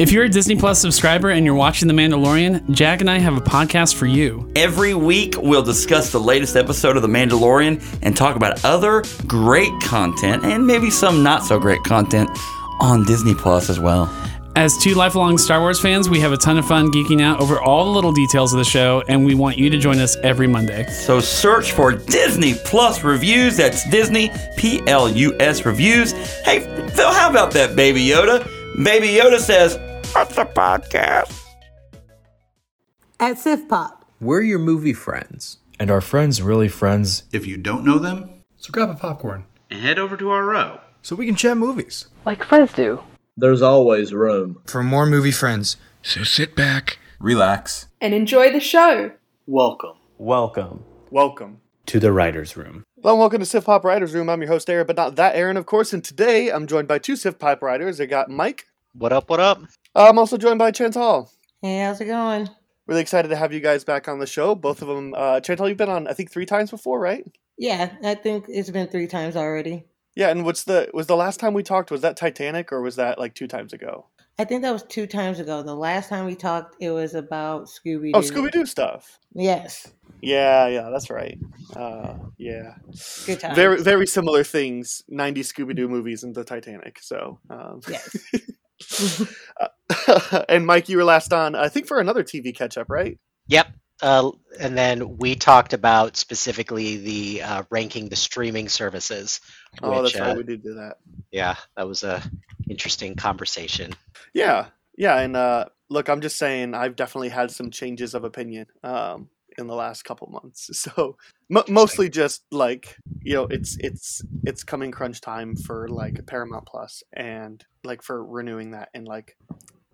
If you're a Disney Plus subscriber and you're watching The Mandalorian, Jack and I have a podcast for you. Every week, we'll discuss the latest episode of The Mandalorian and talk about other great content and maybe some not so great content on Disney Plus as well. As two lifelong Star Wars fans, we have a ton of fun geeking out over all the little details of the show, and we want you to join us every Monday. So search for Disney Plus Reviews. That's Disney P L U S Reviews. Hey, Phil, how about that, Baby Yoda? Baby Yoda says, What's the podcast? At Sif Pop. We're your movie friends. And our friends really friends If you don't know them, So grab a popcorn and head over to our row. so we can chat movies. Like friends do. There's always room. for more movie friends. So sit back. Relax. and enjoy the show. Welcome. Welcome Welcome. to the writer's room. Hello and welcome to Sif Pop Writers Room. I'm your host, Aaron, but not that Aaron, of course. And today I'm joined by two Sif Pop writers. I got Mike. What up, what up? I'm also joined by Chantal. Hey, how's it going? Really excited to have you guys back on the show. Both of them. Uh, Chantal, you've been on, I think, three times before, right? Yeah, I think it's been three times already. Yeah, and what's the was the last time we talked? Was that Titanic or was that like two times ago? I think that was two times ago. The last time we talked, it was about Scooby Doo. Oh, Scooby Doo stuff. Yes. Yeah, yeah, that's right. Uh, yeah, Good times. very very similar things. '90s Scooby Doo movies and the Titanic. So, um, Yes. uh, and Mike, you were last on, I think, for another TV catch up, right? Yep. Uh, and then we talked about specifically the uh, ranking the streaming services. Oh, which, that's right. uh, We did do that. yeah, that was a interesting conversation. Yeah, yeah, and uh, look, I'm just saying, I've definitely had some changes of opinion um, in the last couple months. So mo mostly just like you know, it's it's it's coming crunch time for like Paramount Plus and like for renewing that in like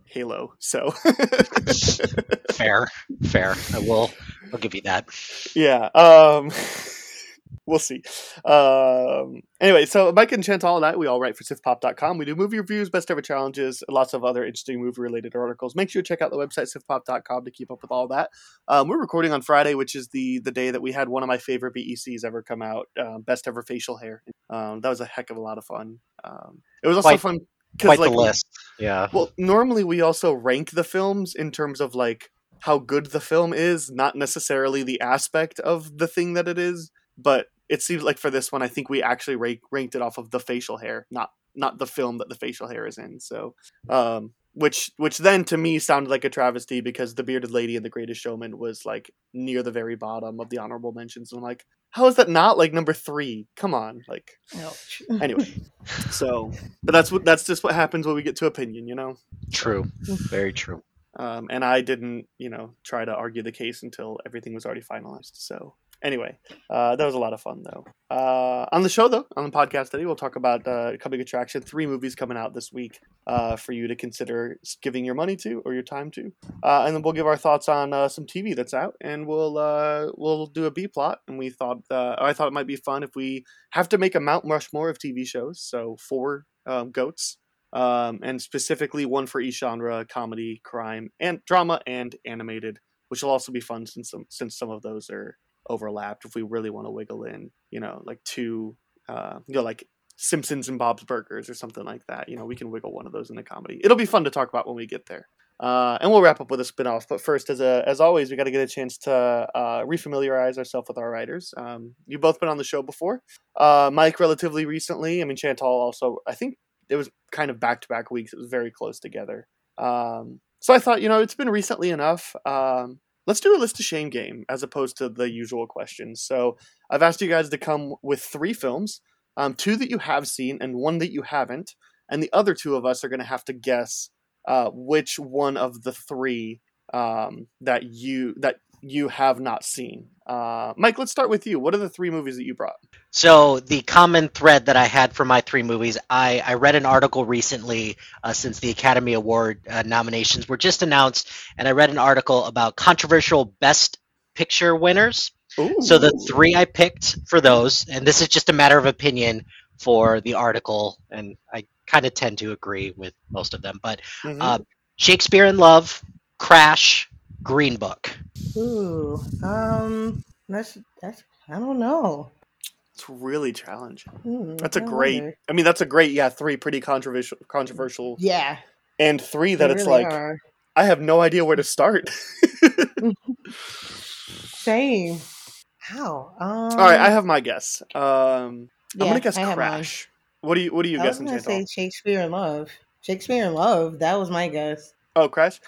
Halo. So Fair, fair. I will. I'll give you that. yeah, um, we'll see. Um, anyway, so Mike and Chantal and I, we all write for sifpop.com. We do movie reviews, best ever challenges, lots of other interesting movie related articles. Make sure you check out the website sifpop.com to keep up with all that. Um, we're recording on Friday, which is the the day that we had one of my favorite BECs ever come out, um, best ever facial hair. Um, that was a heck of a lot of fun. Um, it was also Quite- fun Quite like the list. Yeah. well, normally we also rank the films in terms of like how good the film is, not necessarily the aspect of the thing that it is. But it seems like for this one, I think we actually rank, ranked it off of the facial hair, not not the film that the facial hair is in. So, um, which which then to me sounded like a travesty because the bearded lady in The Greatest Showman was like near the very bottom of the honorable mentions. And I'm like, how is that not like number three? Come on, like Ouch. anyway. So, but that's what that's just what happens when we get to opinion, you know. True. Very true. Um, and I didn't, you know, try to argue the case until everything was already finalized. So, anyway, uh, that was a lot of fun, though. Uh, on the show, though, on the podcast today, we'll talk about uh, coming attraction. Three movies coming out this week uh, for you to consider giving your money to or your time to, uh, and then we'll give our thoughts on uh, some TV that's out, and we'll uh, we'll do a B plot. And we thought, I thought it might be fun if we have to make a Mount Rushmore of TV shows. So four um, goats um, and specifically one for each genre: comedy, crime, and drama, and animated, which will also be fun since some since some of those are overlapped. If we really want to wiggle in, you know, like two, uh, you know, like Simpsons and Bob's Burgers or something like that. You know, we can wiggle one of those in the comedy. It'll be fun to talk about when we get there. Uh, and we'll wrap up with a spin-off. But first, as a, as always, we got to get a chance to uh, refamiliarize ourselves with our writers. Um, you've both been on the show before. Uh, Mike, relatively recently. I mean, Chantal also. I think it was kind of back-to-back weeks. It was very close together. Um, so I thought, you know, it's been recently enough. Um, let's do a list of shame game as opposed to the usual questions. So I've asked you guys to come with three films, um, two that you have seen and one that you haven't, and the other two of us are going to have to guess uh, which one of the three um, that you that you have not seen. Uh, Mike, let's start with you. What are the three movies that you brought? So the common thread that I had for my three movies, I, I read an article recently uh, since the Academy Award uh, nominations were just announced, and I read an article about controversial Best Picture winners. So the three I picked for those, and this is just a matter of opinion for the article, and I kind of tend to agree with most of them, but Mhm. uh, Shakespeare in Love, Crash, Green Book. Ooh. Um. That's that's. I don't know. It's really challenging. Hmm, That's a I great. wonder. I mean, that's a great. Yeah, three pretty controversial. Controversial. Yeah. and three that They it's really like are. I have no idea where to start. Same. How? Um, All right, I have my guess. Um, I'm gonna guess I. Crash. What do you What are you I was guessing, gonna say Shakespeare in Love. Shakespeare in Love. That was my guess. Oh, Crash.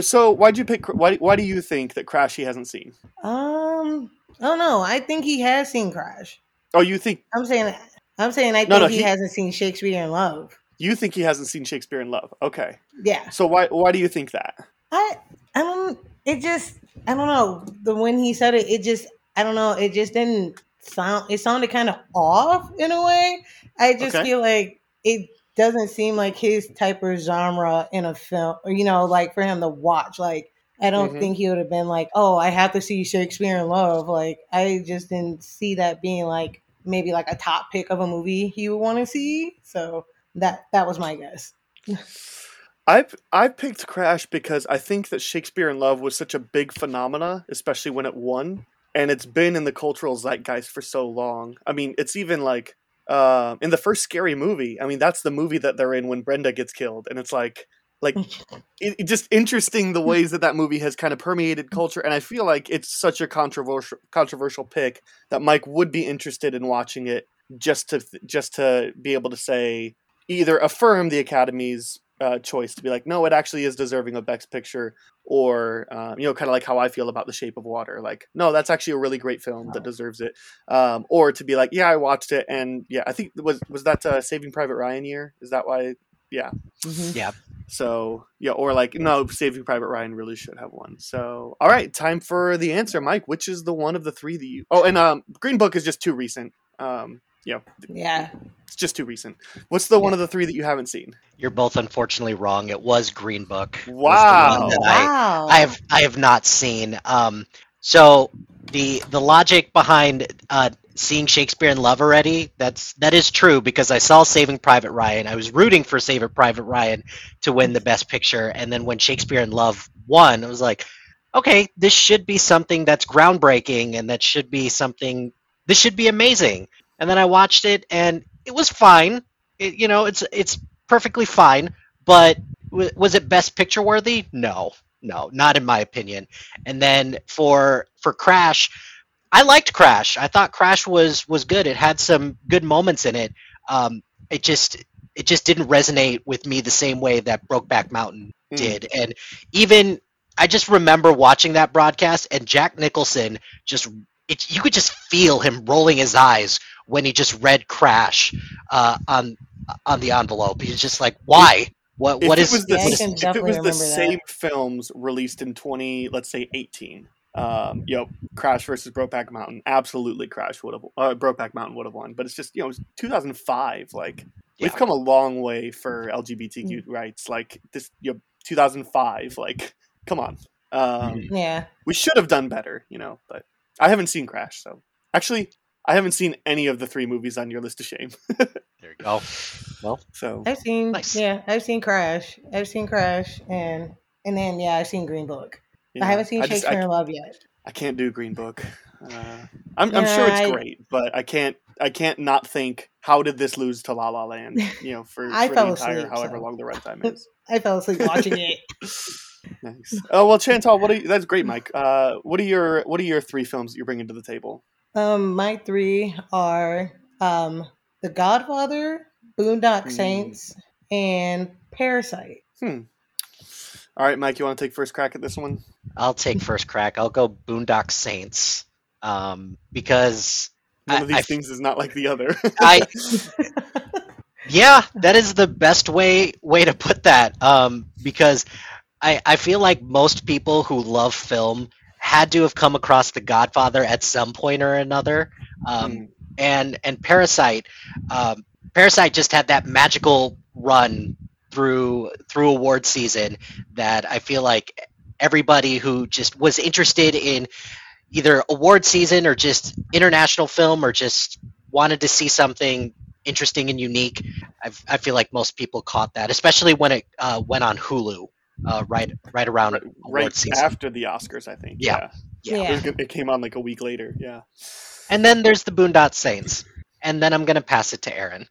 So why'd you pick? Why Why do you think that Crash he hasn't seen? Um, I don't know. I think he has seen Crash. Oh, you think I'm saying. I'm saying I think No, no, he, he- hasn't seen Shakespeare in Love. you think he hasn't seen Shakespeare in Love? Okay. Yeah. So why Why do you think that? I I don't. It just I don't know. The when he said it, it just I don't know. It just didn't sound. It sounded kind of off in a way. I just Okay. feel like it doesn't seem like his type of genre in a film. Or, you know, like for him to watch. Like I don't Mhm. think he would have been like, oh, I have to see Shakespeare in Love. Like I just didn't see that being like maybe like a top pick of a movie he would want to see. So that that was my guess. I I picked Crash because I think that Shakespeare in Love was such a big phenomena, especially when it won, and it's been in the cultural zeitgeist for so long. I mean, it's even like uh, in the first scary movie. I mean, that's the movie that they're in when Brenda gets killed, and it's like like it, it just interesting the ways that that movie has kind of permeated culture, and I feel like it's such a controversial controversial pick that Mike would be interested in watching it just to just to be able to say either affirm the Academy's uh, choice to be like, no, it actually is deserving of Best Picture, or uh, you know, kind of like how I feel about The Shape of Water. Like, no, that's actually a really great film that deserves it. Um, or to be like, yeah, I watched it, and yeah, I think was was that uh, Saving Private Ryan year? Is that why? Yeah. Mhm. Yeah. So yeah, or like no, Saving Private Ryan really should have one. So all right, time for the answer, Mike. Which is the one of the three that you? Oh, and um, Green Book is just too recent. Um, yeah, Yeah. it's just too recent. What's the one of the three that you haven't seen? You're both unfortunately wrong. It was Green Book. was Wow. I- Wow. I have I have not seen. Um, so the the logic behind uh, seeing Shakespeare in Love already that's that is true because I saw Saving Private Ryan. I was rooting for Saving Private Ryan to win the Best Picture, and then when Shakespeare in Love won, I was like, okay, this should be something that's groundbreaking, and that should be something. This should be amazing. And then I watched it, and it was fine. It, you know, it's it's perfectly fine, but w- was it Best Picture worthy? No, no, not in my opinion. And then for for Crash, I liked Crash. I thought Crash was was good. It had some good moments in it. Um, it just it just didn't resonate with me the same way that Brokeback Mountain Mm. did. And even I just remember watching that broadcast and Jack Nicholson just it, you could just feel him rolling his eyes when he just read Crash uh, on on the envelope. He's just like, why? What If what it is was the, Yeah, what is- if it was the remember that. same films released in twenty, let's say eighteen, um, you know, Crash versus Brokeback Mountain, absolutely Crash would have, uh, Brokeback Mountain would have won. But it's just you know, it was two thousand five. Like we've come a long way for LGBTQ Mm. rights. Like this, you know, two thousand five. Like, come on. Um, Yeah. we should have done better, you know. But I haven't seen Crash, so actually, I haven't seen any of the three movies on your list of shame. there you go. Well, So I've seen Nice. yeah, I've seen Crash. I've seen Crash and and then yeah, I've seen Green Book. yeah, I haven't seen I just- I Shakespeare in Love yet. I can't do Green Book. Uh, I'm, I'm sure it's I- great, but I can't. I can't not think how did this lose to La La Land? You know, for, I for fell the entire asleep, however so. long the runtime is. I fell asleep watching it. Nice. Oh well, Chantal, what are you, that's great, Mike. Uh, what are your what are your three films that you're bringing to the table? Um, my three are um The Godfather, Boondock Hmm. Saints, and Parasite. All right, Mike, you want to take first crack at this one? I'll take first crack. I'll go Boondock Saints um, because One I- of these I- things is not like the other. I yeah, that is the best way way to put that. Um, because I I feel like most people who love film had to have come across The Godfather at some point or another. Um, Mm. and and Parasite, um, Parasite just had that magical run through through award season that I feel like everybody who just was interested in either award season or just international film or just wanted to see something interesting and unique. I, I feel like most people caught that, especially when it uh, went on Hulu uh, right right around right, right after the Oscars, I think. Yeah. Yeah, Yeah. It, was, it came on like a week later. Yeah. And then there's the Boondock Saints. and then I'm gonna pass it to Aaron.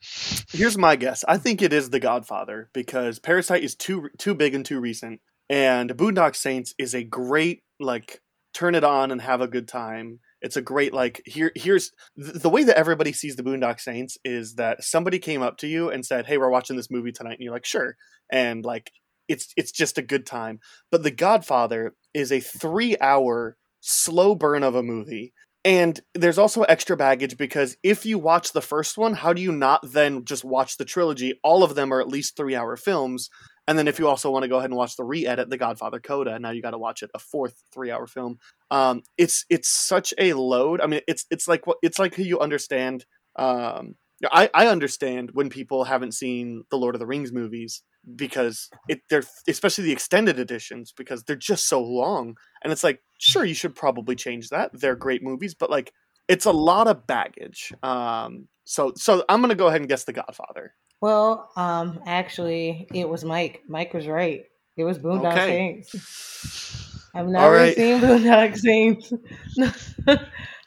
Here's my guess. I think it is The Godfather because Parasite is too too big and too recent, and Boondock Saints is a great like turn it on and have a good time. It's a great like here here's th- the way that everybody sees the Boondock Saints is that somebody came up to you and said, "Hey, we're watching this movie tonight," and you're like, "Sure," and like it's it's just a good time. But The Godfather is a three hour slow burn of a movie and there's also extra baggage because if you watch the first one, how do you not then just watch the trilogy? All of them are at least three hour films. And then if you also want to go ahead and watch the re-edit, The Godfather Coda, now you got to watch it a fourth three-hour film. Um, it's it's such a load. I mean, it's it's like what it's like you understand. Um, I I understand when people haven't seen the Lord of the Rings movies because it they're especially the extended editions because they're just so long and it's like sure you should probably change that they're great movies but like it's a lot of baggage um so so i'm gonna go ahead and guess the godfather Well, um, actually, it was Mike. Mike was right. It was Boondock Okay. Saints. I've never right. seen Boondock Saints.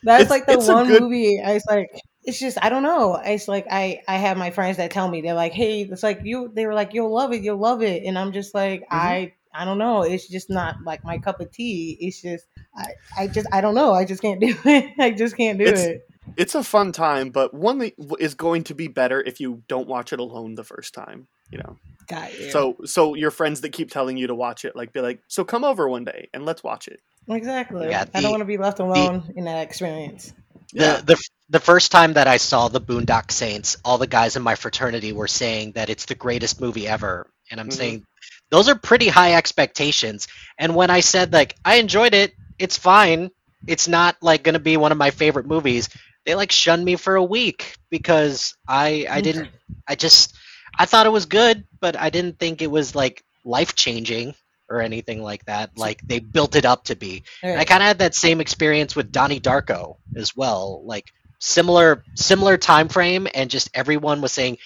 That's It's- like the one good- movie I was like. It's just I don't know. It's like I I have my friends that tell me they're like, hey, it's like you. They were like, you'll love it, you'll love it, and I'm just like, Mm-hmm. I I don't know. It's just not like my cup of tea. It's just I I just I don't know. I just can't do it. I just can't do It's- it. it's a fun time but one that w- is going to be better if you don't watch it alone the first time you know Got you. so so your friends that keep telling you to watch it like be like so come over one day and let's watch it exactly. Yeah, I don't want to be left alone in that experience. Yeah. The, the first time that I saw the Boondock Saints, all the guys in my fraternity were saying that it's the greatest movie ever, and I'm Mhm. saying those are pretty high expectations. And when I said like I enjoyed it, it's fine. It's not like going to be one of my favorite movies. They like shunned me for a week because I I didn't I just I thought it was good, but I didn't think it was like life changing or anything like that. Like they built it up to be. And I kind of had that same experience with Donnie Darko as well. Like similar similar time frame, and just everyone was saying,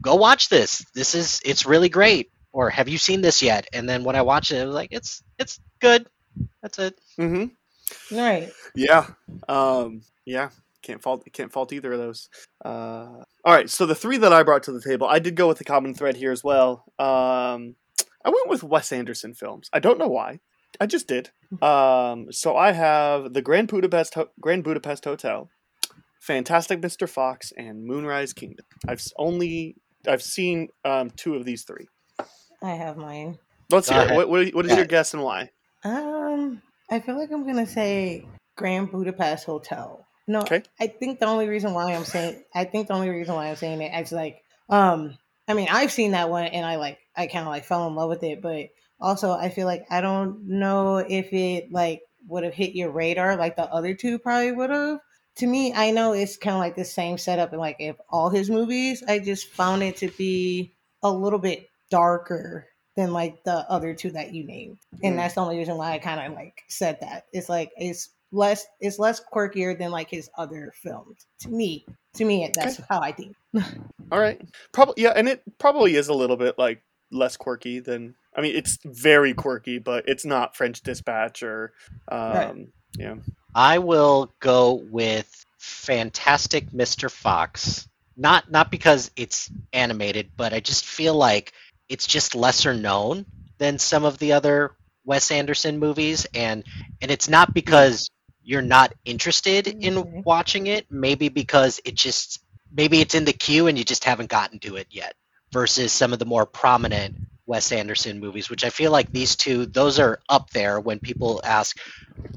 "Go watch this. This is it's really great." Or have you seen this yet? And then when I watched it, I was like, "It's it's good." That's it. mm-hmm Right. Yeah. Um, yeah. Can't fault can't fault either of those. Uh, all right. So the three that I brought to the table, I did go with the common thread here as well. Um, I went with Wes Anderson films. I don't know why. I just did. Um, so I have the Grand Budapest Ho- Grand Budapest Hotel, Fantastic Mr. Fox, and Moonrise Kingdom. I've only I've seen um, two of these three. I have mine. Let's Go hear it. What, what, what is Yeah. your guess and why? Um, I feel like I'm gonna say Grand Budapest Hotel. No, Okay. I think the only reason why I'm saying I think the only reason why I'm saying it is like um I mean I've seen that one and I like I kind of like fell in love with it, but also I feel like I don't know if it like would have hit your radar like the other two probably would have. To me, I know it's kind of like the same setup and like if all his movies, I just found it to be a little bit darker than like the other two that you named. And Mm. that's the only reason why I kind of like said that. It's like it's less it's less quirkier than like his other films. To me, to me that's how I think. All right. Probably yeah, and it probably is a little bit like less quirky than I mean it's very quirky, but it's not French Dispatch or um Right. Yeah. I will go with Fantastic Mr. Fox. Not not because it's animated, but I just feel like it's just lesser known than some of the other Wes Anderson movies and and it's not because you're not interested Okay. in watching it, maybe because it just maybe it's in the queue and you just haven't gotten to it yet versus some of the more prominent Wes Anderson movies, which I feel like these two, those are up there when people ask,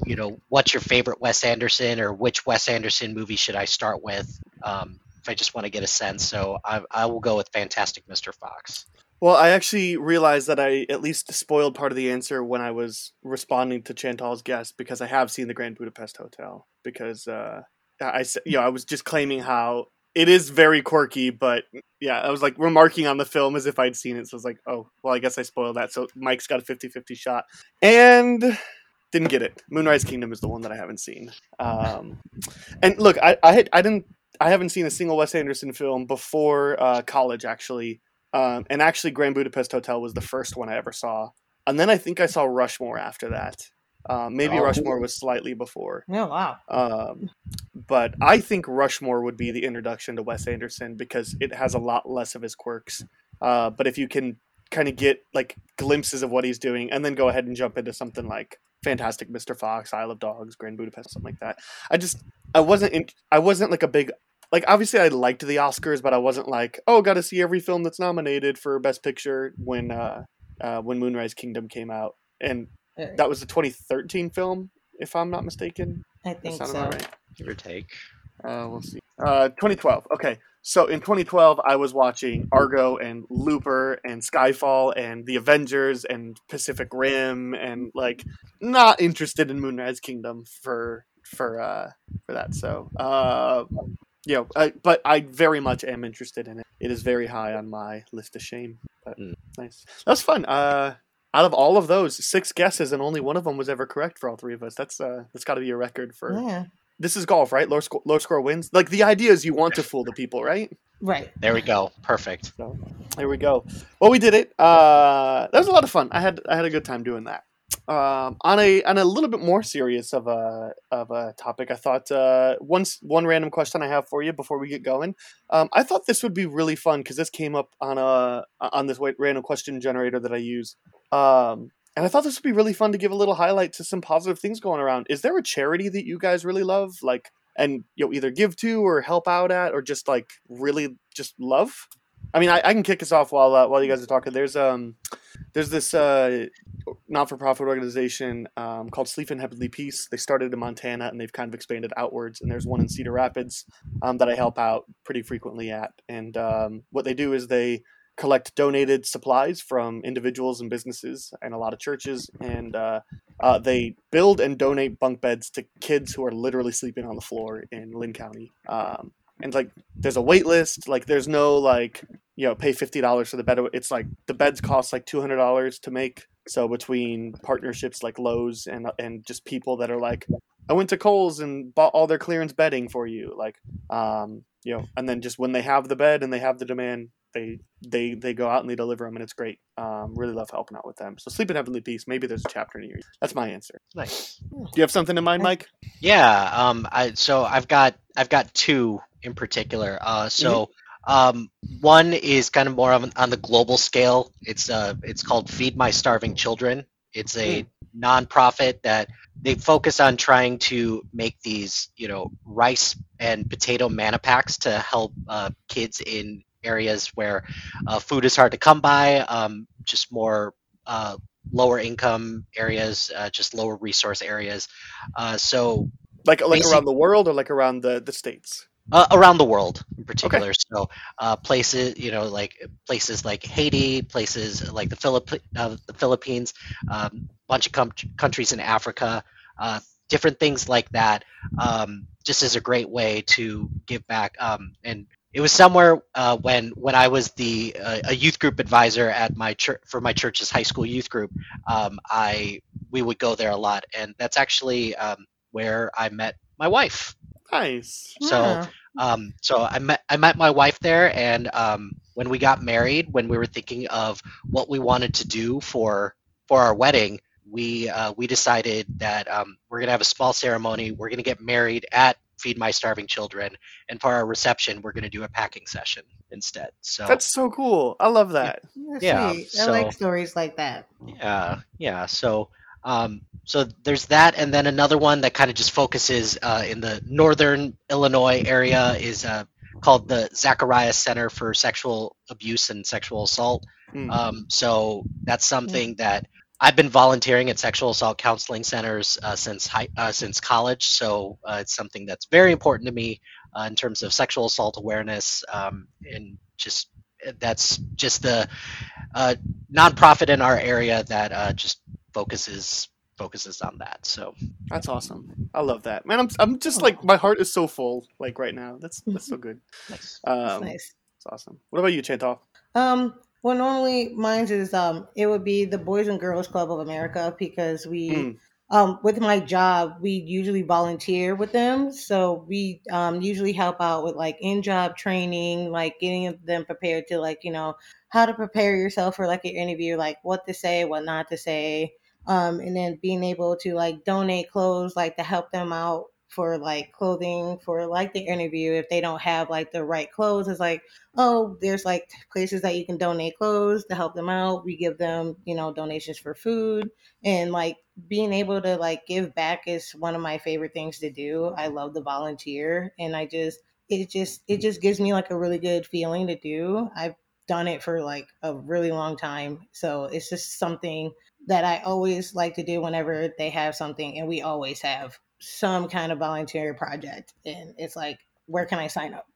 you know, what's your favorite Wes Anderson or which Wes Anderson movie should I start with? Um, if I just want to get a sense. So I, I will go with Fantastic Mr. Fox. Well, I actually realized that I at least spoiled part of the answer when I was responding to Chantal's guess because I have seen the Grand Budapest Hotel because uh I you know, I was just claiming how it is very quirky, but yeah, I was like remarking on the film as if I'd seen it. So I was like, oh, well, I guess I spoiled that. So Mike's got a 50 50 shot. And didn't get it. Moonrise Kingdom is the one that I haven't seen. Um, and look, I, I, I didn't, I haven't seen a single Wes Anderson film before uh, college, actually. Um, and actually, Grand Budapest Hotel was the first one I ever saw. And then I think I saw Rushmore after that. Uh, maybe Oh. Rushmore was slightly before. Oh wow. Um, but I think Rushmore would be the introduction to Wes Anderson because it has a lot less of his quirks. Uh, but if you can kind of get like glimpses of what he's doing, and then go ahead and jump into something like Fantastic Mr. Fox, Isle of Dogs, Grand Budapest, something like that. I just I wasn't in, I wasn't like a big like obviously I liked the Oscars, but I wasn't like oh got to see every film that's nominated for Best Picture when uh, uh, when Moonrise Kingdom came out, and that was the 2013 film if I'm not mistaken. I think so. right. Give or take. Uh, we'll see. Uh, 2012. Okay, so in 2012, I was watching Argo and Looper and Skyfall and The Avengers and Pacific Rim and like not interested in Moonrise Kingdom for for uh for that. So uh, you know, I, but I very much am interested in it. It is very high on my list of shame. But nice. That's fun. Uh. Out of all of those, six guesses and only one of them was ever correct for all three of us. That's uh, that's got to be a record for Yeah. this is golf, right? Low score, low score wins. Like the idea is you want to fool the people, right? Right. There we go. Perfect. So there we go. Well, we did it. Uh, that was a lot of fun. I had I had a good time doing that. Um, on a on a little bit more serious of a of a topic, I thought uh, one one random question I have for you before we get going. Um, I thought this would be really fun because this came up on a on this random question generator that I use. Um, and I thought this would be really fun to give a little highlight to some positive things going around. Is there a charity that you guys really love, like, and you know, either give to or help out at, or just like really just love? I mean, I, I can kick us off while uh, while you guys are talking. There's um, there's this uh, not for profit organization um, called Sleep in Heavenly Peace. They started in Montana and they've kind of expanded outwards. And there's one in Cedar Rapids um, that I help out pretty frequently at. And um, what they do is they collect donated supplies from individuals and businesses and a lot of churches, and uh, uh, they build and donate bunk beds to kids who are literally sleeping on the floor in Linn County. Um, and like, there's a wait list. Like, there's no like, you know, pay fifty dollars for the bed. It's like the beds cost like two hundred dollars to make. So between partnerships like Lowe's and and just people that are like, I went to Kohl's and bought all their clearance bedding for you, like, um, you know, and then just when they have the bed and they have the demand, they they they go out and they deliver them, and it's great. Um, really love helping out with them. So sleep in heavenly peace. Maybe there's a chapter in here. That's my answer. Nice. Do you have something in mind, Mike? Yeah. Um. I so I've got I've got two in particular. Uh. So. Um, one is kind of more on, on the global scale. It's uh, it's called Feed My Starving Children. It's a nonprofit that they focus on trying to make these, you know, rice and potato manna packs to help uh, kids in areas where uh, food is hard to come by, um, just more uh, lower income areas, uh, just lower resource areas. Uh, so Like like around the world or like around the the states? Uh, around the world in particular. So uh, places, you know, like places like Haiti, places like the Philip uh, the Philippines, um, bunch of com- countries in Africa, uh, different things like that. Um, just as a great way to give back. Um, and it was somewhere uh, when when I was the uh, a youth group advisor at my church for my church's high school youth group. Um, I we would go there a lot, and that's actually um, where I met my wife. Nice. So, um, so I met I met my wife there, and um, when we got married, when we were thinking of what we wanted to do for for our wedding, we uh, we decided that um, we're gonna have a small ceremony. We're gonna get married at Feed My Starving Children, and for our reception, we're gonna do a packing session instead. So That's so cool. I love that. That's Yeah, sweet. I like stories like that. Yeah, yeah. So, um, so there's that, and then another one that kind of just focuses uh, in the northern Illinois area is uh, called the Zacharias Center for Sexual Abuse and Sexual Assault. Mm. Um, so that's something that I've been volunteering at sexual assault counseling centers uh, since high, uh, since college. So uh, it's something that's very important to me uh, in terms of sexual assault awareness um, and just that's just the uh, nonprofit in our area that uh, just focuses focuses on that. So That's awesome. I love that, man. I'm I'm just like my heart is so full like right now. That's that's so good. Nice. Um, nice. It's awesome. What about you, Chantal? Um, well, normally mine is um, it would be the Boys and Girls Club of America because we, Mm. um, with my job, we usually volunteer with them. So we um usually help out with like in job training, like getting them prepared to like you know how to prepare yourself for like an interview, like what to say, what not to say. Um, and then being able to like donate clothes, like to help them out for like clothing for like the interview if they don't have like the right clothes it's like oh there's like places that you can donate clothes to help them out. We give them you know donations for food. And like being able to like give back is one of my favorite things to do. I love the volunteer and i just it just it just gives me like a really good feeling to do. I've done it for like a really long time so it's just something that i always like to do whenever they have something and we always have some kind of volunteer project and it's like where can i sign up?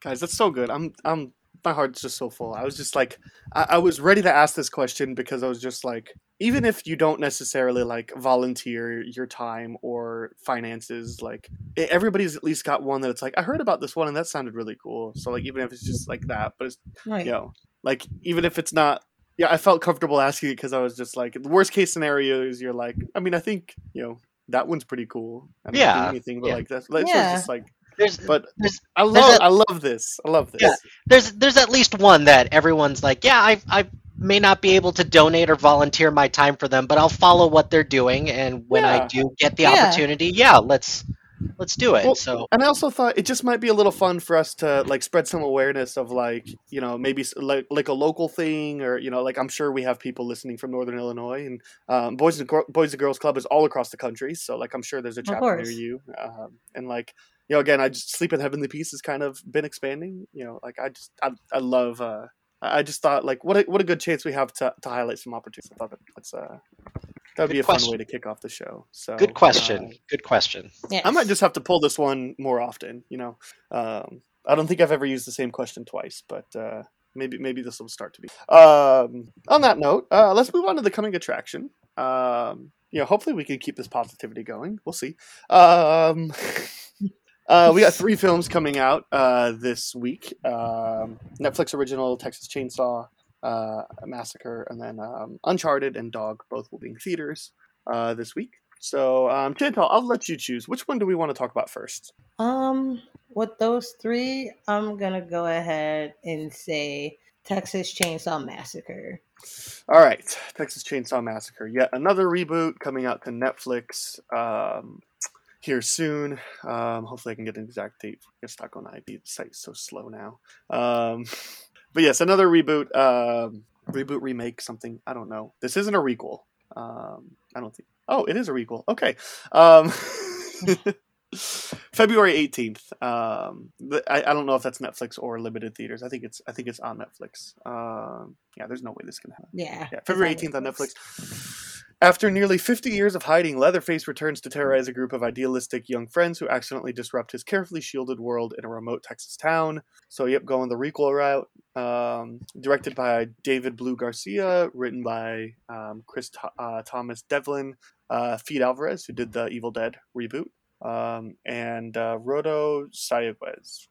Guys that's so good. I'm i'm my heart's just so full. I was just like I, I, was ready to ask this question because i was just like even if you don't necessarily like volunteer your time or finances like everybody's at least got one that it's like i heard about this one and that sounded really cool. So like even if it's just like that but it's right. you know like even if it's not yeah i felt comfortable asking it because i was just like the worst case scenario is you're like i mean i think you know that one's pretty cool. I don't yeah, anything but yeah. like that. It's Yeah. just like, There's, but there's, I there's love, a- I love this. I love this. Yeah. there's there's at least one that everyone's like, yeah, I I may not be able to donate or volunteer my time for them, but I'll follow what they're doing, and when I do get the Yeah. opportunity, yeah, let's let's do it. Well, so And I also thought it just might be a little fun for us to like spread some awareness of like you know maybe like like a local thing or you know like I'm sure we have people listening from Northern Illinois and um, Boys and Gro- Boys and Girls Club is all across the country so like I'm sure there's a chapter near you um, and like you know again I just Sleep in Heavenly Peace has kind of been expanding you know like I just I, I love uh, I I just thought like what a, what a good chance we have to, to highlight some opportunities. I thought that that's uh that would be a fun way to kick off the show. So good question. uh, good question. yes. I might just have to pull this one more often. You know, um, I don't think I've ever used the same question twice, but uh, maybe maybe this will start to be. Um, on that note, uh, let's move on to the coming attraction. Um, you know, hopefully we can keep this positivity going. We'll see. Um, uh, we got three films coming out uh, this week: um, Netflix original Texas Chainsaw uh, Massacre, and then um, Uncharted and Dog. Both will be in theaters uh, this week. So, um, Chantal, I'll let you choose. Which one do we want to talk about first? Um, with those three, I'm gonna go ahead and say Texas Chainsaw Massacre. All right, Texas Chainsaw Massacre. Yet another reboot coming out to Netflix um, here soon. Um, hopefully, I can get an exact date. I'm stuck on ID. The site's so slow now. Um, but yes, another reboot, um, reboot, remake, something. I don't know. This isn't a requel. Um, I don't think. Oh, it is a requel. Okay. Um, February eighteenth. Um, I, I don't know if that's Netflix or limited theaters. I think it's I think it's on Netflix. Um, yeah, there's no way this can happen. Yeah. Yeah, February 18th on Netflix. After nearly 50 years of hiding, Leatherface returns to terrorize a group of idealistic young friends who accidentally disrupt his carefully shielded world in a remote Texas town. So, yep, going the requel route. Um, directed by David Blue Garcia, written by um, Chris uh, Thomas Devlin, uh, Fede Alvarez, who did the Evil Dead reboot, um, and uh, Rodo Sayagues.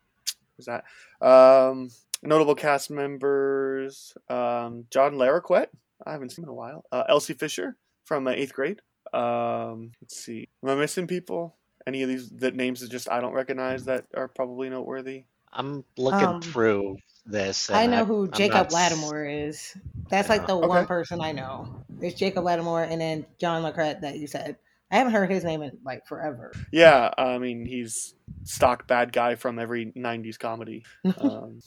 Who's that? Um, notable cast members um, John Larroquette. I haven't seen him in a while. Uh, Elsie Fisher from uh, eighth grade. Um, let's see. Am I missing people? Any of these that names that just I don't recognize that are probably noteworthy? I'm looking Um, through this. I and know who I'm Jacob not Lattimore is. That's like the Okay. one person I know. There's Jacob Lattimore and then John Larroquette that you said. I haven't heard his name in like forever. Yeah, I mean he's stock bad guy from every '90s comedy. Um,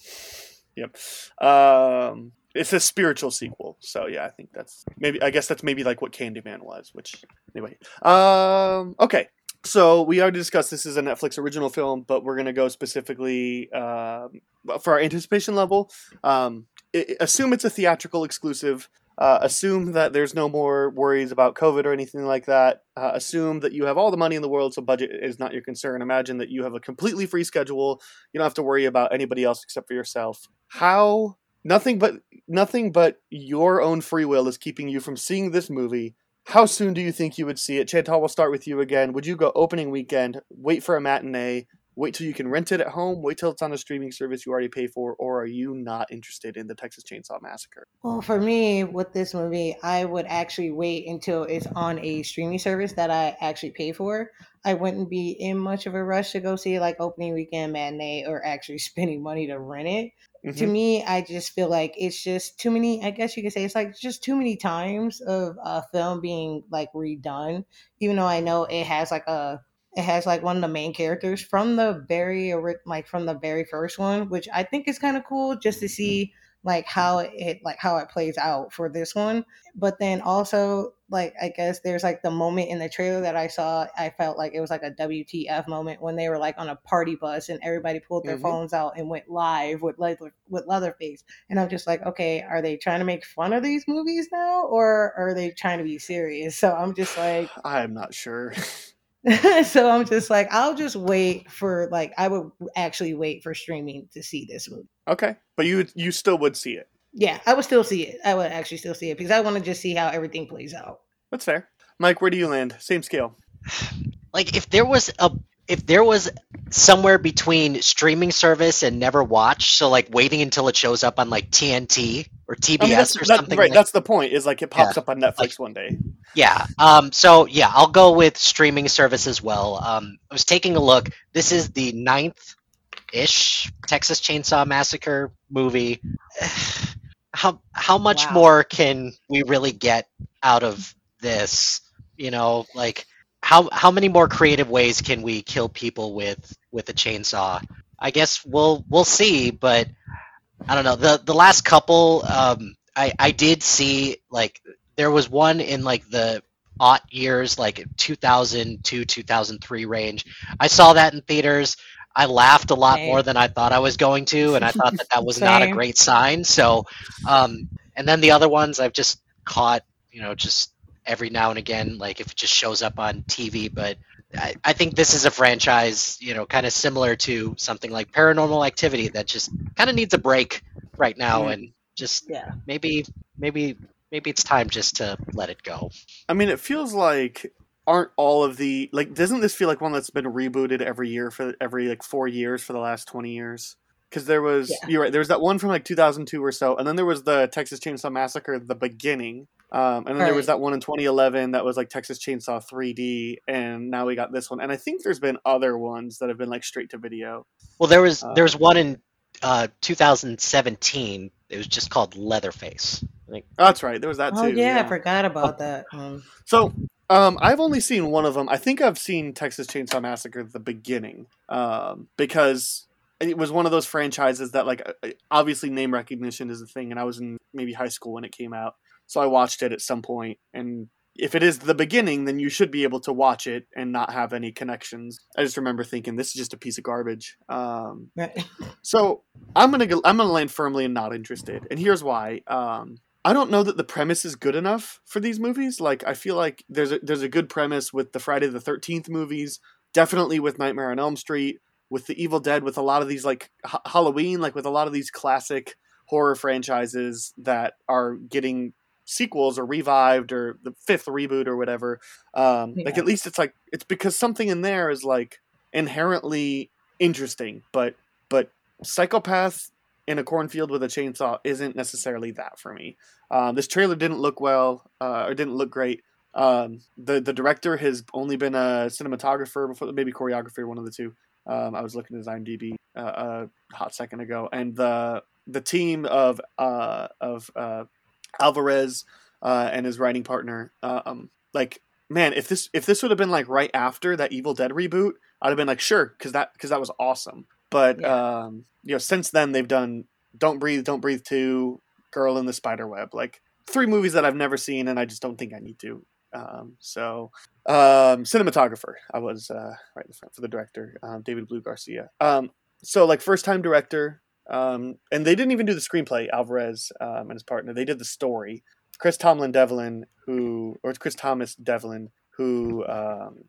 yep. Um, it's a spiritual sequel, so yeah, I think that's maybe. I guess that's maybe like what Candyman was. Which anyway. Um, okay. So we already discussed this is a Netflix original film, but we're gonna go specifically um, for our anticipation level. Um, i- i- assume it's a theatrical exclusive. Uh, assume that there's no more worries about COVID or anything like that. Uh, assume that you have all the money in the world, so budget is not your concern. Imagine that you have a completely free schedule. You don't have to worry about anybody else except for yourself. How nothing but nothing but your own free will is keeping you from seeing this movie. How soon do you think you would see it? Chantal, we'll start with you again. Would you go opening weekend, wait for a matinee, wait till you can rent it at home, wait till it's on a streaming service you already pay for, or are you not interested in the Texas Chainsaw Massacre? Well, for me, with this movie, I would actually wait until it's on a streaming service that I actually pay for. I wouldn't be in much of a rush to go see like opening weekend matinee or actually spending money to rent it. To Mhm. me, I just feel like it's just too many. I guess you could say it's like just too many times of a film being like redone. Even though I know it has like a it has like one of the main characters from the very like from the very first one, which I think is kind of cool just to see like how it like how it plays out for this one. But then also like I guess there's like the moment in the trailer that I saw, I felt like it was like a WTF moment when they were like on a party bus and everybody pulled their Mhm. phones out and went live with Leather with Leatherface. And I'm just like, okay, are they trying to make fun of these movies now or are they trying to be serious? So I'm just like I'm not sure. so I'm just like, I'll just wait for like I would actually wait for streaming to see this movie. okay, but you you still would see it. Yeah, I would still see it. I would actually still see it because I want to just see how everything plays out. That's fair. Mike, where do you land? Same scale. Like if there was a if there was somewhere between streaming service and never watch, so like waiting until it shows up on like TNT or TBS I mean, that's, or that- something right. like That's the point. Is like it pops Yeah. up on Netflix one day. Yeah. Um, so yeah, I'll go with streaming service as well. Um, I was taking a look. This is the ninth ish Texas Chainsaw Massacre movie. How how much Wow. more can we really get out of this? You know, like how how many more creative ways can we kill people with with a chainsaw? I guess we'll we'll see, but I don't know. The the last couple, um, I I did see like there was one in like the aught years, like 2002 2003 range. I saw that in theaters. I laughed a lot Same. more than I thought I was going to, and I thought that that was not a great sign. So, um, and then the other ones I've just caught, you know, just every now and again, like if it just shows up on TV. But I, I think this is a franchise, you know, kind of similar to something like Paranormal Activity that just kind of needs a break right now, Mm. and just Yeah. maybe, maybe, maybe it's time just to let it go. I mean, it feels like aren't all of the like doesn't this feel like one that's been rebooted every year for every like four years for the last 20 years because there was Yeah. you're right there was that one from like 2002 or so and then there was the texas chainsaw massacre the beginning um, and then there was that one in 2011 that was like texas chainsaw 3d and now we got this one and i think there's been other ones that have been like straight to video Well, there was Uh, there was one in uh, 2017. It was just called Leatherface. I think oh, that's right there was that Oh too yeah, I forgot about that. Um, So, um, I've only seen one of them. I think I've seen Texas Chainsaw Massacre at the beginning, um, because it was one of those franchises that, like, uh, obviously name recognition is a thing, and I was in maybe high school when it came out, so I watched it at some point, and if it is the beginning, then you should be able to watch it and not have any connections. I just remember thinking this is just a piece of garbage. Um, so I'm gonna go, I'm gonna land firmly and not interested, and here's why. Um, I don't know that the premise is good enough for these movies. Like I feel like there's a there's a good premise with the Friday the Thirteenth movies, definitely with Nightmare on Elm Street, with the Evil Dead, with a lot of these like H- Halloween, like with a lot of these classic horror franchises that are getting sequels or revived or the fifth reboot or whatever. Um, Like at least it's like it's because something in there is like inherently interesting, but but psychopath in a cornfield with a chainsaw isn't necessarily that for me. Um, this trailer didn't look well uh, or didn't look great. Um, the the director has only been a cinematographer before, maybe choreographer, one of the two. Um, I was looking at his IMDb uh, a hot second ago, and the the team of uh, of uh, Alvarez uh, and his writing partner, uh, um, like man, if this if this would have been like right after that Evil Dead reboot, I'd have been like sure, because that because that was awesome. But Yeah. um, you know, since then they've done Don't Breathe, Don't Breathe Two, Girl in the Spider Web, like three movies that I've never seen, and I just don't think I need to. Um, so, um, cinematographer, I was uh, right in front for the director, um, David Blue Garcia. Um, so like first time director, um, and they didn't even do the screenplay. Alvarez um, and his partner, they did the story. Chris Tomlin Devlin, who or Chris Thomas Devlin, who um,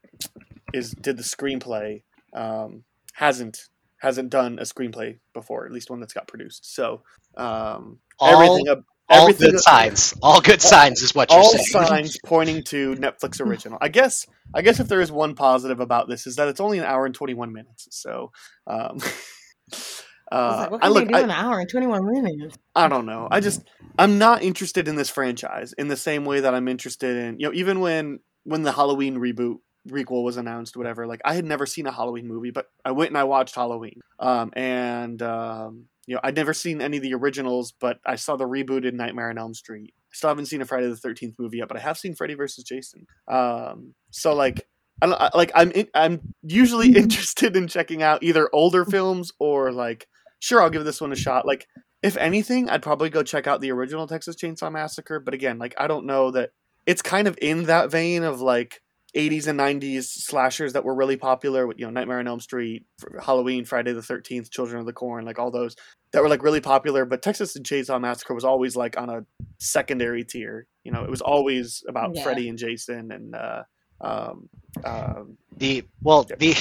is did the screenplay, um, hasn't hasn't done a screenplay before, at least one that's got produced. So um, All- everything all everything good signs. All good signs is what you're all saying. signs pointing to Netflix original. I guess I guess if there is one positive about this is that it's only an hour and twenty one minutes. So I like, uh, I look do I, an hour and twenty one minutes? I don't know. I just I'm not interested in this franchise in the same way that I'm interested in you know even when when the Halloween reboot requel was announced, whatever. Like I had never seen a Halloween movie, but I went and I watched Halloween. Um, and um, you know, I'd never seen any of the originals, but I saw the rebooted Nightmare on Elm Street. I still haven't seen a Friday the Thirteenth movie yet, but I have seen Freddy versus Jason. Um, so like. I don't, I, like I'm in, I'm usually interested in checking out either older films or like sure I'll give this one a shot. Like if anything, I'd probably go check out the original Texas Chainsaw Massacre. But again, like I don't know that it's kind of in that vein of like 80s and 90s slashers that were really popular with you know Nightmare on Elm Street, Halloween, Friday the 13th, Children of the Corn, like all those that were like really popular. But Texas Chainsaw Massacre was always like on a secondary tier. You know, it was always about Yeah. Freddy and Jason and. uh um, um, The well, the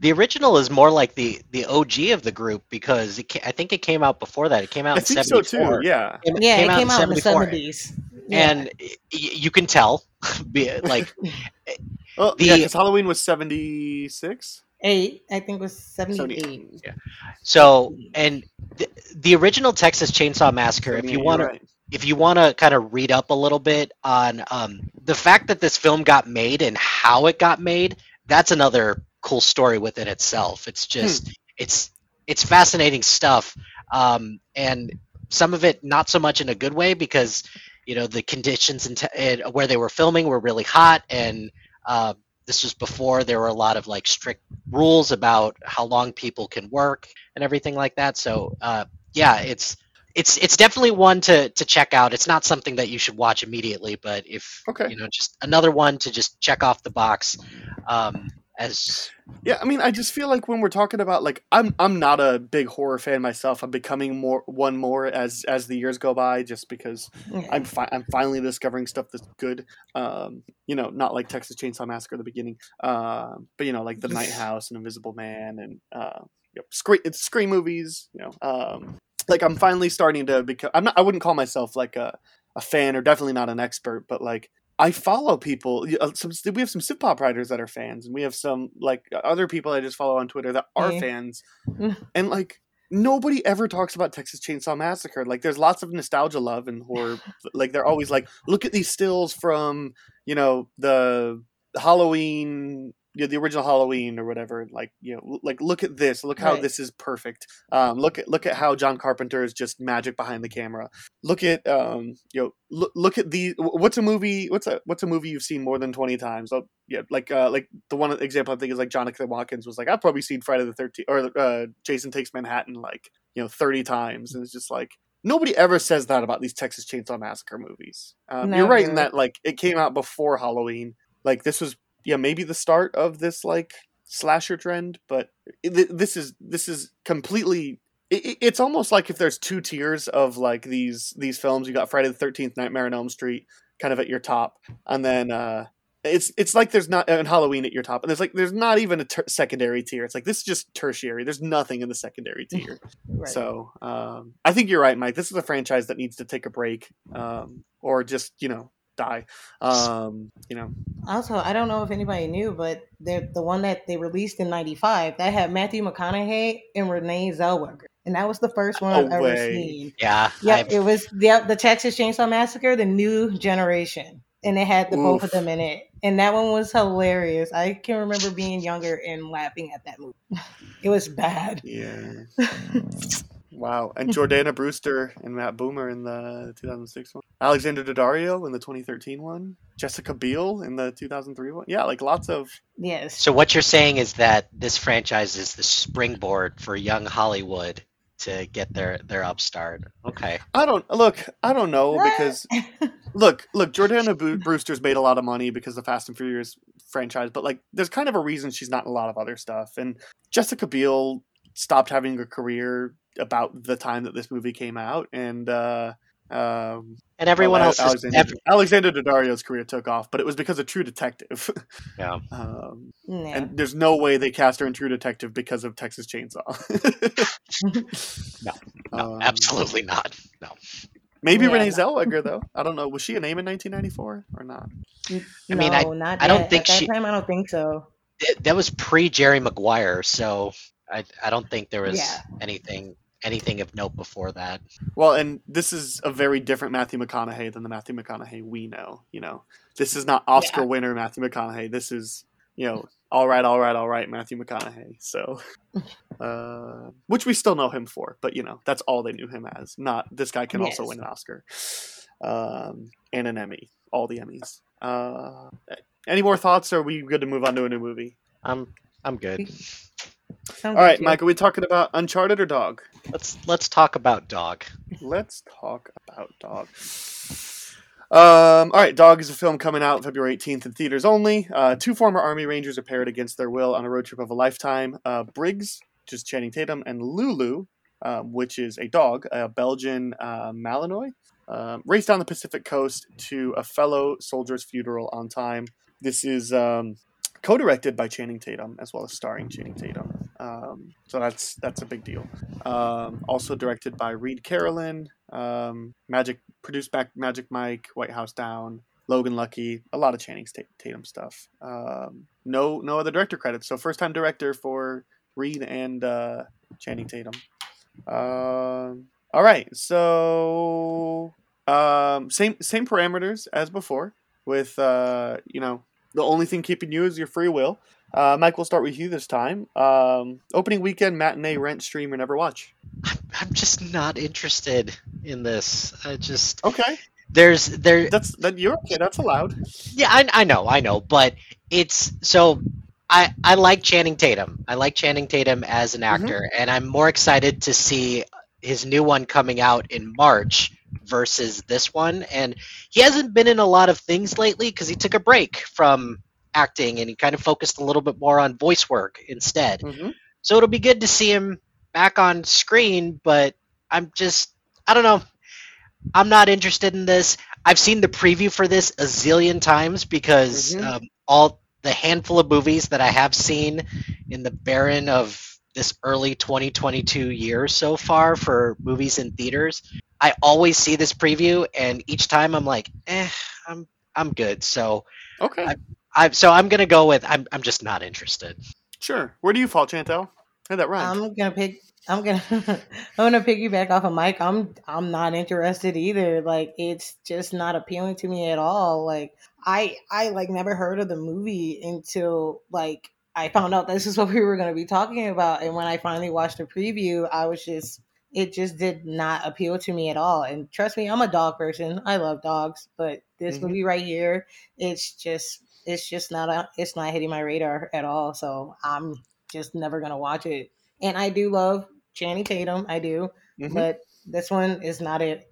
the original is more like the the OG of the group because it I think it came out before that. It came out I in think so '74. too. Yeah. Yeah, it came out in the 74. 70s. and y- you can tell, like Well, The- yeah, because Halloween was seventy six. Eight, I think it was 78. Yeah. so. And the, the original Texas Chainsaw Massacre. If you you're want to, right. If you want to kind of read up a little bit on um, the fact that this film got made and how it got made, that's another cool story within itself. It's just it's it's fascinating stuff, um, and some of it not so much in a good way because you know the conditions te- in where they were filming were really hot and. Uh, this was before there were a lot of like strict rules about how long people can work and everything like that. So uh, yeah, it's it's it's definitely one to to check out. It's not something that you should watch immediately, but if Okay. you know, just another one to just check off the box. Um, as Yeah, I mean, I just feel like when we're talking about like, I'm I'm not a big horror fan myself. I'm becoming more one more as as the years go by, just because I'm fi- I'm finally discovering stuff that's good. Um, you know, not like Texas Chainsaw Massacre at the beginning, um, but you know, like The Night House and Invisible Man and uh, yep, scream it's screen movies. You know, um, like I'm finally starting to become. I'm not. I wouldn't call myself like a a fan or definitely not an expert, but like I follow people. uh, Some we have some Civ Pop writers that are fans, and we have some like other people I just follow on Twitter that are Yeah. fans, and like nobody ever talks about Texas Chainsaw Massacre. Like there's lots of nostalgia love and horror. like they're always like, look at these stills from you know the Halloween. You know, the original Halloween or whatever, like you know, like look at this, look how Right. this is perfect. Um, look at look at how John Carpenter is just magic behind the camera. Look at um you know look, look at the what's a movie what's a what's a movie you've seen more than 20 times? Oh, yeah like uh like the one example i think is like jonathan watkins was like i've probably seen friday the 13th or uh jason takes manhattan like you know 30 times and it's just like nobody ever says that about these texas chainsaw massacre movies. Um, you're right in that like it came out before halloween. Like this was yeah maybe the start of this like slasher trend but it, this is this is completely it, it- it's almost like if there's two tiers of like these these films. You got friday the 13th nightmare on elm street kind of at your top and then uh it's it's like there's not and halloween at your top and there's like there's not even a ter- secondary tier. It's like this is just tertiary. There's nothing in the secondary tier. Right. so um i think you're right mike. This is a franchise that needs to take a break um or just you know die um you know Also, I don't know if anybody knew, but they're the one that they released in '95 that had Matthew McConaughey and Renee Zellweger, and that was the first one No I've ever seen. yeah, Yep, I've- it was the the Texas Chainsaw Massacre, the new generation, and it had the both of them in it, and that one was hilarious. I can remember being younger and laughing at that movie. It was bad. Yeah. wow. And Jordana Brewster and Matt Bomer in the 2006 one. Alexandra Daddario in the 2013 one. Jessica Biel in the 2003 one. Yeah, like lots of. Yes. So what you're saying is that this franchise is the springboard for young Hollywood to get their their upstart. Okay. I don't look. I don't know because look, look. Jordana Bru- Brewster's made a lot of money because of the Fast and Furious franchise, but like, there's kind of a reason she's not in a lot of other stuff. And Jessica Biel stopped having a career about the time that this movie came out, and uh, um, And everyone well, else Alexandra, ev- Alexandra Daddario's career took off, but it was because of True Detective. Yeah. um, Yeah. And there's no way they cast her in True Detective because of Texas Chainsaw. No, no, Um, absolutely not. No. Maybe Yeah, Renee no. Zellweger though. I don't know. Was she a name in 1994 or not? I mean, I- not I don't yet. think at that she- time. I don't think so. Th- That was pre Jerry Maguire, so I I don't think there was Yeah. anything anything of note before that. Well, and this is a very different Matthew McConaughey than the Matthew McConaughey we know. You know, this is not Oscar Yeah. winner Matthew McConaughey. This is you know, all right, all right, all right, Matthew McConaughey. So, uh, which we still know him for, but you know, that's all they knew him as. Not this guy can also win an Oscar um, and an Emmy, all the Emmys. Uh, any more thoughts? Or are we good to move on to a new movie? I'm I'm good. Sounds All right, good, Mike, are we talking about Uncharted or Dog? Let's let's talk about dog. Let's talk about Dog. Um, all right, Dog is a film coming out February 18th in theaters only. Uh, two former Army Rangers are paired against their will on a road trip of a lifetime. Uh, Briggs, which is Channing Tatum, and Lulu, um, which is a dog, a Belgian uh, Malinois, um, race down the Pacific coast to a fellow soldier's funeral on time. This is um, co-directed by Channing Tatum as well as starring Channing Tatum. Um, so that's that's a big deal. Um, also directed by Reid Carolin, um, Magic produced back Magic Mike, White House Down, Logan Lucky, a lot of Channing Tatum stuff. Um, no no other director credits. So first time director for Reid and uh, Channing Tatum. Um, all right, so um, same same parameters as before. With uh, you know the only thing keeping you is your free will. Uh, Mike, we'll start with you this time. Um, opening weekend matinee rent stream or never watch. I'm just not interested in this. I just Okay, there's there that's that you're okay. That's allowed. Yeah, I, I know, I know, but it's so I I like Channing Tatum. I like Channing Tatum as an actor, and I'm more excited to see his new one coming out in March versus this one. And he hasn't been in a lot of things lately because he took a break from acting and he kind of focused a little bit more on voice work instead. Mhm. So it'll be good to see him back on screen, but I'm just I don't know. I'm not interested in this. I've seen the preview for this a zillion times because Mhm. um, all the handful of movies that I have seen in the barren of this early 2022 year so far for movies in theaters, I always see this preview, and each time I'm like, eh, I'm I'm good. So Okay, I so I'm gonna go with I'm I'm just not interested. sure. Where do you fall, Chantel? Hey, that rhymed. I'm gonna pick. I'm gonna. I'm gonna piggyback off of Mike. I'm. I'm not interested either. Like it's just not appealing to me at all. Like I. I like never heard of the movie until like I found out this is what we were gonna be talking about. And when I finally watched the preview, I was just. It just did not appeal to me at all. And trust me, I'm a dog person. I love dogs, but this Mhm. movie right here, it's just. It's just not. A, it's not hitting my radar at all. So I'm just never gonna watch it. And I do love Channing Tatum, I do, Mhm. but this one is not it.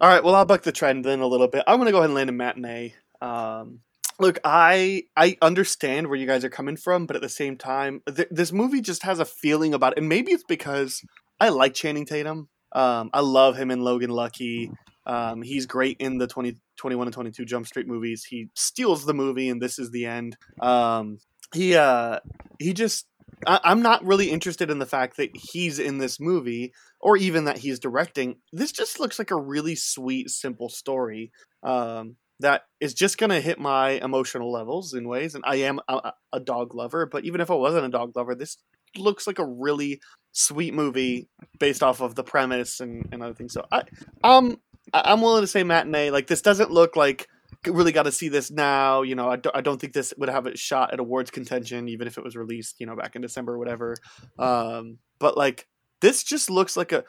All right, well, I'll buck the trend then a little bit. I'm going to go ahead and land a matinee. Um, look, I I understand where you guys are coming from, but at the same time, th- this movie just has a feeling about it, and maybe it's because I like Channing Tatum. Um, I love him in Logan Lucky. Um, he's great in the 20, 21 and 22 Jump Street movies. He steals the movie, and this is the end. Um, he uh, he just I, I'm not really interested in the fact that he's in this movie or even that he's directing. This just looks like a really sweet, simple story um, that is just going to hit my emotional levels in ways. And I am a, a dog lover, but even if I wasn't a dog lover, this looks like a really sweet movie based off of the premise and, and other things. So I, um, I- I'm willing to say matinee. Like this doesn't look like really got to see this now. You know, I don't, I don't think this would have a shot at awards contention, even if it was released, you know, back in December or whatever. Um, but like this just looks like a.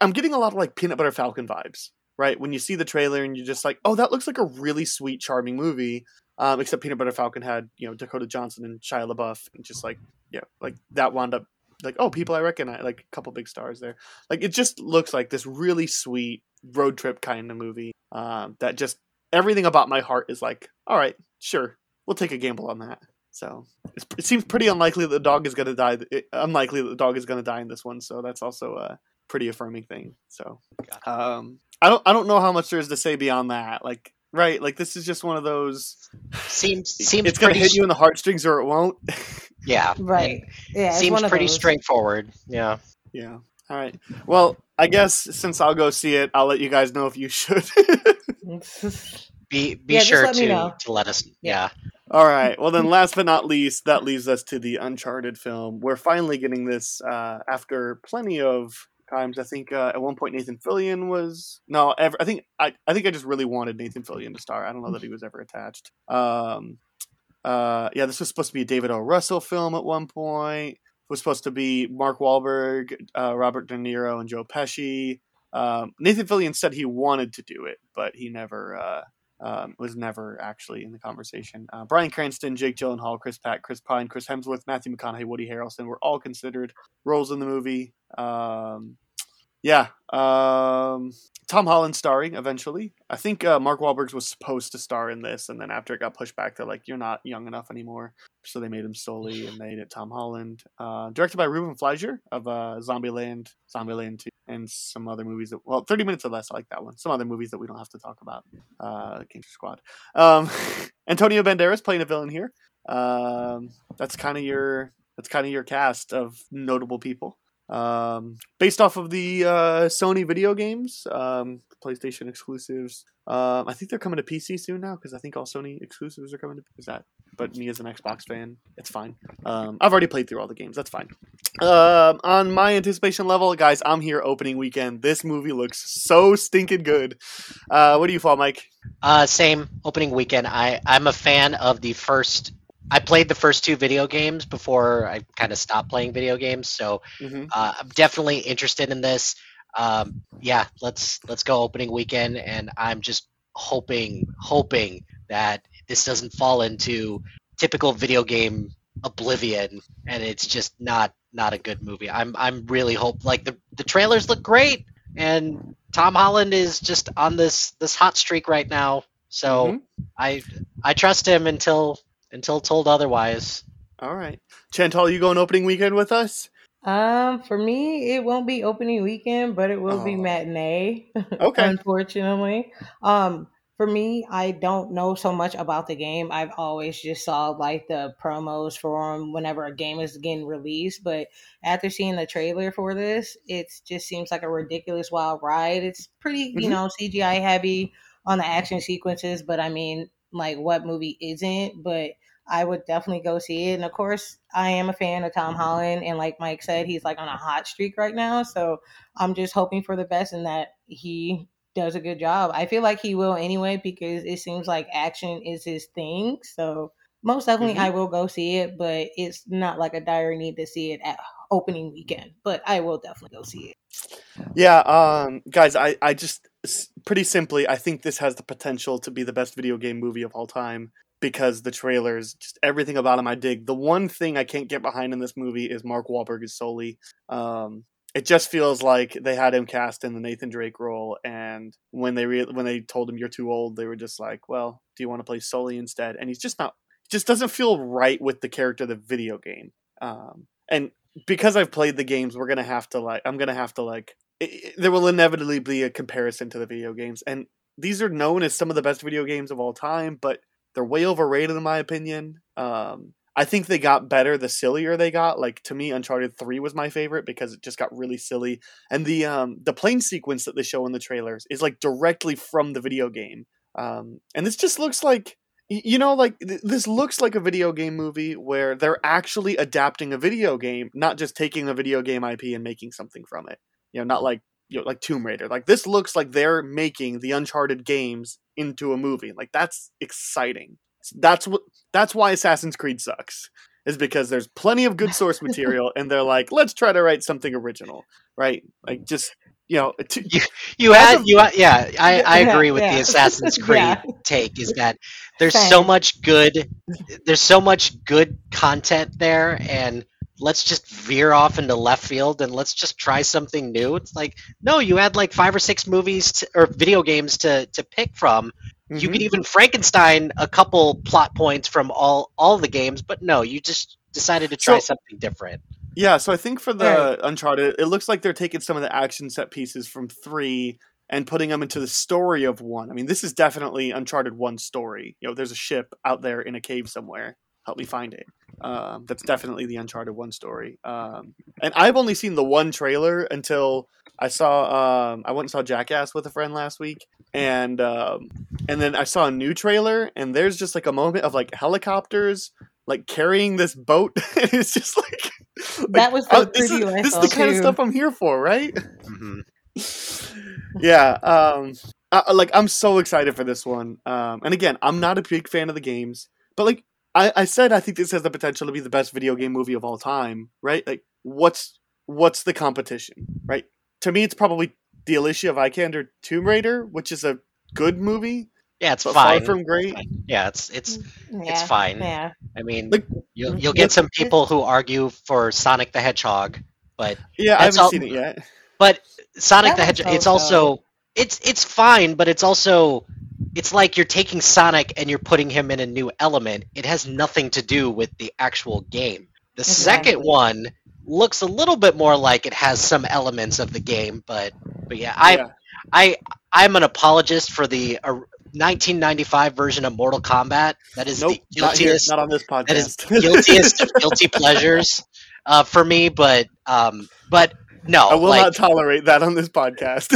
I'm getting a lot of like peanut butter falcon vibes, right? When you see the trailer and you're just like, oh, that looks like a really sweet, charming movie. Um, except peanut butter falcon had you know Dakota Johnson and Shia LaBeouf, and just like yeah, like that wound up like oh people I recognize, like a couple big stars there. Like it just looks like this really sweet road trip kind of movie. Um, that just everything about my heart is like, all right, sure, we'll take a gamble on that. So it's, it seems pretty unlikely that the dog is going to die. It, unlikely that the dog is going to die in this one. So that's also a pretty affirming thing. So um, I don't I don't know how much there is to say beyond that. Like right, like this is just one of those. Seems seems It's going to pretty hit you in the heartstrings or it won't. yeah Right. Yeah. it's seems pretty those. straightforward. Yeah. yeah. All right. Well, I guess since I'll go see it, I'll let you guys know if you should. Be be Yeah, sure let to know. to let us. Yeah. All right. Well, then, last but not least, that leaves us to the Uncharted film. We're finally getting this uh, after plenty of times. I think uh, at one point Nathan Fillion was no. Ever, I think I, I think I just really wanted Nathan Fillion to star. I don't know that he was ever attached. Um, Uh, yeah, this was supposed to be a David O. Russell film at one point. It was supposed to be Mark Wahlberg, uh, Robert De Niro, and Joe Pesci. Um, Nathan Fillion said he wanted to do it, but he never uh, um, was never actually in the conversation. Uh, Bryan Cranston, Jake Gyllenhaal, Chris Pratt, Chris Pine, Chris Hemsworth, Matthew McConaughey, Woody Harrelson were all considered roles in the movie. Um, yeah, um, Tom Holland starring eventually. I think uh, Mark Wahlberg was supposed to star in this, and then after it got pushed back, they're like, "You're not young enough anymore," so they made him Sully, and made it Tom Holland. Uh, directed by Ruben Fleischer of uh, Zombieland, Zombieland Two, and some other movies. That, well, Thirty Minutes or Less, I like that one. Some other movies that we don't have to talk about. Uh, Gangster Squad. Um, Antonio Banderas playing a villain here. Um, that's kind of your that's kind of your cast of notable people um, based off of the uh, Sony video games, um, PlayStation exclusives. Um, I think they're coming to PC soon now because I think all Sony exclusives are coming to. Is that? But me as an Xbox fan, it's fine. Um, I've already played through all the games. That's fine. Um, on my anticipation level, guys, I'm here opening weekend. This movie looks so stinking good. Uh, what do you fall, Mike? Uh, same opening weekend. I I'm a fan of the first I played the first two video games before I kind of stopped playing video games, so Mhm. uh, I'm definitely interested in this. Um, yeah, let's let's go opening weekend, and I'm just hoping hoping that this doesn't fall into typical video game oblivion, and it's just not not a good movie. I'm I'm really hope like the the trailers look great, and Tom Holland is just on this this hot streak right now. So Mhm. I I trust him until until told otherwise. All right, Chantal, you going opening weekend with us? Um, for me, it won't be opening weekend, but it will be Oh. matinee. Okay. unfortunately. Um, for me, I don't know so much about the game. I've always just saw like the promos for 'em whenever a game is getting released. But after seeing the trailer for this, it just seems like a ridiculous wild ride. It's pretty, you Mhm. know, CGI heavy on the action sequences, but I mean, like, what movie isn't? But I would definitely go see it. And of course, I am a fan of Tom Holland. And like Mike said, he's like on a hot streak right now. So I'm just hoping for the best and that he does a good job. I feel like he will anyway because it seems like action is his thing. So most definitely Mhm. I will go see it, but it's not like a dire need to see it at opening weekend. But I will definitely go see it. Yeah, um, guys, I, I just pretty simply, I think this has the potential to be the best video game movie of all time because the trailers, just everything about him, I dig. The one thing I can't get behind in this movie is Mark Wahlberg is Sully. Um, it just feels like they had him cast in the Nathan Drake role, and when they re- when they told him you're too old, they were just like, "Well, do you want to play Sully instead?" And he's just not, just doesn't feel right with the character of the video game. Um, and because I've played the games, we're gonna have to like, I'm gonna have to like, i i- there will inevitably be a comparison to the video games, and these are known as some of the best video games of all time, but they're way overrated in my opinion. Um, I think they got better the sillier they got. Like to me, Uncharted Three was my favorite because it just got really silly, and the um the plane sequence that they show in the trailers is like directly from the video game. Um, and this just looks like you know like th- this looks like a video game movie where they're actually adapting a video game, not just taking a video game IP and making something from it. You know, not like you know, like Tomb Raider. Like this looks like they're making the Uncharted games into a movie. Like that's exciting. That's what that's why Assassin's Creed sucks. Is because there's plenty of good source material and they're like, let's try to write something original, right? Like just you know, t- You As had you had- yeah, I, I agree with yeah. the Assassin's Creed Yeah. take is that there's so much good there's so much good content there and let's just veer off into left field and let's just try something new. It's like no, you had like five or six movies to, or video games to to pick from. You Mhm. could even Frankenstein a couple plot points from all all the games, but no, you just decided to try So- something different. Yeah, so I think for the Right. Uncharted, it looks like they're taking some of the action set pieces from three and putting them into the story of one. I mean, this is definitely Uncharted one story. You know, there's a ship out there in a cave somewhere. Help me find it. Um, that's definitely the Uncharted one story. Um, and I've only seen the one trailer until I saw. Um, I went and saw Jackass with a friend last week, and um, and then I saw a new trailer, and there's just like a moment of like helicopters like carrying this boat. and it's just like That was the oh, this is, preview I this is the kind of stuff I'm here for, right? hmm yeah. Um. I, I- like I'm so excited for this one. Um. And again, I'm not a big fan of the games, but like I, I said I think this has the potential to be the best video game movie of all time, right? Like, what's what's the competition, right? To me, it's probably the Alicia Vikander Tomb Raider, which is a good movie. Yeah, it's but fine. Far from great. Yeah, it's it's mm, Yeah, it's fine. Yeah. I mean, Like, you'll you'll get some people who argue for Sonic the Hedgehog, but Yeah, I haven't all- seen it yet. but Sonic That the one's Hedgehog, it's so-so. also it's it's fine, but it's also it's like you're taking Sonic and you're putting him in a new element. It has nothing to do with the actual game. The Exactly. second one looks a little bit more like it has some elements of the game, but but yeah, I Yeah. I I'm an apologist for the uh, 1995 version of Mortal Kombat. That is Nope, the not here, guiltiest not on this podcast. that is guiltiest of guilty pleasures uh, for me. But um, but no, I will like, not tolerate that on this podcast.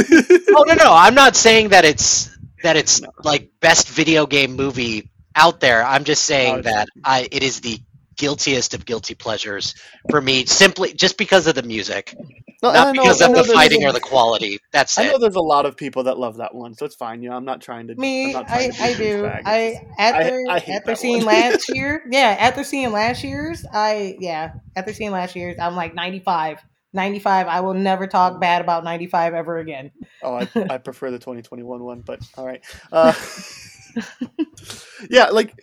oh no no, I'm not saying that it's that it's like best video game movie out there. I'm just saying No, that I it is the guiltiest of guilty pleasures for me, simply just because of the music, No, not know- because of the fighting a- or the quality. That's I it. know there's a lot of people that love that one, so it's fine. You know, I'm not trying to. I'm Me, not trying I, to be do. I It's just- after I hate after seeing one. last year, yeah, after seeing last year's, I yeah, after seeing last year's, I'm like 95. 95. I will never talk bad about 95 ever again. Oh, I, I prefer the 2021 one, but all right. Uh, yeah, like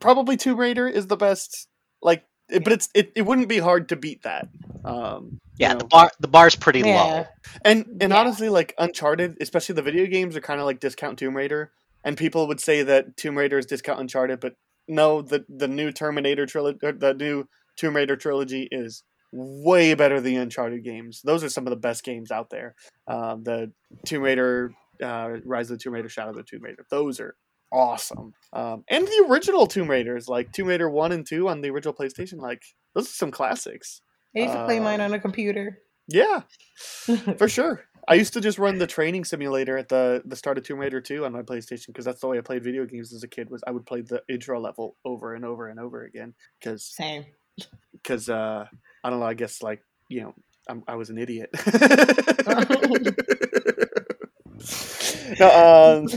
probably Tomb Raider is the best. Like, it, but it's it, it wouldn't be hard to beat that. Um, you yeah, know. the bar the bar's pretty low. And and Yeah. honestly, like Uncharted, especially the video games, are kind of like discount Tomb Raider. And people would say that Tomb Raider is discount Uncharted, but no, the the new Terminator trilogy, the new Tomb Raider trilogy is way better than the Uncharted games. Those are some of the best games out there. Um, the Tomb Raider, uh, Rise of the Tomb Raider, Shadow of the Tomb Raider, those are awesome. Um, and the original Tomb Raiders, like Tomb Raider one and two on the original PlayStation, like those are some classics. I used to play mine Uh, on a computer. Yeah, for sure. I used to just run the training simulator at the the start of Tomb Raider 2 on my PlayStation because that's the way I played video games as a kid. Was I would play the intro level over and over and over again because Same. because uh, I don't know. I guess like you know I'm, I was an idiot. no, um,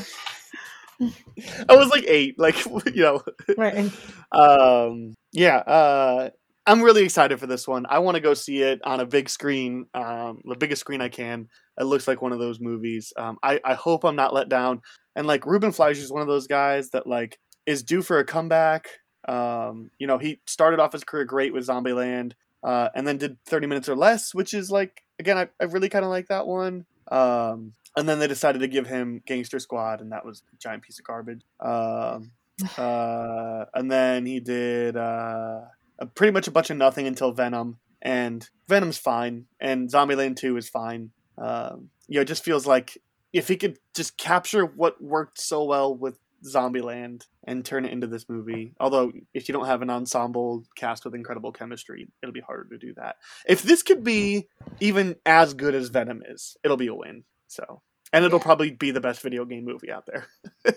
I was like eight, like you know. Right. Um, yeah, uh, I'm really excited for this one. I want to go see it on a big screen, um, the biggest screen I can. It looks like one of those movies. Um, I, I hope I'm not let down. And like Ruben Fleischer is one of those guys that like is due for a comeback. Um, you know, he started off his career great with Zombieland, uh, and then did 30 minutes or less, which is like again, I, I really kind of like that one. Um, and then they decided to give him Gangster Squad, and that was a giant piece of garbage. Um, uh, and then he did uh, a- pretty much a bunch of nothing until Venom, and Venom's fine, and Zombieland Two is fine. Um, you know, it just feels like if he could just capture what worked so well with Zombieland and turn it into this movie. Although, if you don't have an ensemble cast with incredible chemistry, it'll be harder to do that. If this could be even as good as Venom is, it'll be a win. So, and it'll probably be the best video game movie out there.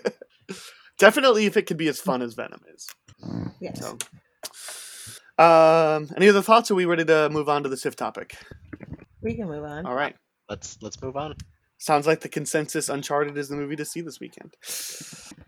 Definitely, if it could be as fun as Venom is. Yes. So, um, any other thoughts? Are we ready to move on to the SIF topic? We can move on. All right. Let's let's move on. Sounds like the consensus Uncharted is the movie to see this weekend.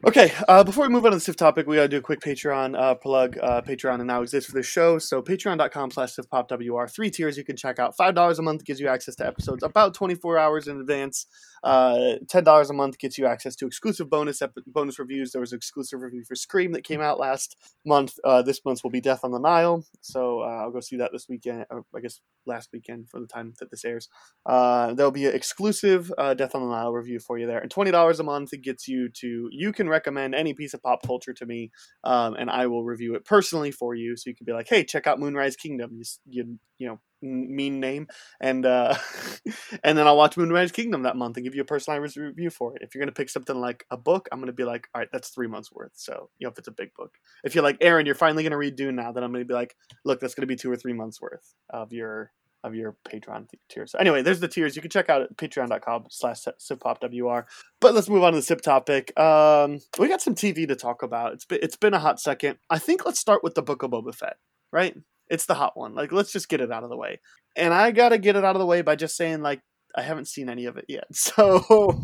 Okay, uh, before we move on to the SIF topic, we gotta do a quick Patreon uh, plug. Uh, Patreon and now exists for this show, so patreon.com slash SIFPopWR. Three tiers you can check out. $5 a month gives you access to episodes about 24 hours in advance. Uh, $10 a month gets you access to exclusive bonus ep- bonus reviews. There was an exclusive review for Scream that came out last month. Uh, this month will be Death on the Nile, so uh, I'll go see that this weekend, I guess last weekend for the time that this airs. Uh, there'll be an exclusive uh, Death on the Nile review for you there, and twenty dollars a month it gets you to. You can recommend any piece of pop culture to me, um, and I will review it personally for you. So you can be like, "Hey, check out Moonrise Kingdom." You you, you know mean name, and uh, and then I'll watch Moonrise Kingdom that month and give you a personalized review for it. If you're gonna pick something like a book, I'm gonna be like, "All right, that's three months worth." So you know if it's a big book. If you're like Aaron, you're finally gonna read Dune now, then I'm gonna be like, "Look, that's gonna be two or three months worth of your of your Patreon t- tiers. So anyway, there's the tiers. You can check out at patreon.com slash sipopwr. But let's move on to the sip topic. Um, we got some TV to talk about. It's been, it's been a hot second. I think let's start with the Book of Boba Fett, right? It's the hot one. Like, let's just get it out of the way. And I got to get it out of the way by just saying, like, I haven't seen any of it yet. So,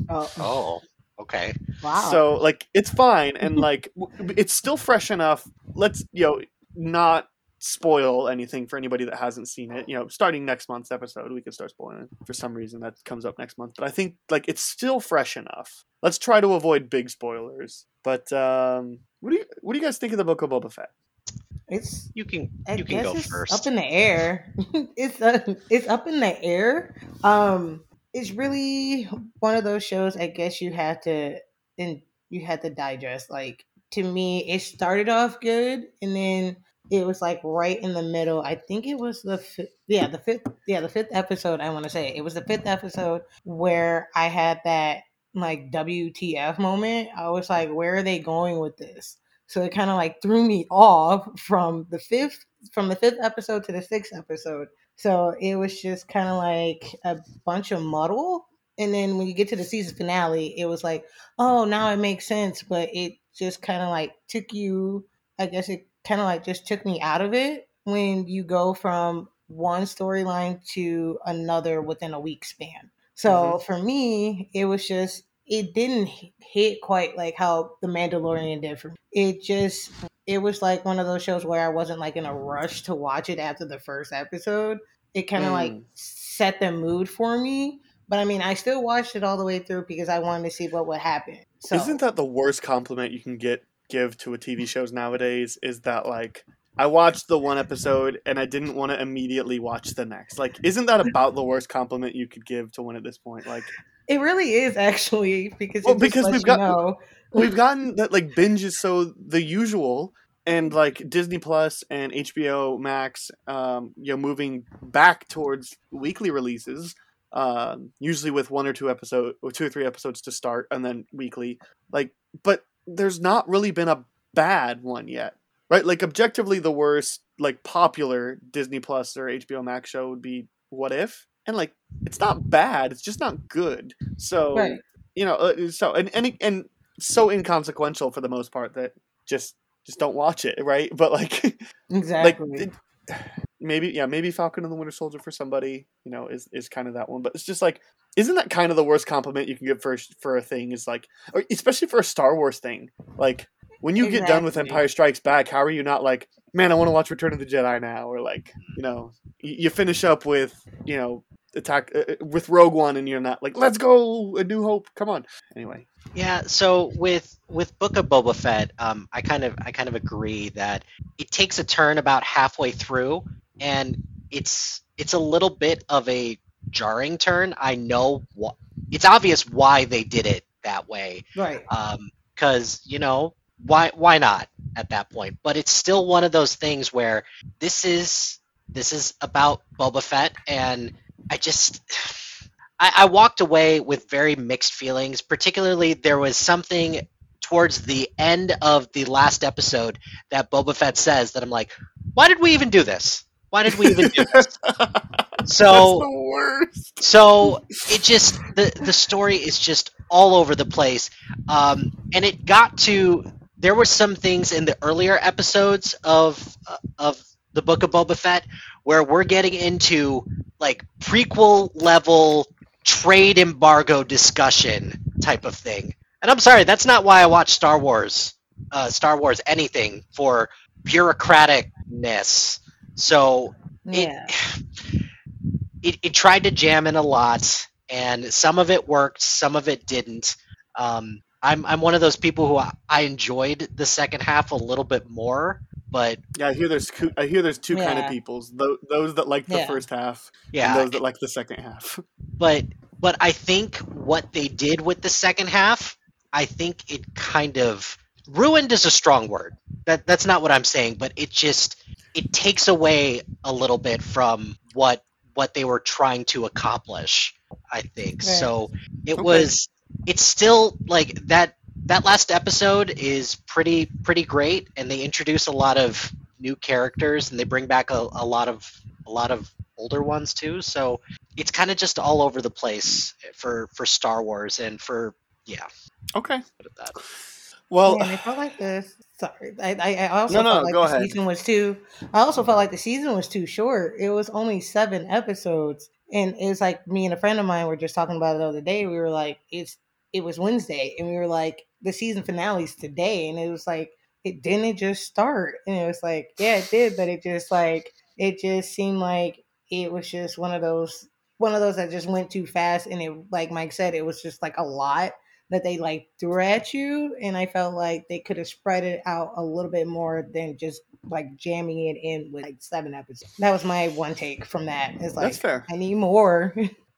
Oh, Oh, okay. wow. so like, it's fine. And like, it's still fresh enough. let's you know not spoil anything for anybody that hasn't seen it. You know, starting next month's episode, we can start spoiling it for some reason that comes up next month. But I think like it's still fresh enough. Let's try to avoid big spoilers. But um, what do you what do you guys think of the Book of Boba Fett? It's You can I you can go first. up in the air. it's uh, it's up in the air. Um, it's really one of those shows. I guess you had to and you had to digest. Like to me, it started off good, and then it was like right in the middle. I think it was the fi- yeah the fifth yeah the fifth episode. I want to say it was the fifth episode where I had that like WTF moment. I was like, where are they going with this? So it kind of like threw me off from the fifth from the fifth episode to the sixth episode. So it was just kind of like a bunch of muddle. And then when you get to the season finale, it was like, oh, now it makes sense. But it just kind of like took you, I guess it kind of like just took me out of it when you go from one storyline to another within a week span. So mm-hmm. for me, it was just it didn't hit quite like how the Mandalorian did for me. It just it was like one of those shows where I wasn't like in a rush to watch it after the first episode. It kind of like Mm. set the mood for me. But I mean, I still watched it all the way through because I wanted to see what would happen. So Isn't that the worst compliment you can get give to a TV shows nowadays? Is that like I watched the one episode and I didn't want to immediately watch the next. Like, isn't that about the worst compliment you could give to one at this point? Like, it really is actually because Well, because we've got- know. we've gotten that like binge is so the usual and like disney plus and hbo max um you know moving back towards weekly releases um usually with one or two episode or two or three episodes to start and then weekly. Like but there's not really been a bad one yet right? Like objectively the worst like popular disney plus or hbo max show would be what if and like it's not bad it's just not good so Right. you know uh, so and and and so inconsequential for the most part that just just don't watch it right but like like Exactly. it- maybe yeah maybe falcon and the winter soldier for somebody you know is is kind of that one but it's just like isn't that kind of the worst compliment you can give for for a thing is like or especially for a star wars thing like when you get done with empire strikes back how are you not like man i want to watch return of the jedi now or like you know you finish up with you know attack uh, uh, with rogue one and you're not like let's go a new hope come on anyway Yeah, so with with Book of Boba Fett, um, I kind of I kind of agree that it takes a turn about halfway through, and it's it's a little bit of a jarring turn. I know wh- it's obvious why they did it that way, right. because you know why why not at that point? But it's still one of those things where this is this is about Boba Fett, and I just I, I walked away with very mixed feelings. Particularly, there was something towards the end of the last episode that Boba Fett says that I'm like, why did we even do this? Why did we even do this? So That's the worst. so it just the the story is just all over the place um, and it got to there were some things in the earlier episodes of uh, of the book of boba fett where we're getting into like prequel level trade embargo discussion type of thing and i'm sorry that's not why i watch star wars uh, star wars anything for bureaucraticness so Yeah. it, it tried to jam in a lot, and some of it worked, some of it didn't. Um, I'm I'm one of those people who I, I enjoyed the second half a little bit more, but Yeah, I hear there's I hear there's two kind of peoples. Tho- those that like the Yeah. first half, yeah, and those that like the second half. but but I think what they did with the second half, I think it kind of ruined is a strong word. That that's not what I'm saying, but it just it takes away a little bit from what what they were trying to accomplish. I think Right. so. It Okay. was it's still like that that last episode is pretty pretty great and they introduce a lot of new characters and they bring back a, a lot of a lot of older ones too so it's kind of just all over the place for for star wars and for yeah Okay. put it that Well, Man, it felt like this. Sorry, I, I, I also No, no, felt like go the ahead. season was too. I also felt like the season was too short. It was only seven episodes, and it was like me and a friend of mine were just talking about it the other day. We were like, it's it was Wednesday, and we were like, the season finale's today, and it was like, it didn't just start, and it was like, yeah, it did, but it just like it just seemed like it was just one of those one of those that just went too fast, and it like Mike said, it was just like a lot that they like threw at you, and I felt like they could have spread it out a little bit more than just like jamming it in with like seven episodes. That was my one take from that. It's like That's fair. I need more.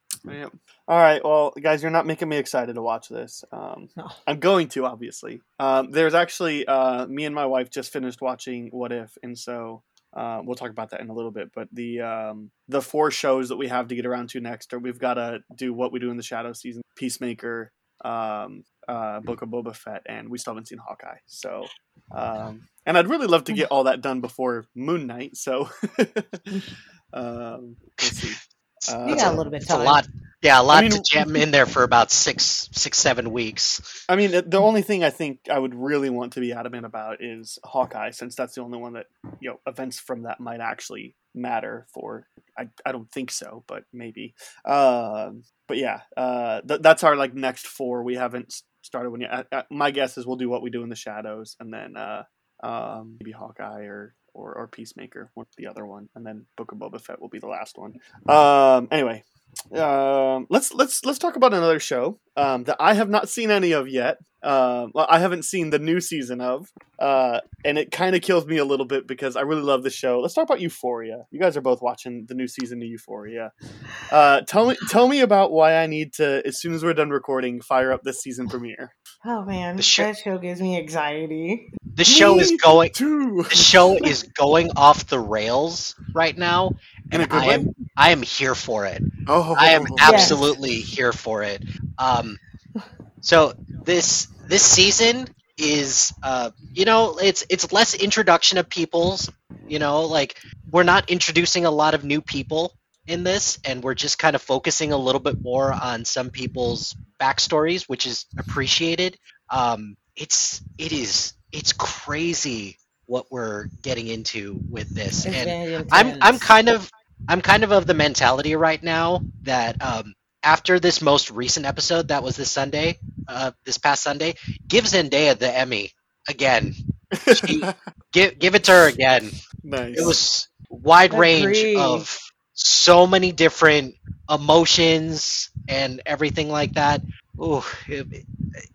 All right. Well, guys, you're not making me excited to watch this. Um, No. I'm going to, obviously. Um, there's actually uh, me and my wife just finished watching What If, and so uh, we'll talk about that in a little bit. But the um, the four shows that we have to get around to next are we've got to do What We Do in the Shadow season, Peacemaker, um, uh, Book of Boba Fett, and we still haven't seen Hawkeye. So, um, and I'd really love to get all that done before Moon Knight. So, um, let's see. Uh, you got a little bit of It's a lot. Yeah, a lot mean- to jam in there for about six, six, seven weeks. I mean, the only thing I think I would really want to be adamant about is Hawkeye, since that's the only one that you know events from that might actually matter for. I, I don't think so, but maybe. Um, but yeah, uh, th- that's our like next four. We haven't started one yet. Uh, uh, my guess is we'll do what we do in the shadows, and then uh, um, maybe Hawkeye or. Or, or Peacemaker, or the other one, and then Book of Boba Fett will be the last one. Um, anyway, um, let's let's let's talk about another show um, that I have not seen any of yet. Um, well, I haven't seen the new season of, uh, and it kind of kills me a little bit because I really love the show. Let's talk about Euphoria. You guys are both watching the new season of Euphoria. Uh, tell me tell me about why I need to, as soon as we're done recording, fire up this season premiere. Oh man, The show- that show gives me anxiety. The show is going. Too. The show is going off the rails right now, and I way? am. I am here for it. Oh, I am Yes. absolutely here for it. Um, so this this season is, uh, you know, it's it's less introduction of people's. You know, like we're not introducing a lot of new people in this, and we're just kind of focusing a little bit more on some people's backstories, which is appreciated. Um, it's it is it's crazy what we're getting into with this, and I'm I'm kind of I'm kind of of the mentality right now that um, after this most recent episode that was this Sunday, uh, this past Sunday, give Zendaya the Emmy again. She- give give it to her again. nice. It was wide range of so many different emotions and everything like that. Ooh, it-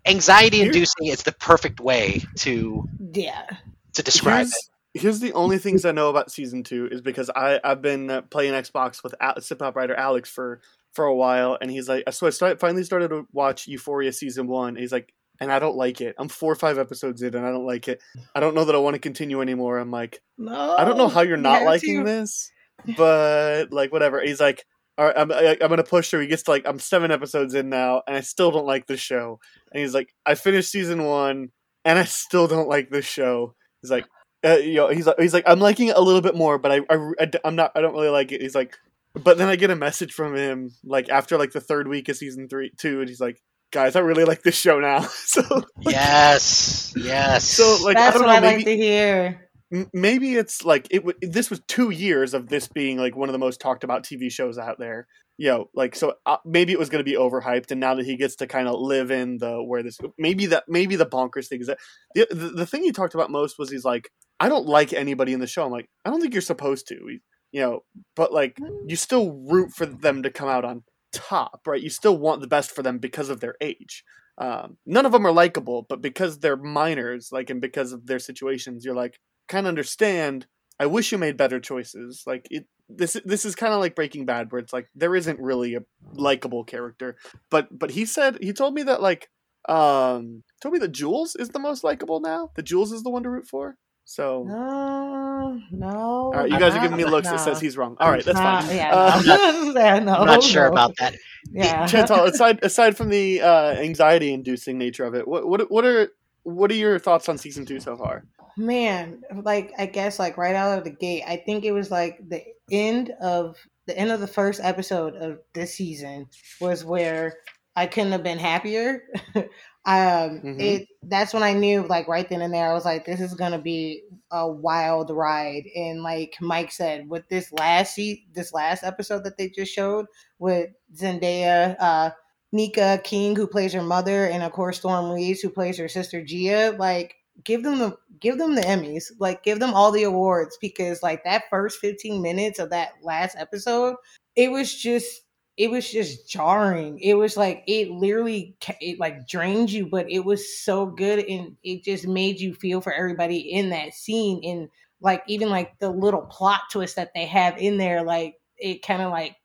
anxiety inducing is the perfect way to Yeah. to describe here's, it. here's the only things I know about season two is because I I've been uh, playing Xbox with Al- Sip Hop writer Alex for for a while, and he's like, so I started, finally started to watch Euphoria season one. He's like, and I don't like it. I'm four or five episodes in, and I don't like it. I don't know that I want to continue anymore. I'm like, No. I don't know how you're not liking to. this, but like whatever. He's like, all right, I'm I, I'm gonna push through. He gets to like I'm seven episodes in now, and I still don't like the show. And he's like, I finished season one, and I still don't like this show. He's like, uh, you know, he's like, he's like, I'm liking it a little bit more, but I, I, I am not, I don't really like it. He's like, but then I get a message from him like after like the third week of season three, two, and he's like, guys, I really like this show now. so like, Yes, yes. so like That's I don't what know, I maybe like to hear. M- maybe it's like it. W- this was two years of this being like one of the most talked about TV shows out there. You know, like so uh, maybe it was going to be overhyped, and now that he gets to kind of live in the where this maybe that maybe the bonkers thing is that the, the the thing he talked about most was he's like I don't like anybody in the show. I'm like I don't think you're supposed to, you know, but like you still root for them to come out on top, right? You still want the best for them because of their age. Um, none of them are likable, but because they're minors, like and because of their situations, you're like kind of understand. I wish you made better choices. Like it, this this is kind of like Breaking Bad, where it's like there isn't really a likable character, but but he said he told me that like um told me that Jules is the most likable now. That Jules is the one to root for. So No, no. all right, you guys are giving me looks that says he's wrong. All right, that's Nah, fine. Yeah, Uh, no. yeah, no, I'm not sure no. about that. Yeah. Chantal, aside aside from the uh, anxiety-inducing nature of it, what what what are what are your thoughts on season two so far? Man, like I guess like right out of the gate, I think it was like the end of the end of the first episode of this season was where I couldn't have been happier. um Mhm. it that's when I knew like right then and there I was like this is going to be a wild ride and like Mike said with this last se- this last episode that they just showed with Zendaya uh Nika King who plays her mother and of course Storm Reeves who plays her sister Gia like give them the give them the Emmys, like give them all the awards because like that first 15 minutes of that last episode, it was just it was just jarring. It was like it literally it like drained you, but it was so good and it just made you feel for everybody in that scene and like even like the little plot twist that they have in there like it kind of like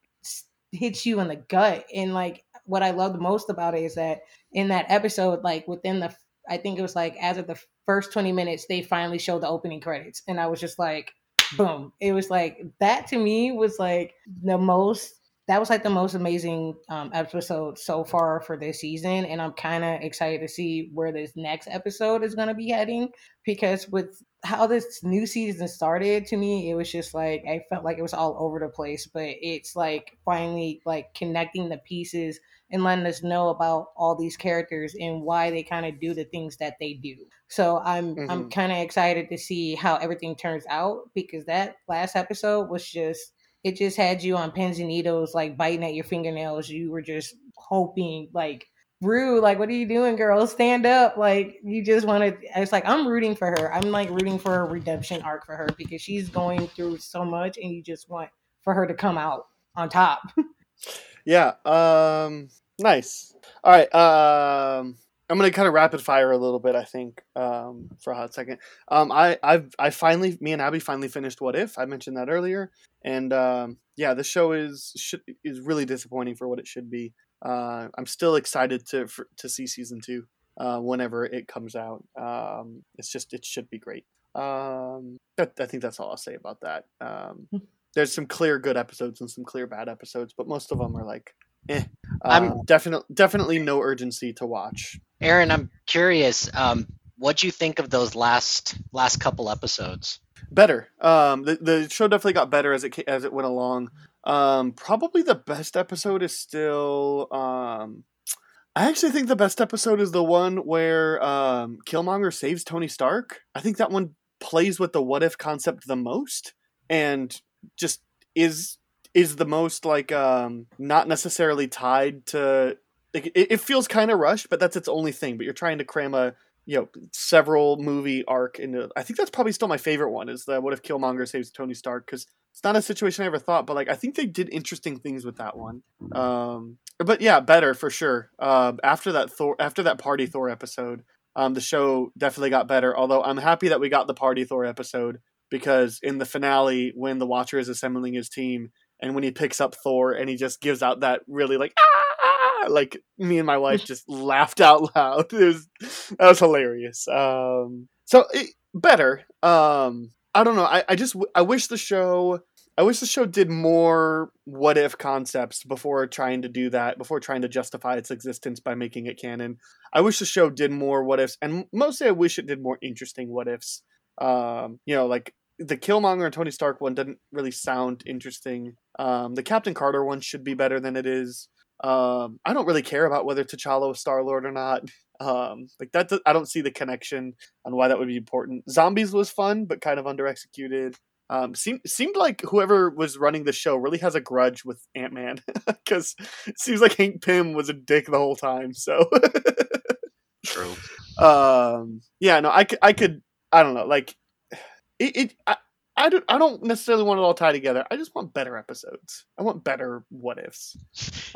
hits you in the gut and like what I love the most about it is that in that episode like within the I think it was like as of the first 20 minutes they finally showed the opening credits and I was just like boom it was like that to me was like the most that was like the most amazing um, episode so far for this season and i'm kind of excited to see where this next episode is going to be heading because with how this new season started to me it was just like i felt like it was all over the place but it's like finally like connecting the pieces and letting us know about all these characters and why they kind of do the things that they do so i'm mm-hmm. i'm kind of excited to see how everything turns out because that last episode was just it just had you on pins and needles, like biting at your fingernails. You were just hoping, like, Rue, like, what are you doing, girl? Stand up. Like, you just want to. It's like, I'm rooting for her. I'm like rooting for a redemption arc for her because she's going through so much and you just want for her to come out on top. yeah. Um, nice. All right. Um, I'm gonna kind of rapid fire a little bit. I think um, for a hot second. Um, I I've I finally me and Abby finally finished What If. I mentioned that earlier, and um, yeah, the show is should, is really disappointing for what it should be. Uh, I'm still excited to for, to see season two uh, whenever it comes out. Um, it's just it should be great. Um, that, I think that's all I'll say about that. Um, hmm. there's some clear good episodes and some clear bad episodes, but most of them are like eh. I'm um, definitely definitely no urgency to watch. Aaron, I'm curious. Um, what do you think of those last last couple episodes? Better. Um, the the show definitely got better as it as it went along. Um, probably the best episode is still. Um, I actually think the best episode is the one where um, Killmonger saves Tony Stark. I think that one plays with the what if concept the most, and just is is the most like um not necessarily tied to like it, it feels kind of rushed but that's its only thing but you're trying to cram a you know several movie arc into i think that's probably still my favorite one is the what if killmonger saves tony stark because it's not a situation i ever thought but like i think they did interesting things with that one. Um but yeah better for sure. Uh, after that thor after that party thor episode um the show definitely got better although i'm happy that we got the party thor episode because in the finale when the watcher is assembling his team and when he picks up Thor and he just gives out that really like ah, like me and my wife just laughed out loud. It was that was hilarious. Um, so it, better. Um, I don't know. I, I just I wish the show I wish the show did more what if concepts before trying to do that, before trying to justify its existence by making it canon. I wish the show did more what ifs, and mostly I wish it did more interesting what ifs. Um, you know, like the Killmonger and Tony Stark one doesn't really sound interesting. Um, the Captain Carter one should be better than it is. Um, I don't really care about whether T'Challa was Star Lord or not. Um, like that, I don't see the connection on why that would be important. Zombies was fun, but kind of under executed. Um, seemed seemed like whoever was running the show really has a grudge with Ant Man because it seems like Hank Pym was a dick the whole time. So true. Um, yeah, no, I could, I could, I don't know, like it, it I, I don't, I don't necessarily want it all tied together. I just want better episodes. I want better what ifs.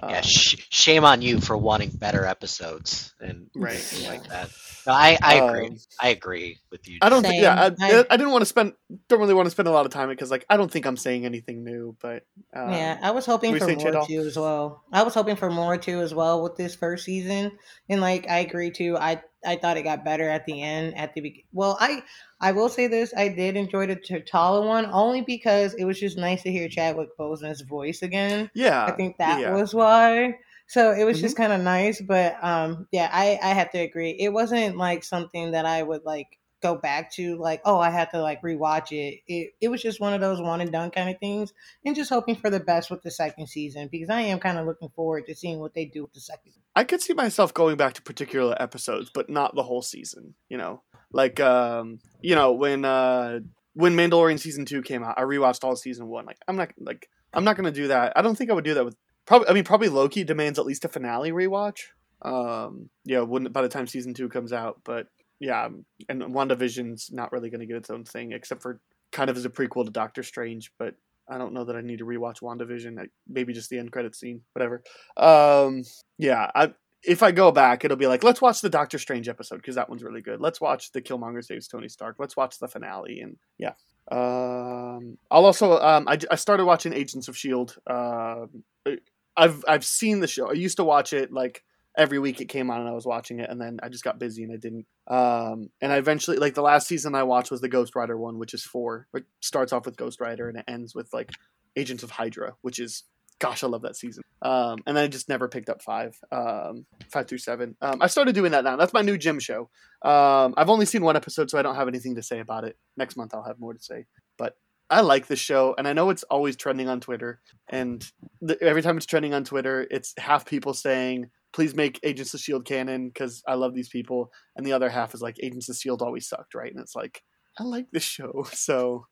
Yeah, um, sh- shame on you for wanting better episodes and right like that. No, I, I agree. Um, I agree with you. I don't think. Yeah, I, I, I, didn't want to spend. Don't really want to spend a lot of time because, like, I don't think I'm saying anything new. But um, yeah, I was hoping for more too as well. I was hoping for more too as well with this first season, and like I agree too. I I thought it got better at the end. At the beginning, well, I I will say this: I did enjoy the T'Challa one only because it was just nice to hear Chadwick Boseman's voice again. Yeah, I think that yeah. was why. So it was mm-hmm. just kind of nice, but um, yeah, I I have to agree. It wasn't like something that I would like go back to like oh i had to like rewatch it it, it was just one of those one and done kind of things and just hoping for the best with the second season because i am kind of looking forward to seeing what they do with the second i could see myself going back to particular episodes but not the whole season you know like um you know when uh when mandalorian season two came out i rewatched all season one like i'm not like i'm not gonna do that i don't think i would do that with probably i mean probably loki demands at least a finale rewatch um yeah when by the time season two comes out but yeah, and WandaVision's not really to get its own thing, except for kind of as a prequel to Doctor Strange. But I don't know that I need to rewatch WandaVision. Like, maybe just the end credit scene, whatever. Um, yeah, I if I go back, it'll be like, let's watch the Doctor Strange episode because that one's really good. Let's watch the Killmonger saves Tony Stark. Let's watch the finale, and yeah. Um, I'll also um, I, I started watching Agents of Shield. Uh, I've I've seen the show. I used to watch it like every week it came on and I was watching it and then I just got busy and I didn't. Um, and I eventually like the last season I watched was the Ghost Rider one, which is four. It starts off with Ghost Rider and it ends with like Agents of Hydra, which is gosh, I love that season. Um, and I just never picked up five, um, five through seven. Um, I started doing that now. That's my new gym show. Um, I've only seen one episode, so I don't have anything to say about it. Next month I'll have more to say. But I like this show, and I know it's always trending on Twitter. And every time it's trending on Twitter, it's half people saying, "Please make Agents of Shield canon," because I love these people, and the other half is like, "Agents of Shield always sucked," right? And it's like, I like this show, so.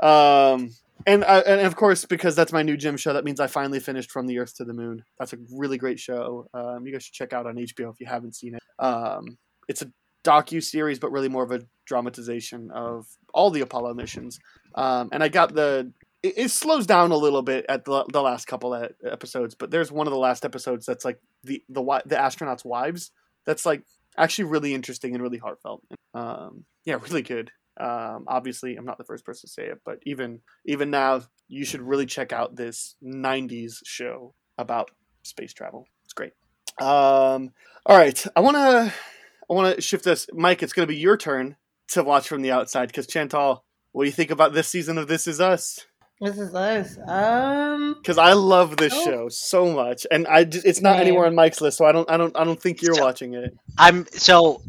Um, and I, and of course, because that's my new gym show, that means I finally finished From the Earth to the Moon. That's a really great show. Um, you guys should check out on HBO if you haven't seen it. Um, it's a docu series, but really more of a dramatization of all the Apollo missions. Um, and I got the. It, it, slows down a little bit at the, the last couple episodes, but there's one of the last episodes that's like the the the astronauts' wives. That's like actually really interesting and really heartfelt. Um, yeah, really good. Um, obviously, I'm not the first person to say it, but even even now, you should really check out this '90s show about space travel. It's great. Um, all right, I want to I want to shift this, Mike. It's going to be your turn to watch from the outside because Chantal, what do you think about this season of This Is Us? This is us. Um, because I love this oh. show so much, and I just, it's not Man. anywhere on Mike's list, so I don't I don't I don't think you're so, watching it. I'm so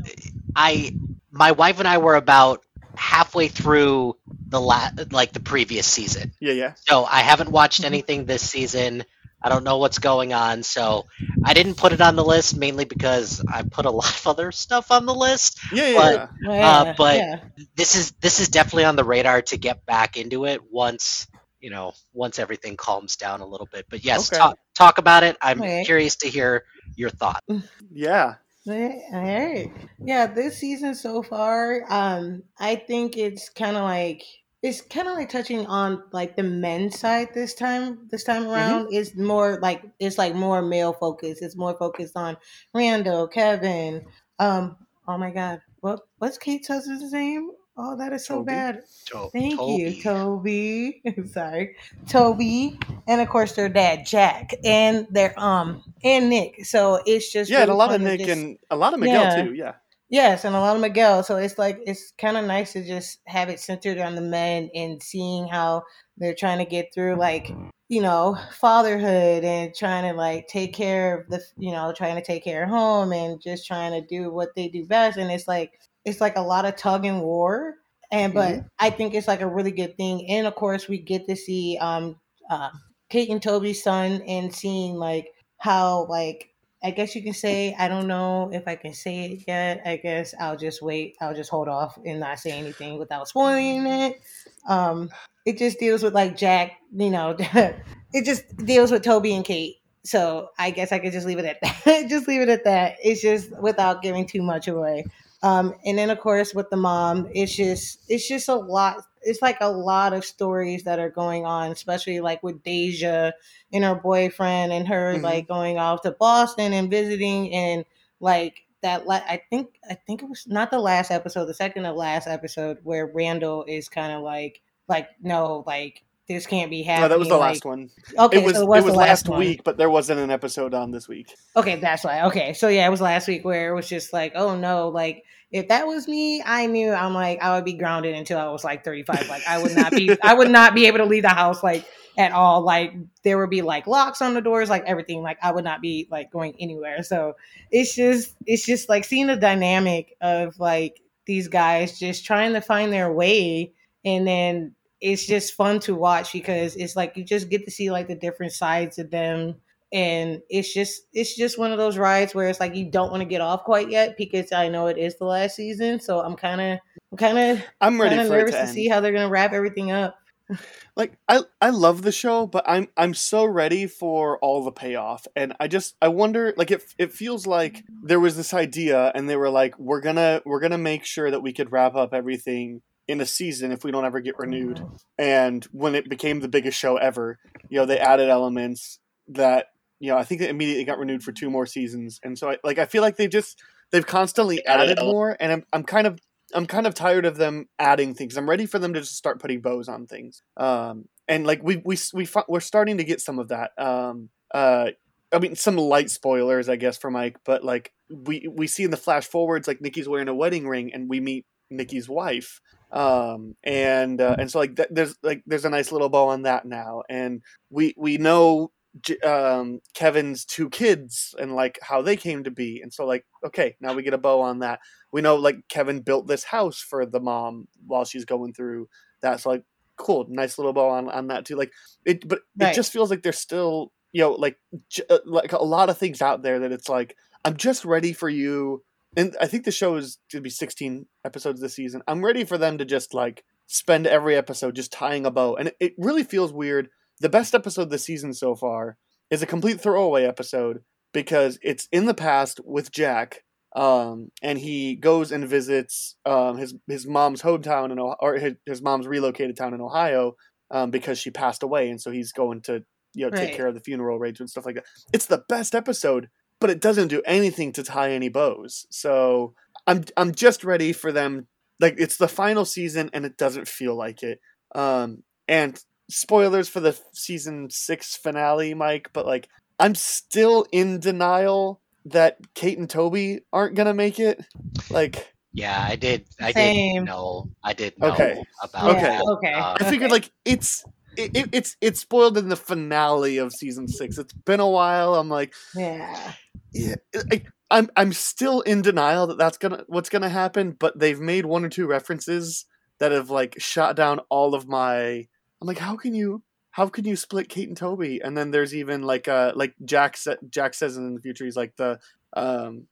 I my wife and I were about halfway through the la- like the previous season. Yeah, yeah. So I haven't watched anything this season. I don't know what's going on, so I didn't put it on the list mainly because I put a lot of other stuff on the list. Yeah, yeah. But, yeah. Uh, but yeah. this is this is definitely on the radar to get back into it once you know once everything calms down a little bit. But yes, okay. talk talk about it. I'm okay. curious to hear your thought. Yeah, Hey, yeah, this season so far, um, I think it's kind of like it's kind of like touching on like the men's side this time. This time mm-hmm. around, mm-hmm. it's more like it's like more male focused. It's more focused on Randall, Kevin. Um, oh my God, what what's Kate's husband's name? Oh, that is so Toby. bad. To- Thank Toby. you, Toby. Sorry, Toby, and of course their dad Jack, and their um and Nick. So it's just yeah, really and a lot of Nick just, and a lot of Miguel yeah. too. Yeah. Yes, and a lot of Miguel. So it's like it's kind of nice to just have it centered on the men and seeing how they're trying to get through like you know fatherhood and trying to like take care of the you know trying to take care of home and just trying to do what they do best and it's like it's like a lot of tug and war and but mm-hmm. i think it's like a really good thing and of course we get to see um uh, kate and toby's son and seeing like how like i guess you can say i don't know if i can say it yet i guess i'll just wait i'll just hold off and not say anything without spoiling it. Um it just deals with like jack you know it just deals with toby and kate so i guess i could just leave it at that just leave it at that. It's just without giving too much away um, and then of course with the mom, it's just it's just a lot. It's like a lot of stories that are going on, especially like with Deja and her boyfriend and her mm-hmm. like going off to Boston and visiting and like that. La- I think I think it was not the last episode, the second to last episode where Randall is kind of like like no like this can't be happening. No, that was the like, last one. Okay, it was, so it was, it was last, last week, but there wasn't an episode on this week. Okay, that's why. Okay, so yeah, it was last week where it was just like, oh no, like if that was me, I knew I'm like I would be grounded until I was like 35. Like I would not be, I would not be able to leave the house like at all. Like there would be like locks on the doors, like everything. Like I would not be like going anywhere. So it's just, it's just like seeing the dynamic of like these guys just trying to find their way and then it's just fun to watch because it's like you just get to see like the different sides of them. And it's just it's just one of those rides where it's like you don't want to get off quite yet because I know it is the last season. So I'm kind of I'm kind of I'm ready for nervous to, to see how they're going to wrap everything up. Like I I love the show, but I'm I'm so ready for all the payoff, and I just I wonder like it it feels like there was this idea, and they were like we're gonna we're gonna make sure that we could wrap up everything in a season if we don't ever get renewed, and when it became the biggest show ever, you know they added elements that you know I think it immediately got renewed for two more seasons, and so I like I feel like they just they've constantly added more, and I'm I'm kind of I'm kind of tired of them adding things. I'm ready for them to just start putting bows on things. Um, and like we we we we're starting to get some of that. Um, uh, I mean, some light spoilers, I guess, for Mike, but like we we see in the flash forwards, like Nikki's wearing a wedding ring, and we meet Nikki's wife. Um, and uh, and so like th- there's like there's a nice little bow on that now, and we we know J- um, Kevin's two kids and like how they came to be, and so like okay, now we get a bow on that. We know like Kevin built this house for the mom while she's going through that. So like cool, nice little bow on on that too. Like it, but Right. it just feels like there's still you know like j- uh, like a lot of things out there that it's like I'm just ready for you. And I think the show is going to be 16 episodes this season. I'm ready for them to just like spend every episode just tying a bow, and it, really feels weird. The best episode this season so far is a complete throwaway episode because it's in the past with Jack, um, and he goes and visits um, his his mom's hometown in Ohio, or his, his mom's relocated town in Ohio um, because she passed away, and so he's going to you know take care of the funeral arrangements and stuff like that. It's the best episode, but it doesn't do anything to tie any bows. So I'm I'm just ready for them. Like it's the final season, and it doesn't feel like it. Um, and spoilers for the season six finale, Mike, but like I'm still in denial that Kate and Toby aren't gonna make it. Like Yeah, I did. I Same. did know. I did know Okay. about. Okay. that. Okay. Uh, I figured like it's it, it, it's it's spoiled in the finale of season six. It's been a while. I'm like, Yeah. Yeah, I, I'm I'm still in denial that that's gonna what's gonna happen. But they've made one or two references that have like shot down all of my. I'm like, how can you? How can you split Kate and Toby? And then there's even like uh like Jack sa- Jack says in the future he's like the um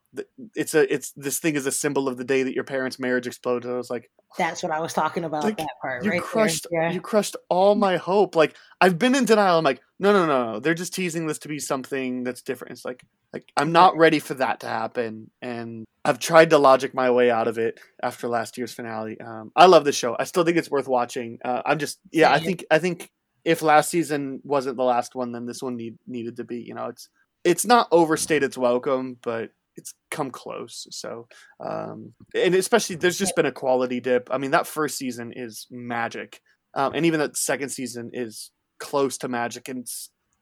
it's a it's this thing is a symbol of the day that your parents' marriage exploded. I was like, That's what I was talking about. Like, that part you right crushed. Yeah. you crushed all my hope like i've been in denial i'm like no no no no they're just teasing this to be something that's different it's like like i'm not ready for that to happen and i've tried to logic my way out of it after last year's finale um, i love the show i still think it's worth watching uh, i'm just yeah i think i think if last season wasn't the last one then this one need, needed to be you know it's it's not overstayed its welcome but it's come close so um, and especially there's just been a quality dip. I mean, that first season is magic, um, and even that second season is close to magic. And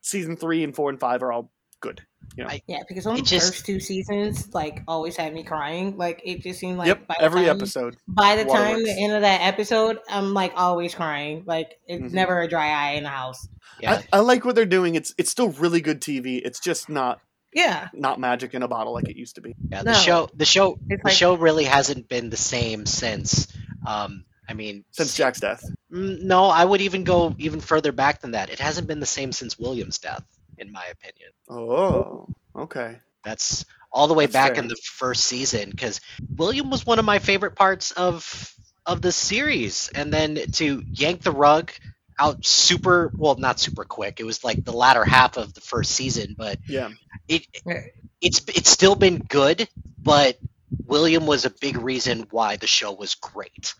season three and four and five are all good. You know, I- Yeah, because those It just- first two seasons like always had me crying. Like it just seemed like yep, by every time- episode. By the time Waterworks. the end of that episode, I'm like always crying. Like it's Mhm. never a dry eye in the house. yeah, I, I like what they're doing. It's it's still really good TV. It's just not Yeah, not magic in a bottle like it used to be. yeah. The No. show, the show, It's the like- show really hasn't been the same since. Um, I mean, Since Jack's death, Mm, No, I would even go even further back than that. It hasn't been the same since William's death, in my opinion. oh, okay. That's all the way That's back fair. in the first season because William was one of my favorite parts of of the series, and then to yank the rug out super well, not super quick. It was like the latter half of the first season, but Yeah, it it's it's still been good, but William was a big reason why the show was great.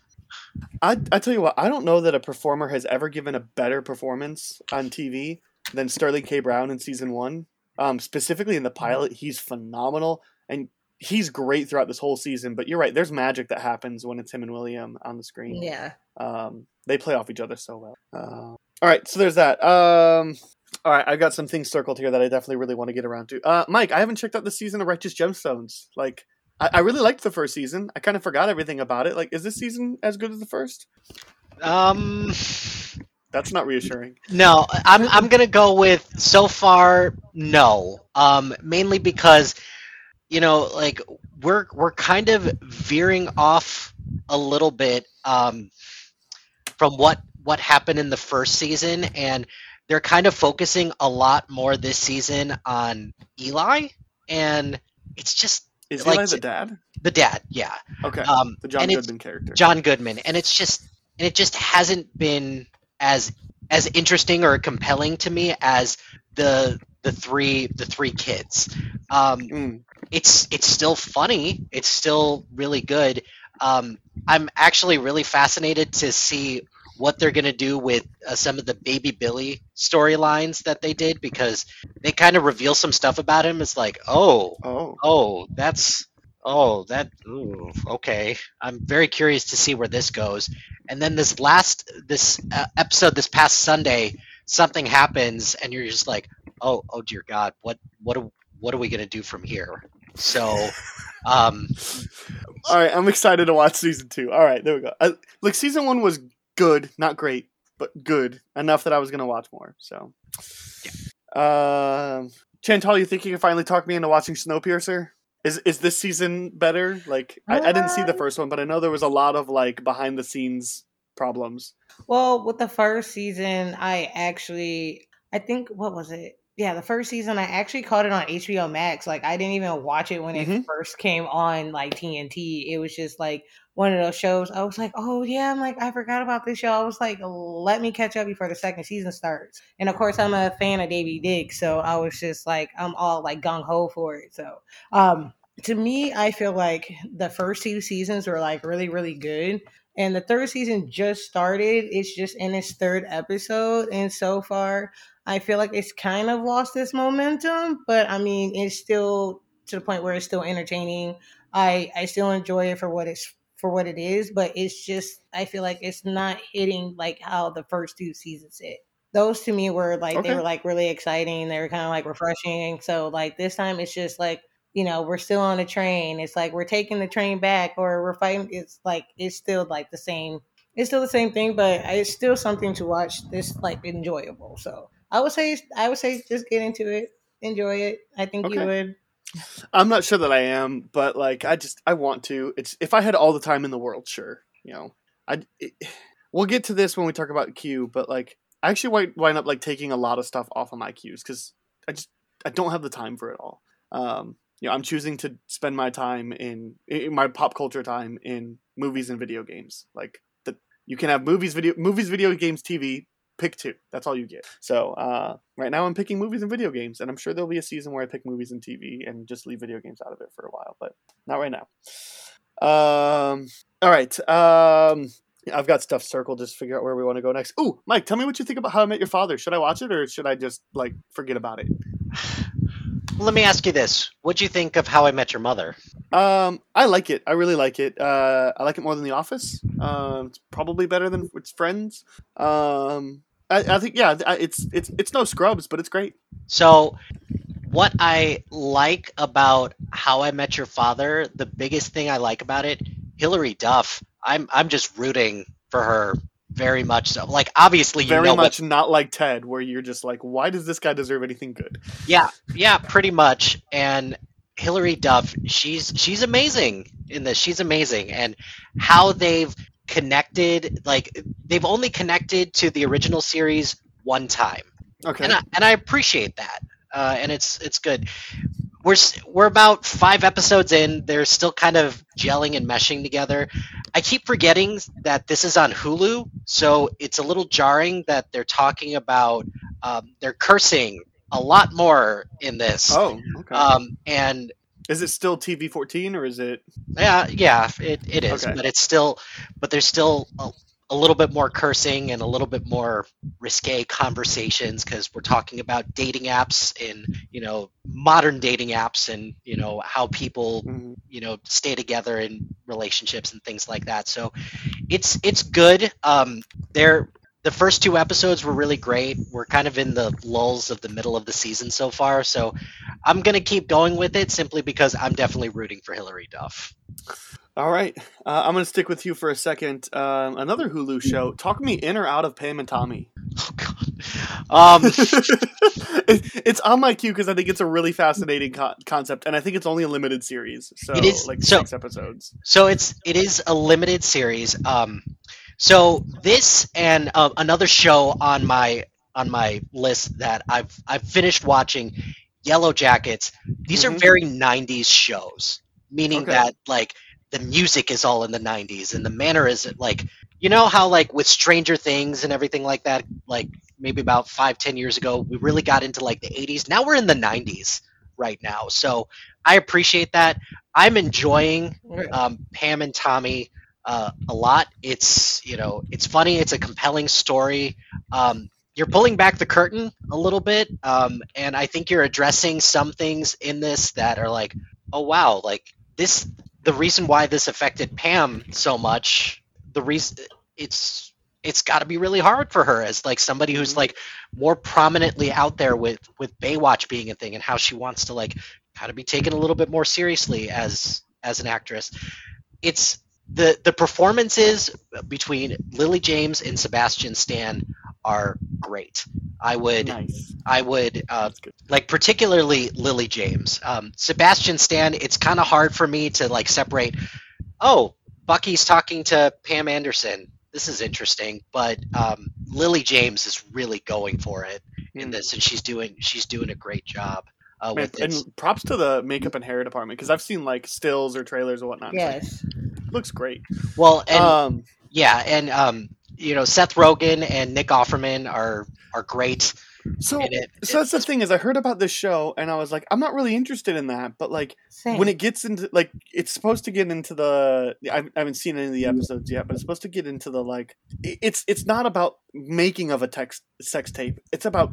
I I tell you what, I don't know that a performer has ever given a better performance on TV than Sterling K. Brown in season one. Um, specifically in the pilot, he's phenomenal and he's great throughout this whole season. But you're right, there's magic that happens when it's him and William on the screen. yeah. Um, they play off each other so well. Uh, all right, so there's that. Um, all right, I've got some things circled here that I definitely really want to get around to. Uh, Mike, I haven't checked out the season of Righteous Gemstones. Like, I, I really liked the first season. I kind of forgot everything about it. Like, is this season as good as the first? Um, That's not reassuring. No, I'm I'm gonna go with so far no. Um, mainly because you know, like we're we're kind of veering off a little bit um, from what what happened in the first season, and they're kind of focusing a lot more this season on Eli, and it's just Is Like- Eli the dad? the dad, yeah. Okay, Um, the John Goodman character. John Goodman, and it's just and it just hasn't been as as interesting or compelling to me as the the three the three kids. Um, Mm. it's it's still funny. It's still really good. Um, I'm actually really fascinated to see what they're gonna do with uh, some of the Baby Billy storylines that they did because they kind of reveal some stuff about him. It's like, oh, Oh. oh, that's oh that ooh, okay. I'm very curious to see where this goes. And then this last this uh, episode this past Sunday, something happens and you're just like, oh oh dear God, what what are, what are we gonna do from here? So, um, All right, I'm excited to watch season two. All right, there we go. I, like season one was good, not great, but good enough that I was gonna watch more. So, um, Chantal, you think you can finally talk me into watching Snowpiercer? Is is this season better? Like, I, I didn't see the Uh, first one, but I know there was a lot of like behind the scenes problems. Well, with the first season, I actually, I think, what was it? Yeah, the first season, I actually caught it on HBO Max. Like, I didn't even watch it when it first came on, like TNT. It was just like one of those shows. I was like, oh, yeah, I'm like, I forgot about this show. I was like, let me catch up before the second season starts. And of course, I'm a fan of Daveed Diggs. So I was just like, I'm all like gung ho for it. So, um, to me, I feel like the first two seasons were like really, really good and the third season just started. It's just in its third episode, and so far, I feel like it's kind of lost its momentum. But I mean, it's still to the point where it's still entertaining. I I still enjoy it for what it's for what it is, but it's just I feel like it's not hitting like how the first two seasons hit. Those to me were like Okay. they were like really exciting. They were kind of like refreshing. So like this time, it's just like you know, we're still on a train. It's like we're taking the train back or we're fighting. It's like, it's still like the same. It's still the same thing, but it's still something to watch. This like enjoyable. So I would say, I would say just get into it. Enjoy it. I think you would. I'm not sure that I am, but like I just I want to. It's if I had all the time in the world, sure. You know, I we'll get to this when we talk about Q, but like I actually wind up like taking a lot of stuff off of my queues because I just I don't have the time for it all. Um, you know, I'm choosing to spend my time in, in my pop culture time in movies and video games. Like the you can have movies, video movies, video games, TV. Pick two. That's all you get. So uh, right now I'm picking movies and video games, and I'm sure there'll be a season where I pick movies and TV and just leave video games out of it for a while, but not right now. Um. All right. Um. I've got stuff circled. Just figure out where we want to go next. Ooh, Mike, tell me what you think about How I Met Your Father. Should I watch it or should I just like forget about it? Let me ask you this: What do you think of How I Met Your Mother? Um, I like it. I really like it. Uh, I like it more than The Office. Um, it's probably better than its Friends. Um, I, I think yeah, it's it's it's no scrubs, but it's great. So, what I like about How I Met Your Father, the biggest thing I like about it, Hilary Duff. I'm I'm just rooting for her very much. So, like obviously you Very know what much not like Ted, where you're just like, why does this guy deserve anything good? Yeah, yeah, pretty much. And Hilary Duff, she's she's amazing in this. She's amazing, and how they've connected, like they've only connected to the original series one time, Okay. and I, and I appreciate that. Uh, and it's it's good. We're we're about five episodes in. They're still kind of gelling and meshing together. I keep forgetting that this is on Hulu, so it's a little jarring that they're talking about um, they're cursing a lot more in this. oh, okay. Um, and is it still TV fourteen or is it? yeah, yeah, it, it is, Okay. but it's still, but there's still a, a little bit more cursing and a little bit more risque conversations because we're talking about dating apps and you know modern dating apps and you know how people Mhm. you know stay together in relationships and things like that. So it's it's good. Um, they're the first two episodes were really great. We're kind of in the lulls of the middle of the season so far, so I'm gonna keep going with it simply because I'm definitely rooting for Hilary Duff. All right, uh, I'm gonna stick with you for a second. Um, another Hulu show. Talk me in or out of Pam and Tommy. Oh God. Um, It- it's on my queue because I think it's a really fascinating co- concept, and I think it's only a limited series. So It is- like so- six episodes. so it's it is a limited series. Um, so this and uh, another show on my on my list that I've I've finished watching, Yellow Jackets. These are Mhm. very '90s shows, meaning Okay. that like the music is all in the '90s and the manner is like you know how like with Stranger Things and everything like that, like maybe about five, ten years ago, we really got into like the 80s. Now we're in the 90s right now, so I appreciate that. I'm enjoying um, Pam and Tommy uh, a lot. It's you know it's funny. It's a compelling story. Um, you're pulling back the curtain a little bit, um, and I think you're addressing some things in this that are like, oh wow, like this. The reason why this affected Pam so much, the reason it's it's got to be really hard for her as like somebody who's mm-hmm. like more prominently out there with with Baywatch being a thing and how she wants to like kind of be taken a little bit more seriously as as an actress. It's the the performances between Lily James and Sebastian Stan are great. I would Nice. I would uh, like particularly Lily James. Um, Sebastian Stan, it's kind of hard for me to like separate. Oh, Bucky's talking to Pam Anderson. This is interesting, but um, Lily James is really going for it in this, and she's doing she's doing a great job uh, Man, with this. and props to the makeup and hair department because I've seen like stills or trailers or whatnot. It's like, Yes. Looks great. Well, and um, yeah, and um, you know Seth Rogen and Nick Offerman are are great. So, in it. so that's the thing is I heard about this show and I was like, I'm not really interested in that. But like Same. when it gets into like it's supposed to get into the I I haven't seen any of the episodes yet, but it's supposed to get into the like it's it's not about making of a text sex tape. It's about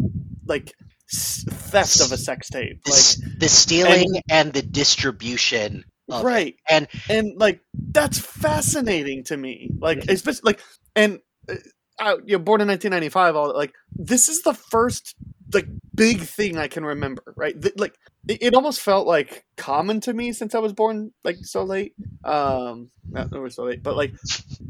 like theft of a sex tape. Like s- the stealing and, the distribution. Of it. right. And and like that's fascinating to me. Like especially like and uh, I, you know born in 1995 all like this is the first like big thing i can remember right? Th- like it, it almost felt like common to me since i was born like so late. Um not never so late but like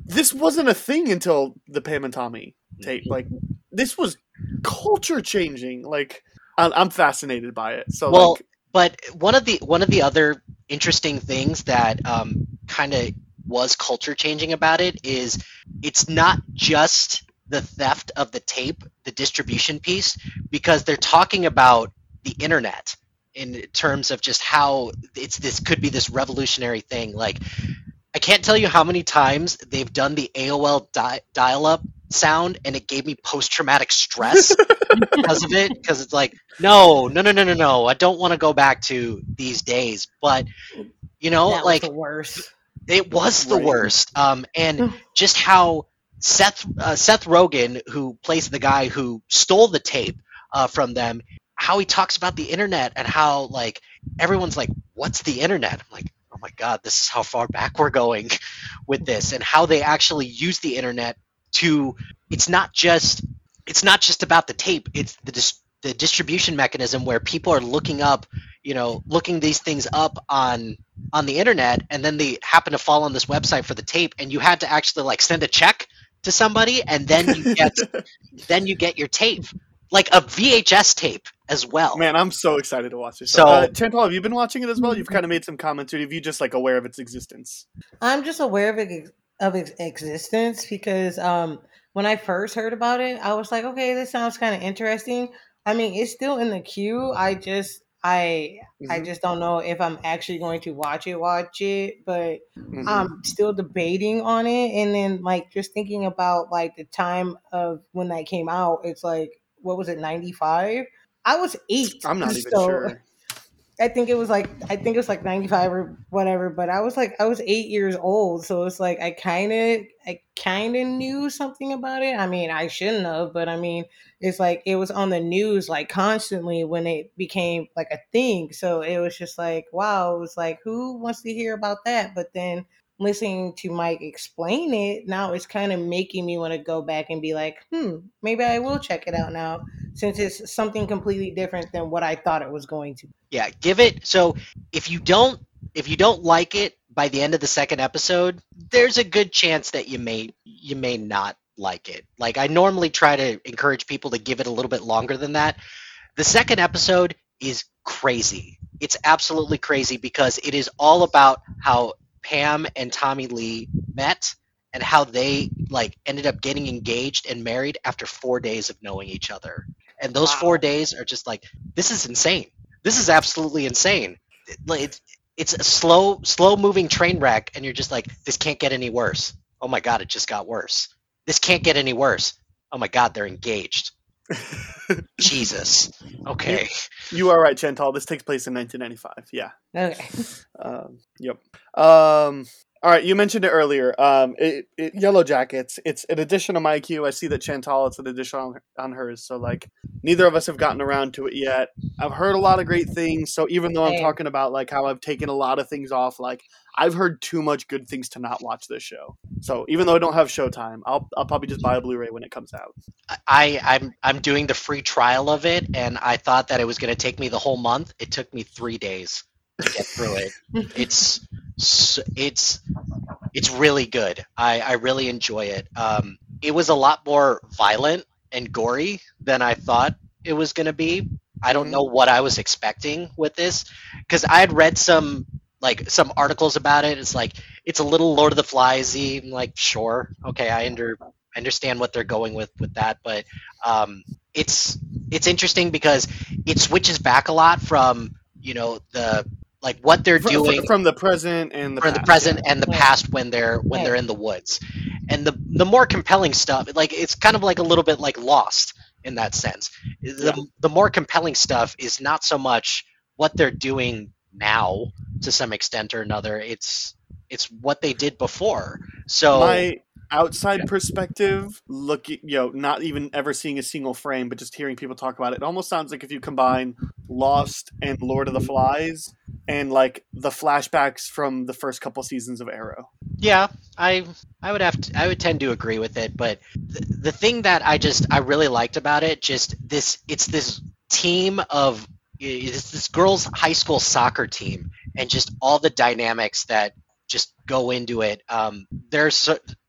this wasn't a thing until the pam and tommy tape. Like this was culture changing. Like I- i'm fascinated by it. So well, like but one of the one of the other interesting things that um, kind of was culture changing about it is it's not just the theft of the tape, the distribution piece, because they're talking about the internet in terms of just how it's this could be this revolutionary thing. Like, can't tell you how many times they've done the AOL di- dial-up sound, and it gave me post-traumatic stress because of it. Because it's like, no, no, no, no, no, no. I don't want to go back to these days. But you know, that like was the worst. it was the Right. worst. Um, and just how Seth uh, Seth Rogen, who plays the guy who stole the tape uh, from them, how he talks about the internet and how like everyone's like, "What's the internet?" I'm like, "Oh my god, this is how far back we're going with this," and how they actually use the internet to. It's not just it's not just about the tape. It's the dis- the distribution mechanism where people are looking up, you know, looking these things up on on the internet, and then they happen to fall on this website for the tape, and you had to actually like send a check to somebody, and then you get then you get your tape, like a VHS tape as well. Man, I'm so excited to watch this. So- So, uh, Chantal, have you been watching it as well? You've kind of made some comments, or have you just like aware of its existence? I'm just aware of it of its existence because um when I first heard about it, I was like, okay, this sounds kind of interesting. I mean, it's still in the queue. I just I I Mhm. just don't know if I'm actually going to watch it, watch it, but Mhm. I'm still debating on it. And then like just thinking about like the time of when that came out, it's like what was it, ninety five? I was eight. I'm not even so- sure. I think it was like I think it was like 95 or whatever, but I was like I was 8 years old, so it's like I kind of I kind of knew something about it. I mean, I shouldn't have, but I mean, it's like it was on the news like constantly when it became like a thing. So it was just like, wow, it was like who wants to hear about that? But then listening to Mike explain it, now it's kind of making me want to go back and be like, "Hmm, maybe I will check it out now." Since it's something completely different than what I thought it was going to be. Yeah, give it. So if you don't if you don't like it by the end of the second episode, there's a good chance that you may you may not like it. Like I normally try to encourage people to give it a little bit longer than that. The second episode is crazy. It's absolutely crazy because it is all about how Pam and Tommy Lee met and how they like ended up getting engaged and married after 4 days of knowing each other. And those 4 days are just like this is insane. This is absolutely insane. It's, it's a slow slow moving train wreck and you're just like this can't get any worse. Oh my god, it just got worse. This can't get any worse. Oh my god, they're engaged. Jesus. Okay. You are right, Chantal. This takes place in 1995. Yeah. Okay. Um, yep. Um, all right. You mentioned it earlier. Um, it, it, Yellow Jackets. It's an addition to my queue. I see that Chantal. It's an addition on, on hers. So like, neither of us have gotten around to it yet. I've heard a lot of great things. So even though I'm talking about like how I've taken a lot of things off, like I've heard too much good things to not watch this show. So even though I don't have Showtime, I'll I'll probably just buy a Blu-ray when it comes out. I, I'm I'm doing the free trial of it, and I thought that it was going to take me the whole month. It took me three days to get through it. It's it's it's really good. I, I really enjoy it. Um, it was a lot more violent and gory than I thought it was going to be. I don't know what I was expecting with this because I had read some like some articles about it. It's like it's a little Lord of the Fliesy. I'm like, sure, okay, I under I understand what they're going with with that, but um, it's it's interesting because it switches back a lot from you know the like what they're Fr- fr- doing from the present and the for the past, present yeah. and the past when they're when Right. they're in the woods. And the the more compelling stuff like it's kind of like a little bit like lost in that sense. The, the more compelling stuff is not so much what they're doing now to some extent or another. It's it's what they did before. So my outside perspective looking you know not even ever seeing a single frame but just hearing people talk about it it almost sounds like if you combine lost and lord of the flies and like the flashbacks from the first couple seasons of arrow Yeah, I I would have to I would tend to agree with it, but the, the thing that I just I really liked about it just this it's this team of it's this girls high school soccer team and just all the dynamics that just go into it. Um, there's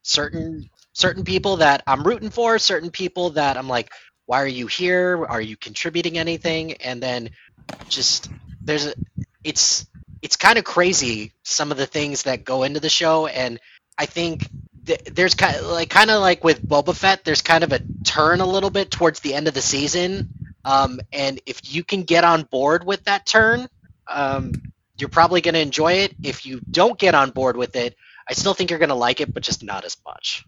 certain certain people that I'm rooting for, certain people that I'm like, why are you here? Are you contributing anything? And then just there's a it's it's kind of crazy some of the things that go into the show and i think th- there's kind of like kind of like with boba fett there's kind of a turn a little bit towards the end of the season um, and if you can get on board with that turn um, you're probably going to enjoy it if you don't get on board with it i still think you're going to like it but just not as much.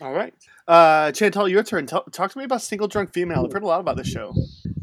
All right. Uh chantal your turn. Tell talk to me about single drunk female. I've heard a lot about this show.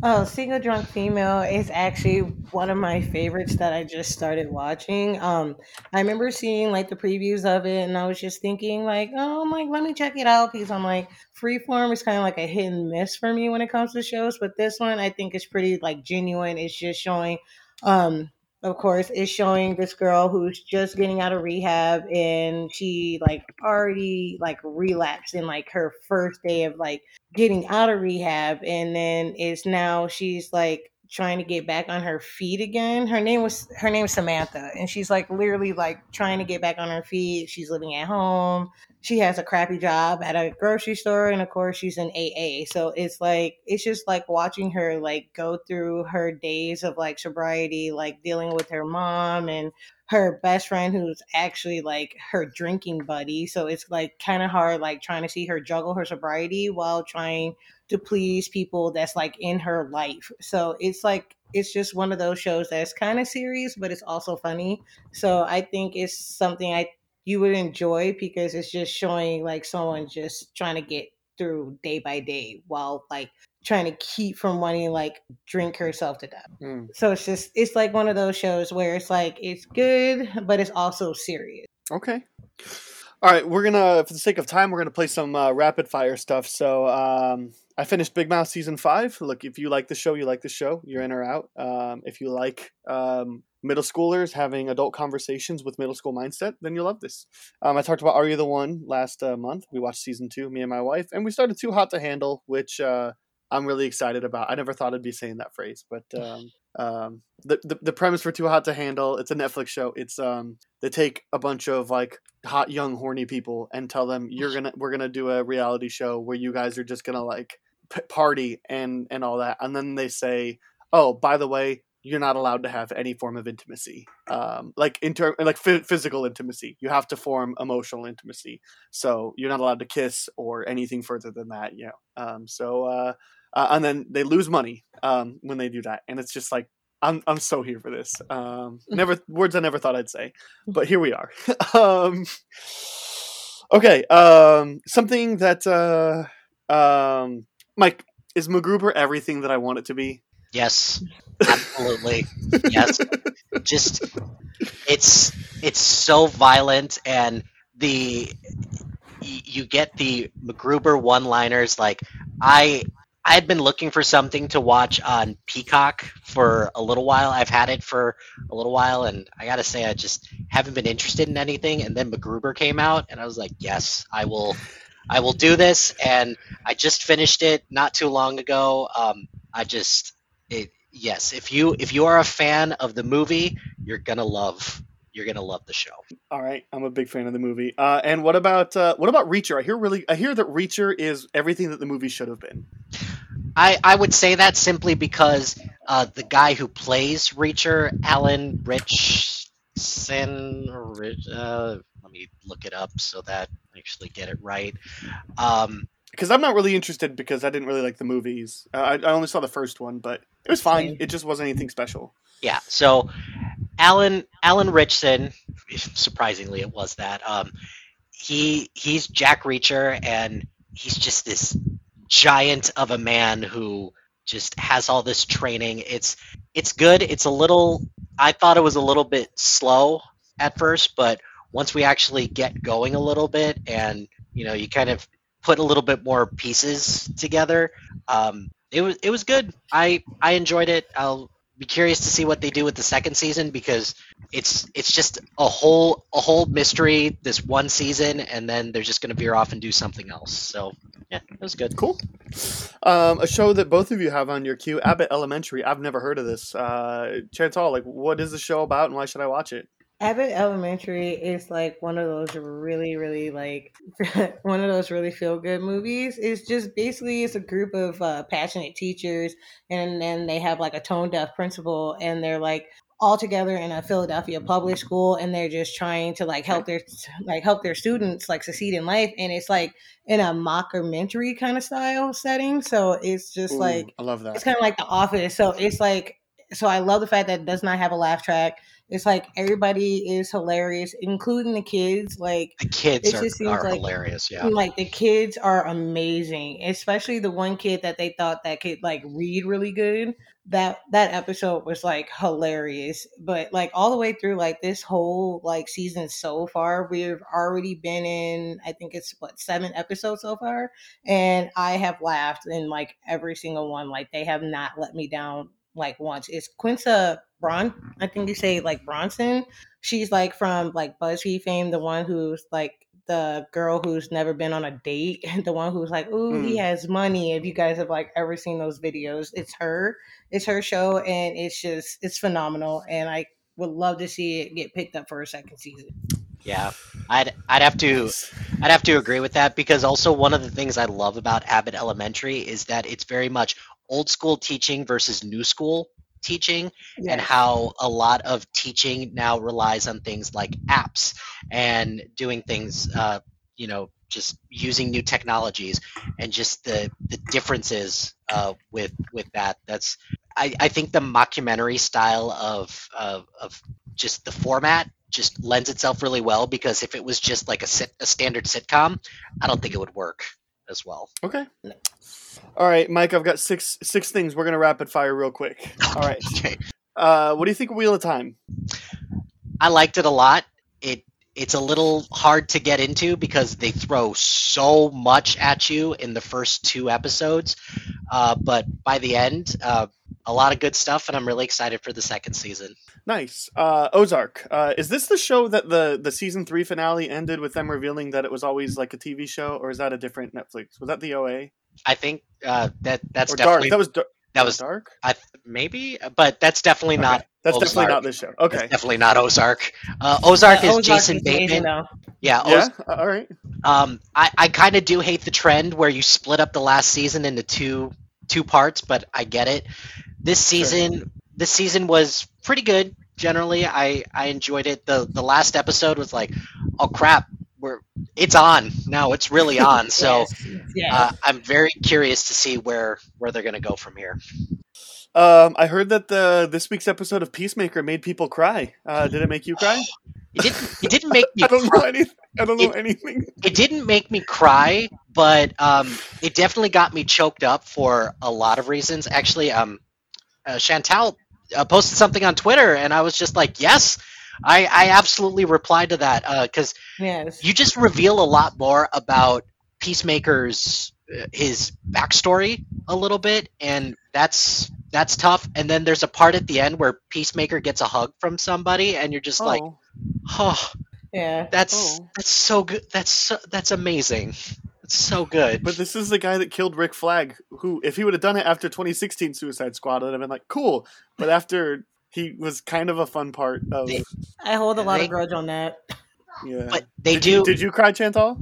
Oh, Single Drunk Female is actually one of my favorites that I just started watching. Um, I remember seeing like the previews of it, and I was just thinking like, oh, I'm like, let me check it out because I'm like, Freeform is kind of like a hit and miss for me when it comes to shows, but this one I think is pretty like genuine. It's just showing, um, of course, it's showing this girl who's just getting out of rehab and she like already like relapsed in like her first day of like getting out of rehab. And then it's now she's like trying to get back on her feet again. Her name was her name is Samantha and she's like literally like trying to get back on her feet. She's living at home. She has a crappy job at a grocery store and of course she's in AA. So it's like it's just like watching her like go through her days of like sobriety, like dealing with her mom and her best friend who's actually like her drinking buddy. So it's like kind of hard like trying to see her juggle her sobriety while trying to please people that's like in her life. So it's like it's just one of those shows that's kind of serious but it's also funny. So I think it's something I you would enjoy because it's just showing like someone just trying to get through day by day while like trying to keep from wanting like drink herself to death. Hmm. So it's just it's like one of those shows where it's like it's good but it's also serious. Okay. All right, we're gonna, for the sake of time, we're gonna play some uh, rapid fire stuff. So, um, I finished Big Mouth season five. Look, if you like the show, you like the show. You're in or out. Um, if you like um, middle schoolers having adult conversations with middle school mindset, then you'll love this. Um, I talked about Are You the One last uh, month. We watched season two, me and my wife, and we started Too Hot to Handle, which uh, I'm really excited about. I never thought I'd be saying that phrase, but um, um, the, the the premise for Too Hot to Handle, it's a Netflix show. It's um they take a bunch of like hot young horny people and tell them you're gonna we're gonna do a reality show where you guys are just gonna like p- party and and all that, and then they say, oh by the way. You're not allowed to have any form of intimacy, um, like inter- like f- physical intimacy. You have to form emotional intimacy. So you're not allowed to kiss or anything further than that. You know. Um, so uh, uh, and then they lose money um, when they do that, and it's just like I'm I'm so here for this. Um, never words I never thought I'd say, but here we are. um, Okay, um, something that uh, um, Mike is MacGruber everything that I want it to be. Yes, absolutely. yes, just it's it's so violent, and the you get the MacGruber one-liners. Like I I had been looking for something to watch on Peacock for a little while. I've had it for a little while, and I gotta say, I just haven't been interested in anything. And then MacGruber came out, and I was like, yes, I will. I will do this, and I just finished it not too long ago. Um, I just it, yes, if you if you are a fan of the movie, you're gonna love you're gonna love the show. All right, I'm a big fan of the movie. Uh, and what about uh, what about Reacher? I hear really I hear that Reacher is everything that the movie should have been. I, I would say that simply because uh, the guy who plays Reacher, Alan Ritchson, Rich- uh, let me look it up so that I actually get it right. Um, Because I'm not really interested because I didn't really like the movies. Uh, I, I only saw the first one, but it was fine. It just wasn't anything special. Yeah. So Alan Alan Ritchson, surprisingly it was that. Um, he he's Jack Reacher and he's just this giant of a man who just has all this training. It's it's good. It's a little I thought it was a little bit slow at first, but once we actually get going a little bit and you know you kind of put a little bit more pieces together, um, it was it was good. I I enjoyed it. I'll be curious to see what they do with the second season because it's it's just a whole a whole mystery this one season and then they're just going to veer off and do something else. So yeah, it was good. Cool. Um, a show that both of you have on your queue, Abbott Elementary. I've never heard of this. Uh, Chantal, like, what is the show about, and why should I watch it? Abbott Elementary is like one of those really, really like one of those really feel good movies. It's just basically it's a group of uh, passionate teachers, and then they have like a tone deaf principal, and they're like all together in a Philadelphia public school, and they're just trying to like help their like help their students like succeed in life, and it's like in a mockumentary kind of style setting. So it's just Ooh, like I love that. it's kind of like The Office. So it's like so I love the fact that it does not have a laugh track. It's like everybody is hilarious, including the kids. Like The kids are, are like hilarious. Yeah. like the kids are amazing, especially the one kid that they thought that could like read really good. That that episode was like hilarious, but like all the way through like this whole like season so far, we've already been in I think it's what seven episodes so far, and I have laughed in like every single one. Like they have not let me down like once. It's Quinta Bron. I think you say like Bronson. She's like from like BuzzFeed fame, the one who's like the girl who's never been on a date, and the one who's like, "Ooh, he Mm. has money." If you guys have like ever seen those videos, it's her. It's her show, and it's just it's phenomenal. And I would love to see it get picked up for a second season. Yeah, I'd I'd have to I'd have to agree with that because also one of the things I love about Abbott Elementary is that it's very much old school teaching versus new school teaching and how a lot of teaching now relies on things like apps and doing things uh, you know just using new technologies and just the the differences uh, with with that. That's I, I think the mockumentary style of, of of just the format just lends itself really well because if it was just like a sit, a standard sitcom, I don't think it would work as well. Okay. All right, Mike. I've got six six things. We're gonna rapid fire real quick. All right. Okay. Uh, what do you think of Wheel of Time? I liked it a lot. It it's a little hard to get into because they throw so much at you in the first two episodes, uh, but by the end, uh, a lot of good stuff, and I'm really excited for the second season. Nice. Uh, Ozark. Uh, is this the show that the the season three finale ended with them revealing that it was always like a TV show, or is that a different Netflix? Was that the OA I think uh, that that's or definitely Dark? That was Dar- that was Dark. I maybe, but that's definitely not. Okay. That's Ozark. definitely not this show. That's Okay. definitely not Ozark. Uh, Ozark Yeah, is Ozark Jason is Bateman. Yeah, Oz- Yeah. Uh, All right. Um, I, I kind of do hate the trend where you split up the last season into two two parts, but I get it. This season, this season was pretty good. Generally, I I enjoyed it. the The last episode was like, oh crap, we're it's on now. It's really on. So Yes, yes. uh, I'm very curious to see where where they're gonna go from here. Um, I heard that the this week's episode of Peacemaker made people cry. Uh, did it make you cry? It didn't. It didn't make me. I don't cry. know anything. I don't know It- anything. It didn't make me cry, but um, it definitely got me choked up for a lot of reasons. Actually, um, uh, Chantal uh, posted something on Twitter, and I was just like, "Yes." I, I absolutely replied to that because Yes. you just reveal a lot more about Peacemaker's uh, his backstory a little bit, and that's that's tough. And then there's a part at the end where Peacemaker gets a hug from somebody, and you're just like, Oh. oh, yeah. that's Oh. that's so good. That's so, that's amazing. It's so good. But this is the guy that killed Rick Flag, who, if he would have done it after 2016 Suicide Squad, I'd have been like, cool. But after he was kind of a fun part of. I hold a lot They- of grudge on that. Yeah. but they did do. You, did you cry, Chantal?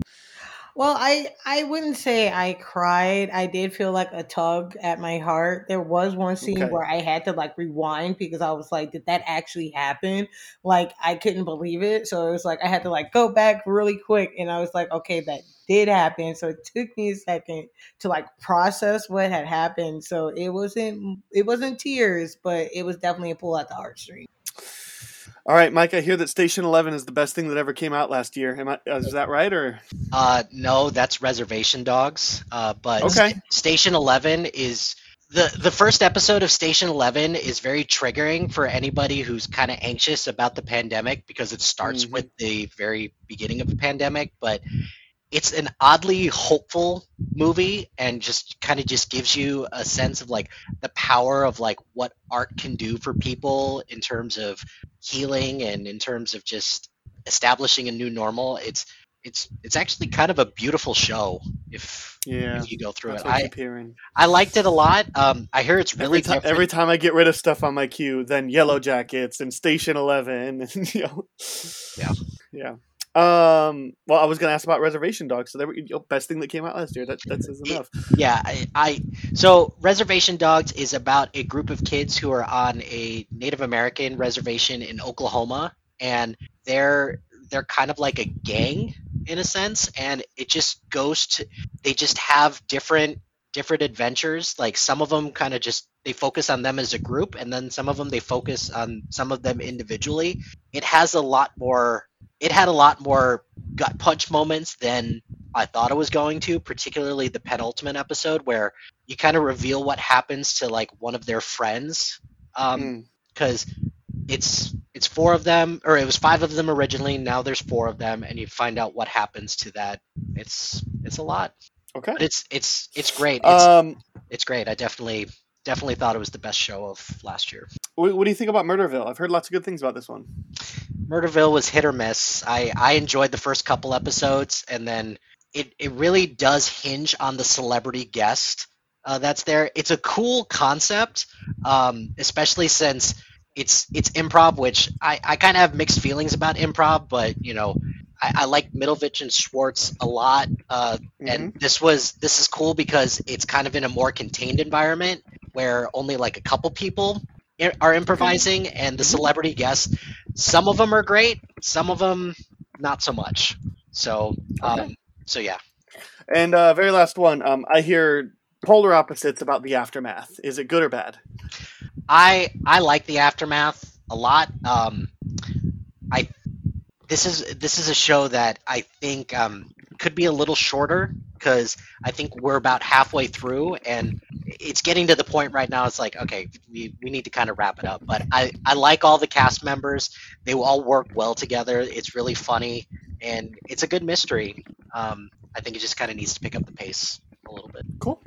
Well, I I wouldn't say I cried. I did feel like a tug at my heart. There was one scene Okay. where I had to like rewind because I was like, did that actually happen? Like I couldn't believe it. So it was like I had to like go back really quick and I was like, okay, that did happen. So it took me a second to like process what had happened. So it wasn't it wasn't tears, but it was definitely a pull at the heartstring. All right, Mike, I hear that Station 11 is the best thing that ever came out last year. Am I, is that right? Or Uh, no, that's Reservation Dogs. Uh, but Okay. Sta- Station Eleven is the the first episode of Station Eleven is very triggering for anybody who's kind of anxious about the pandemic because it starts Mhm. with the very beginning of the pandemic, but it's an oddly hopeful movie and just kind of just gives you a sense of like the power of like what art can do for people in terms of healing and in terms of just establishing a new normal it's it's it's actually kind of a beautiful show if, Yeah, if you go through it I i i liked it a lot um i hear it's really Every, time, every time I get rid of stuff on my queue, then Yellow Jackets and Station 11. And, you know. Yeah. Yeah. Um. Well, I was gonna ask about Reservation Dogs. So, there, we- you best thing that came out last year. That that says enough. yeah I, I so reservation dogs is about a group of kids who are on a native american reservation in oklahoma and they're they're kind of like a gang in a sense and it just goes to they just have different different adventures like some of them kind of just they focus on them as a group and then some of them they focus on some of them individually it has a lot more it had a lot more gut punch moments than I thought it was going to, particularly the penultimate episode where you kind of reveal what happens to like one of their friends. Um, Mm. because it's it's four of them or it was five of them originally, now there's four of them, and you find out what happens to that. It's it's a lot. Okay. But it's it's it's great. It's Um. it's great. I definitely definitely thought it was the best show of last year. What, what do you think about Murderville? I've heard lots of good things about this one. Murderville was hit or miss. I, I enjoyed the first couple episodes, and then it, it really does hinge on the celebrity guest uh, that's there. It's a cool concept, um, especially since it's it's improv, which I, I kind of have mixed feelings about improv, but you know. I, I like Middleditch and Schwartz a lot, uh, and this was this is cool because it's kind of in a more contained environment where only like a couple people are improvising, and the celebrity guests some of them are great some of them not so much so um so yeah And uh, very last one. Um, I hear polar opposites about the aftermath. Is it good or bad? i i like the aftermath a lot um i this is this is a show that i think um could be a little shorter because i think we're about halfway through and it's getting to the point right now it's like okay we, we need to kind of wrap it up but i i like all the cast members they all work well together it's really funny and it's a good mystery um i think it just kind of needs to pick up the pace a little bit Cool.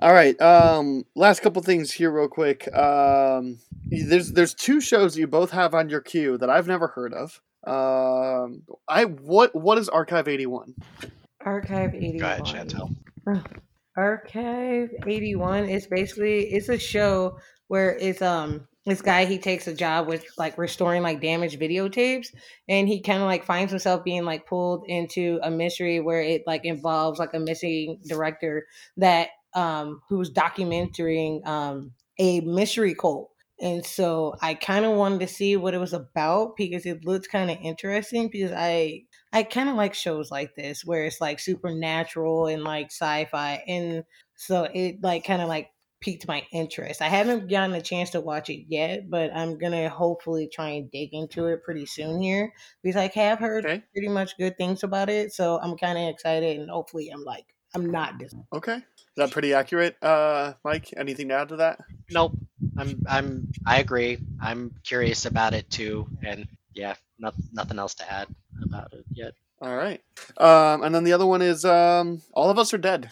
All right. Um, last couple things here, real quick. Um, there's there's two shows you both have on your queue that I've never heard of. Um, I what what is Archive eighty one? Archive 81. Go ahead, Chantel. Archive 81 is basically it's a show where it's um this guy he takes a job with like restoring like damaged videotapes and he kind of like finds himself being like pulled into a mystery where it like involves like a missing director that um who's documenting um a mystery cult and so I kind of wanted to see what it was about because it looked kind of interesting because I I kind of like shows like this where it's like supernatural and like sci-fi and so it like kind of like piqued my interest. I haven't gotten a chance to watch it yet, but I'm gonna hopefully try and dig into it pretty soon here because I have heard Okay. pretty much good things about it. So I'm kind of excited, and hopefully I'm like I'm not disappointed. Okay. Is that pretty accurate, uh, Mike? Anything to add to that? Nope. I'm I'm I agree. I'm curious about it too, and yeah, not, nothing else to add about it yet. All right. Um, and then the other one is um, All of Us Are Dead.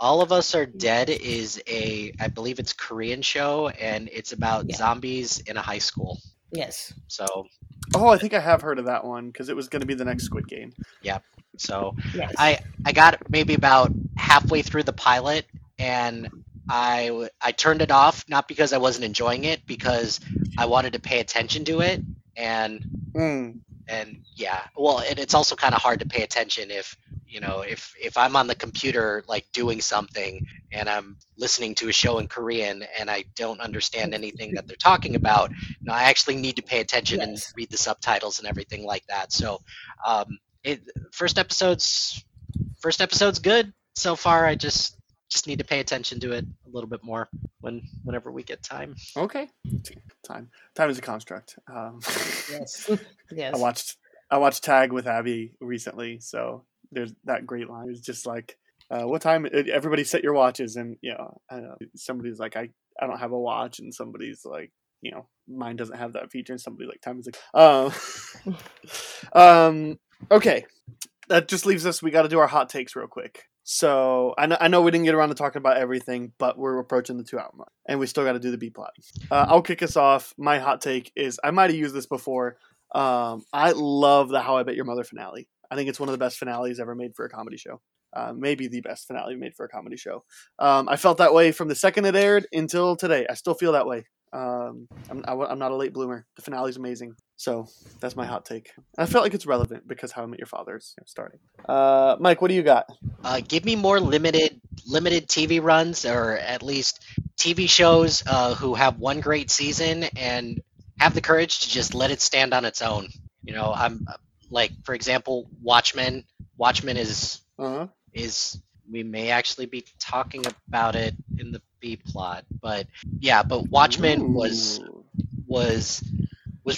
All of Us Are Dead is a I believe it's Korean show, and it's about Yeah. zombies in a high school. Yes. So Oh, I think I have heard of that one because it was going to be the next Squid Game. Yeah. So Yes. I I got maybe about halfway through the pilot and I I turned it off not because I wasn't enjoying it because I wanted to pay attention to it and Mm. and yeah. Well and it's also kind of hard to pay attention if you know if if I'm on the computer like doing something and I'm listening to a show in Korean and I don't understand anything that they're talking about no I actually need to pay attention and read the subtitles and everything like that. So um it first episode's first episode's good. So far I just just need to pay attention to it a little bit more when whenever we get time Okay. Time. Time is a construct. Um, Yes. yes. I watched I watched Tag with Abby recently, so there's that great line. It's just like, uh, "What time? Everybody set your watches." And you know, I don't know, somebody's like, "I I don't have a watch," and somebody's like, "You know, mine doesn't have that feature." And somebody's like, "Time is like, um, um, okay." That just leaves us. We got to do our hot takes real quick. So I know, I know we didn't get around to talking about everything, but we're approaching the two hour mark, and we still got to do the B plot. Uh, I'll kick us off. My hot take is I might have used this before. Um, I love the How I Met Your Mother finale. I think it's one of the best finales ever made for a comedy show. Uh, maybe the best finale made for a comedy show. Um, I felt that way from the second it aired until today. I still feel that way. Um, I'm, I, am not a late bloomer. The finale's amazing. So that's my hot take. And I felt like it's relevant because How I Met Your Father is starting. Uh, Mike, what do you got? Uh, give me more limited limited TV runs, or at least TV shows uh, who have one great season and have the courage to just let it stand on its own. You know, I'm like, for example, Watchmen. Watchmen is Uh-huh. is we may actually be talking about it in the B plot, but yeah, but Watchmen Ooh. was was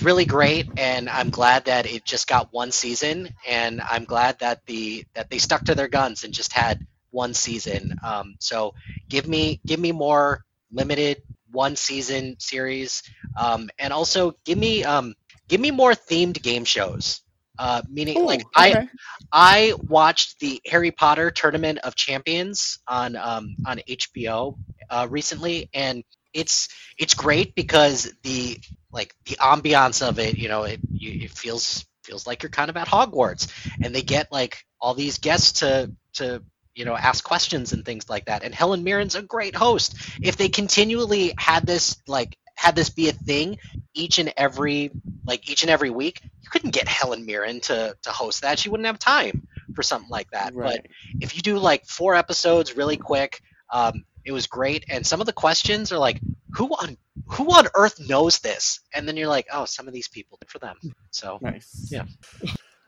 really great and I'm glad that it just got one season and I'm glad that the that they stuck to their guns and just had one season. Um, so give me give me more limited one season series um, and also give me um, give me more themed game shows. Uh, meaning Ooh, like I. I watched the Harry Potter Tournament of Champions on um, on HBO uh, recently, and it's it's great because the like the ambiance of it, you know, it you, it feels feels like you're kind of at Hogwarts, and they get like all these guests to to you know ask questions and things like that. And Helen Mirren's a great host. If they continually had this like had this be a thing each and every like each and every week, you couldn't get Helen Mirren to to host that. She wouldn't have time for something like that. But if you do like four episodes really quick, um, it was great. And some of the questions are like, who on who on earth knows this? And then you're like, oh, some of these people good for them. So Nice. Yeah.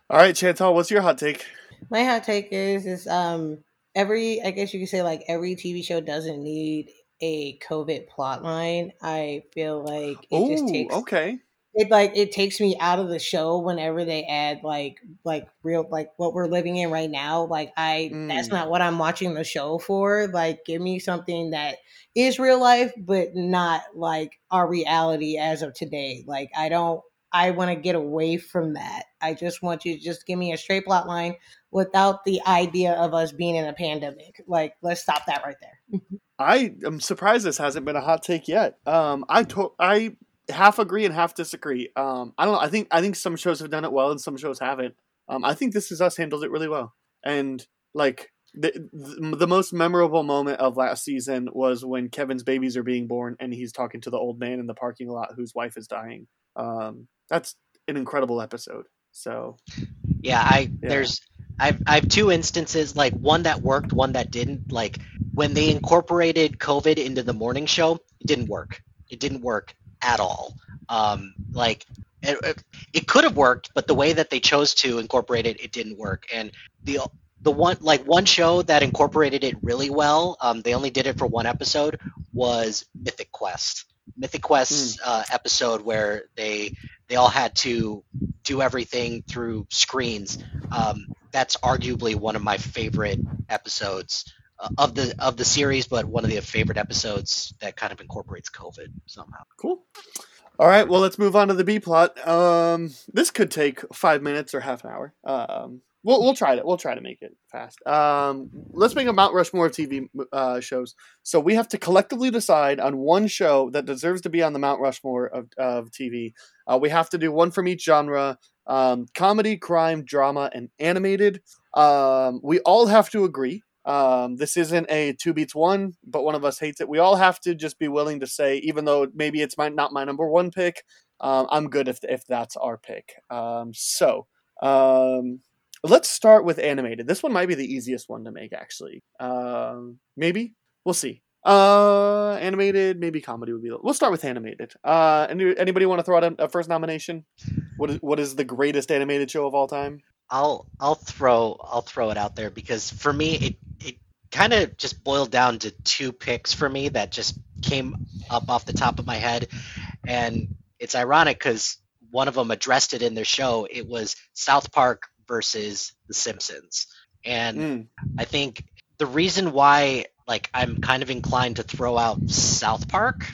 All right, Chantal, what's your hot take? My hot take is is um every I guess you could say like every TV show doesn't need a COVID plot line. I feel like it just Oh, takes okay. It like it takes me out of the show whenever they add like like real like what we're living in right now. Like I that's Mm. not what I'm watching the show for. Like give me something that is real life but not like our reality as of today. Like I don't I want to get away from that. I just want you to just give me a straight plot line without the idea of us being in a pandemic. Like let's stop that right there. I am surprised this hasn't been a hot take yet. Um, I to- I half agree and half disagree. Um, I don't know. I think I think some shows have done it well and some shows haven't. Um, I think This Is Us handled it really well. And like the the, the most memorable moment of last season was when Kevin's babies are being born and he's talking to the old man in the parking lot whose wife is dying. Um, that's an incredible episode. So yeah, I Yeah. there's I've I have two instances, like one that worked, one that didn't. Like when they incorporated COVID into the morning show, it didn't work. It didn't work at all. Um, like it, it, could have worked, but the way that they chose to incorporate it, it didn't work. And the the one like one show that incorporated it really well, um, they only did it for one episode, was Mythic Quest. Mythic Quest's uh, episode where they they all had to do everything through screens. Um, that's arguably one of my favorite episodes of the of the series, but one of the favorite episodes that kind of incorporates COVID somehow. Cool. All right, well, let's move on to the B plot. Um, this could take five minutes or half an hour. Um, we'll we'll try it. we'll try to make it fast. Um, let's make a Mount Rushmore of TV uh, shows. So we have to collectively decide on one show that deserves to be on the Mount Rushmore of of TV. Uh, we have to do one from each genre: um, comedy, crime, drama, and animated. Um, we all have to agree. Um, this isn't a two beats one, but one of us hates it. We all have to just be willing to say, even though maybe it's my not my number one pick, um, I'm good if if that's our pick. Um, so um, let's start with animated. This one might be the easiest one to make, actually. Um, maybe we'll see. Uh, animated, maybe comedy would be. We'll start with animated. Uh, any, anybody want to throw out a, a first nomination? What is what is the greatest animated show of all time? I'll I'll throw I'll throw it out there because for me it it kind of just boiled down to two picks for me that just came up off the top of my head, and it's ironic because one of them addressed it in their show. It was South Park versus The Simpsons, and Mm. I think the reason why like I'm kind of inclined to throw out South Park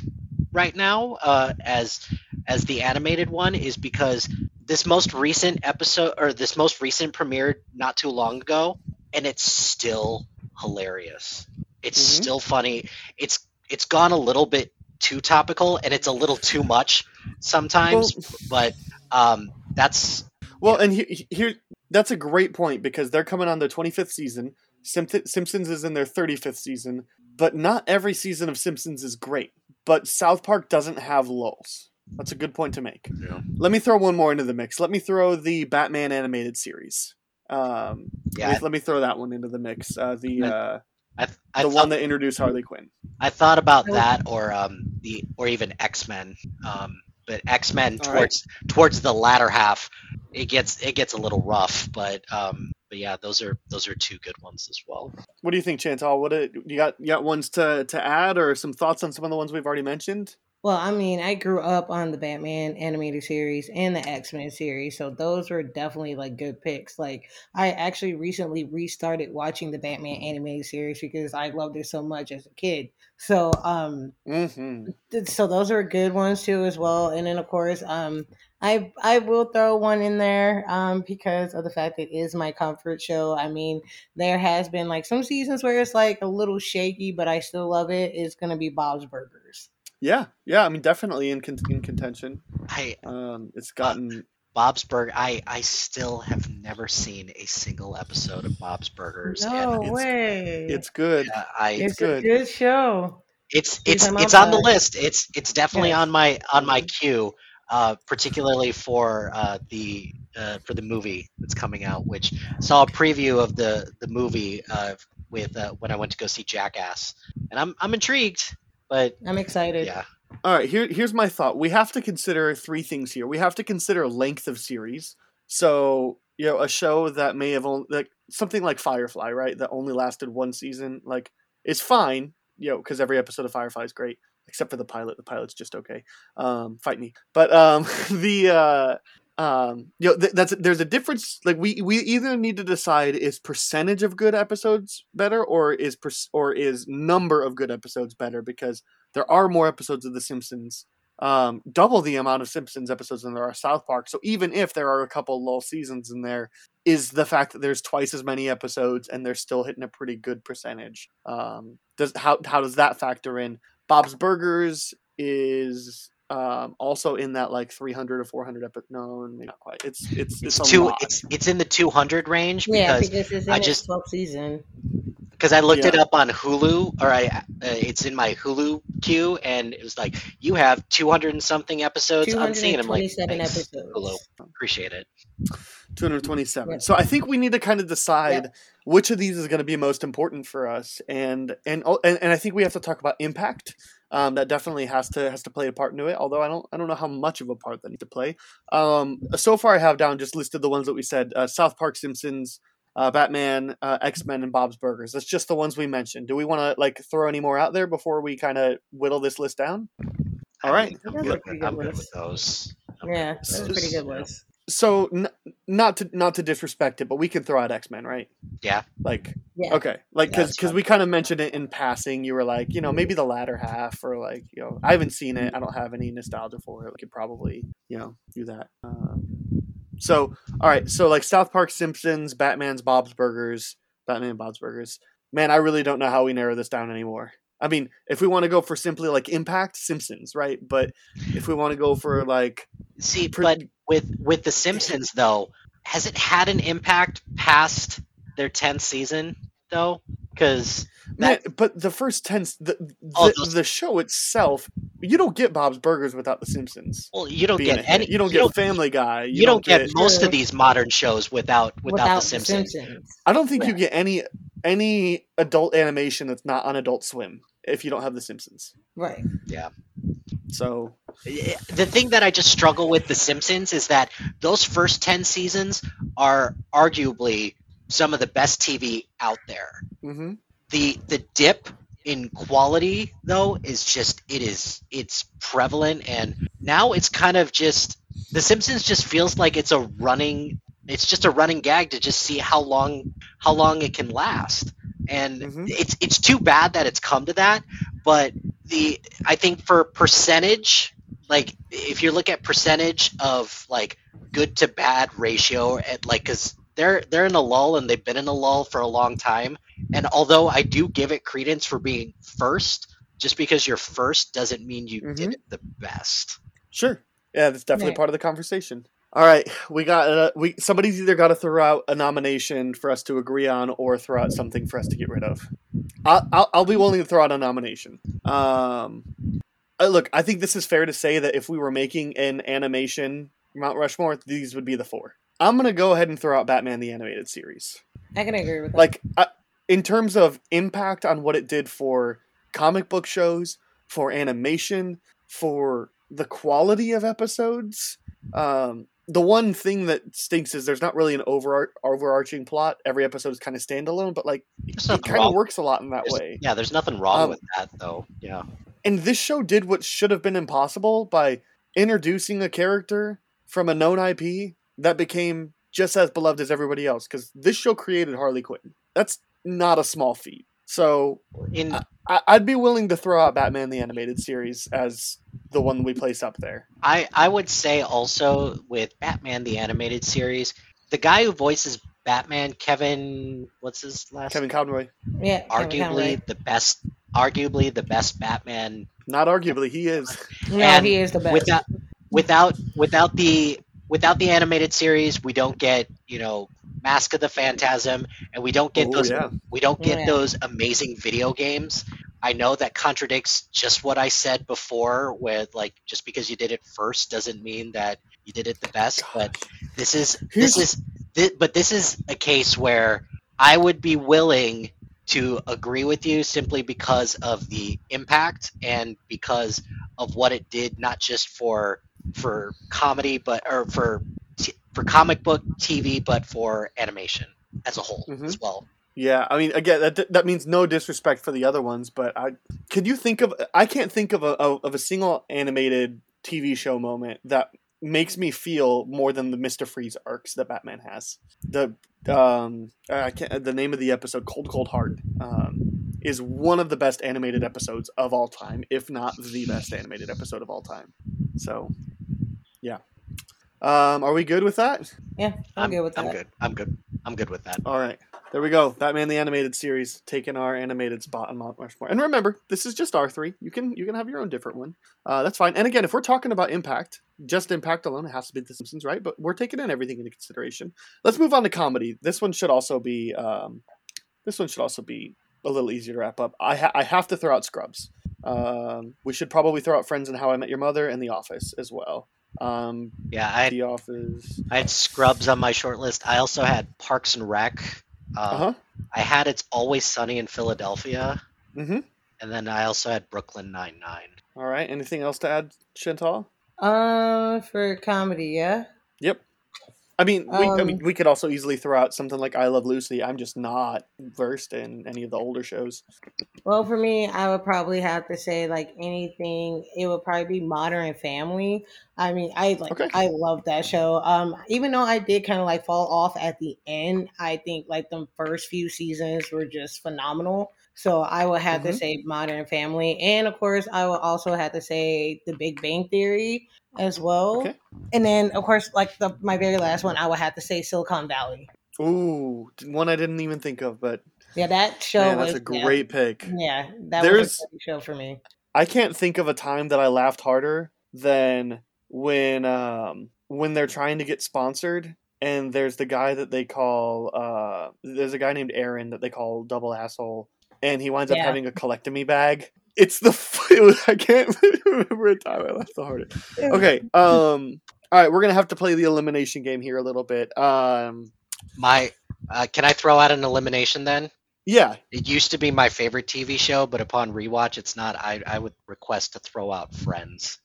right now uh, as as the animated one is because this most recent episode or this most recent premiered not too long ago and it's still hilarious it's Mhm. still funny it's it's gone a little bit too topical and it's a little too much sometimes but um that's Well, and he- here that's a great point because they're coming on their 25th season. Simp- Simpsons is in their 35th season, but not every season of Simpsons is great. But South Park doesn't have lulls. That's a good point to make. Yeah. Let me throw one more into the mix. Let me throw the Batman animated series. Um, Yeah, let, me, let me throw that one into the mix. Uh, the uh, I, I the thought, one that introduced Harley Quinn. I thought about that or um the or even X-Men um but X-Men All right. towards towards the latter half it gets it gets a little rough but um but yeah those are those are two good ones as well What do you think, Chantal? What do- you got? You got ones to to add, or some thoughts on some of the ones we've already mentioned? Well, I mean, I grew up on the Batman animated series and the X Men series, so those were definitely like good picks. Like, I actually recently restarted watching the Batman animated series because I loved it so much as a kid. So, um, Mm-hmm. th- so those are good ones too as well. And then of course, um, I I will throw one in there um because of the fact that it is my comfort show. I mean, there has been like some seasons where it's like a little shaky, but I still love it. It's gonna be Bob's Burgers. Yeah, yeah. I mean, definitely in con- in contention. I Um, it's gotten Bob's Burger I I still have never seen a single episode of Bob's Burgers No and it's- way. it's good. uh, I it's good. a good show. it's it's I'm it's on the list. It's it's definitely Yes. on my on my queue, uh, particularly for uh, the uh, for the movie that's coming out. Which saw a preview of the the movie uh, with uh, when I went to go see Jackass, and I'm I'm intrigued. But I'm excited. yeah, All right, here here's my thought. We have to consider three things here. We have to consider length of series. So, you know, a show that may have only like something like Firefly, right? That only lasted one season, like is fine, you know, because every episode of Firefly is great, except for the pilot. The pilot's just okay. Um, fight me. But um, the uh, um, you know, th- that's there's a difference. Like we we either need to decide is percentage of good episodes better, or is per- or is number of good episodes better because there are more episodes of The Simpsons, um, double the amount of Simpsons episodes than there are South Park. So even if there are a couple lull seasons in there, is the fact that there's twice as many episodes and they're still hitting a pretty good percentage. Um, does how how does that factor in? Bob's Burgers is um, also in that like 300 or 400 episode. No, maybe not quite. It's it's it's, it's, two. It's it's in the 200 range Yeah, because because it's in I just- 12th season. because I looked it up on Hulu, or I uh, it's in my Hulu queue, and it was like you have 200 and something episodes unseen. I'm like, 227 thanks, episodes. Hulu, appreciate it. 227. Yeah. So I think we need to kind of decide which of these is going to be most important for us, and and and, and I think we have to talk about impact. Um, that definitely has to has to play a part into it. Although I don't I don't know how much of a part that needs to play. Um, so far I have down just listed the ones that we said: uh, South Park, Simpsons, uh, Batman, uh, X Men, and Bob's Burgers. That's just the ones we mentioned. Do we want to like throw any more out there before we kind of whittle this list down? All right. I'm That's a good, I'm good good with those. I'm Yeah, good that's a those. pretty good list. So n- not to not to disrespect it, but we can throw out X Men, right? Yeah. Like Yeah. okay, like because that's because fine. we kind of mentioned it in passing. You were like, you know, maybe the latter half, or like, you know, I haven't seen it. I don't have any nostalgia for it. We could probably, you know, do that. Um, so all right, so like South Park, Simpsons, Batman's Bob's Burgers, Batman and Bob's Burgers. Man, I really don't know how we narrow this down anymore. I mean, if we want to go for simply like impact, Simpsons, right? But if we want to go for like See, Pre- but with with the Simpsons though, has it had an impact past their tenth season though? Because Man, but the first ten, the the, Oh, those- the show itself, you don't get Bob's Burgers without The Simpsons. well, you don't get any. You don't get Family Guy. You, You, don't, get, get. most Yeah. of these modern shows without without, Without the Simpsons. I don't think you get any any adult animation that's not on Adult Swim if you don't have The Simpsons. Right. Yeah. So The thing that I just struggle with The Simpsons is that those first ten seasons are arguably some of the best TV out there. hmm the the dip in quality though is just it is it's prevalent and now it's kind of just the simpsons just feels like it's a running it's just a running gag to just see how long how long it can last and Mhm. it's it's too bad that it's come to that but the i think for percentage like if you look at percentage of like good to bad ratio at like because they're they're in a lull and they've been in a lull for a long time and although I do give it credence for being first, just because you're first doesn't mean you did it the best. Sure. Yeah, that's definitely Right. part of the conversation. All right, we got uh, we somebody's either got to throw out a nomination for us to agree on, or throw out something for us to get rid of. I'll I'll, I'll be willing to throw out a nomination. Um, uh, look, I think this is fair to say that if we were making an animation Mount Rushmore, these would be the four. I'm gonna go ahead and throw out Batman the Animated Series. I can agree with that. Like, I, in terms of impact on what it did for comic book shows, for animation, for the quality of episodes. Um, the one thing that stinks is there's not really an over overarching plot. Every episode is kind of standalone, but like There's it kind of works a lot in that There's- way. Yeah, there's nothing wrong Um, with that though. Yeah. And this show did what should have been impossible by introducing a character from a known IP that became just as beloved as everybody else. Because this show created Harley Quinn. That's not a small feat. So In I, I'd be willing to throw out Batman the Animated Series as the one we place up there. I I would say also with Batman the animated series, the guy who voices Batman, Kevin, what's his last? Kevin Conroy. yeah, Kevin arguably Conroy. the best, arguably the best Batman Not arguably, he is. No, and he is the best. Without without without the without the animated series, we don't get you know Mask of the Phantasm, and we don't get Oh, those yeah. we don't get oh, Yeah. those amazing video games. I know that contradicts just what I said before, with like just because you did it first doesn't mean that you did it the best. But this is this is thi- but this is a case where I would be willing to agree with you simply because of the impact and because of what it did not just for for comedy but or for t- for comic book TV but for animation as a whole Mhm. as well. Yeah, I mean, again, that that means no disrespect for the other ones, but I could you think of? I can't think of a of a single animated TV show moment that makes me feel more than the Mister Freeze arcs that Batman has. The um, I can't. The name of the episode, Cold Cold Heart, um, is one of the best animated episodes of all time, if not the best animated episode of all time. So, yeah. Um, are we good with that? yeah, I'm, I'm good with that. I'm good. I'm good. I'm good with that. All right. There we go. Batman the animated series taking our animated spot on Mount Rushmore. And remember, this is just our three. You can you can have your own different one. Uh, that's fine. And again, if we're talking about impact, just impact alone, it has to be The Simpsons, right? But we're taking in everything into consideration. Let's move on to comedy. This one should also be um, this one should also be a little easier to wrap up. I ha- I have to throw out Scrubs. Um, we should probably throw out Friends and How I Met Your Mother and The Office as well. Um, Yeah, I had, the Office. I had Scrubs on my short list. I also had Parks and Rec. Uh, Uh huh. I had It's Always Sunny in Philadelphia, Mm-hmm. and then I also had Brooklyn Nine Nine. All right. Anything else to add, Chantal? Uh, for comedy, yeah. Yep. I mean, we, I Um, mean, we could also easily throw out something like I Love Lucy. I'm just not versed in any of the older shows. Well, for me, I would probably have to say like anything. It would probably be Modern Family. I mean, I like Okay. I love that show. Um, even though I did kind of like fall off at the end, I think like the first few seasons were just phenomenal. So I would have to Mhm. say Modern Family, and of course, I would also have to say The Big Bang Theory as well. Okay. And then, of course, like the my very last one, I would have to say Silicon Valley. Ooh, one I didn't even think of, but Yeah, that show man, was that's a yeah. great pick. Yeah, that There's- was a great show for me. I can't think of a time that I laughed harder than when um when they're trying to get sponsored and there's the guy that they call uh there's a guy named Aaron that they call double asshole and he winds up having a colectomy bag. It's the f- it was, I can't remember a time I laughed the hardest. Okay, um all right, we're going to have to play the elimination game here a little bit. Um My, uh, can I throw out an elimination then? yeah, It used to be my favorite TV show, but upon rewatch, it's not. I, I would request to throw out Friends.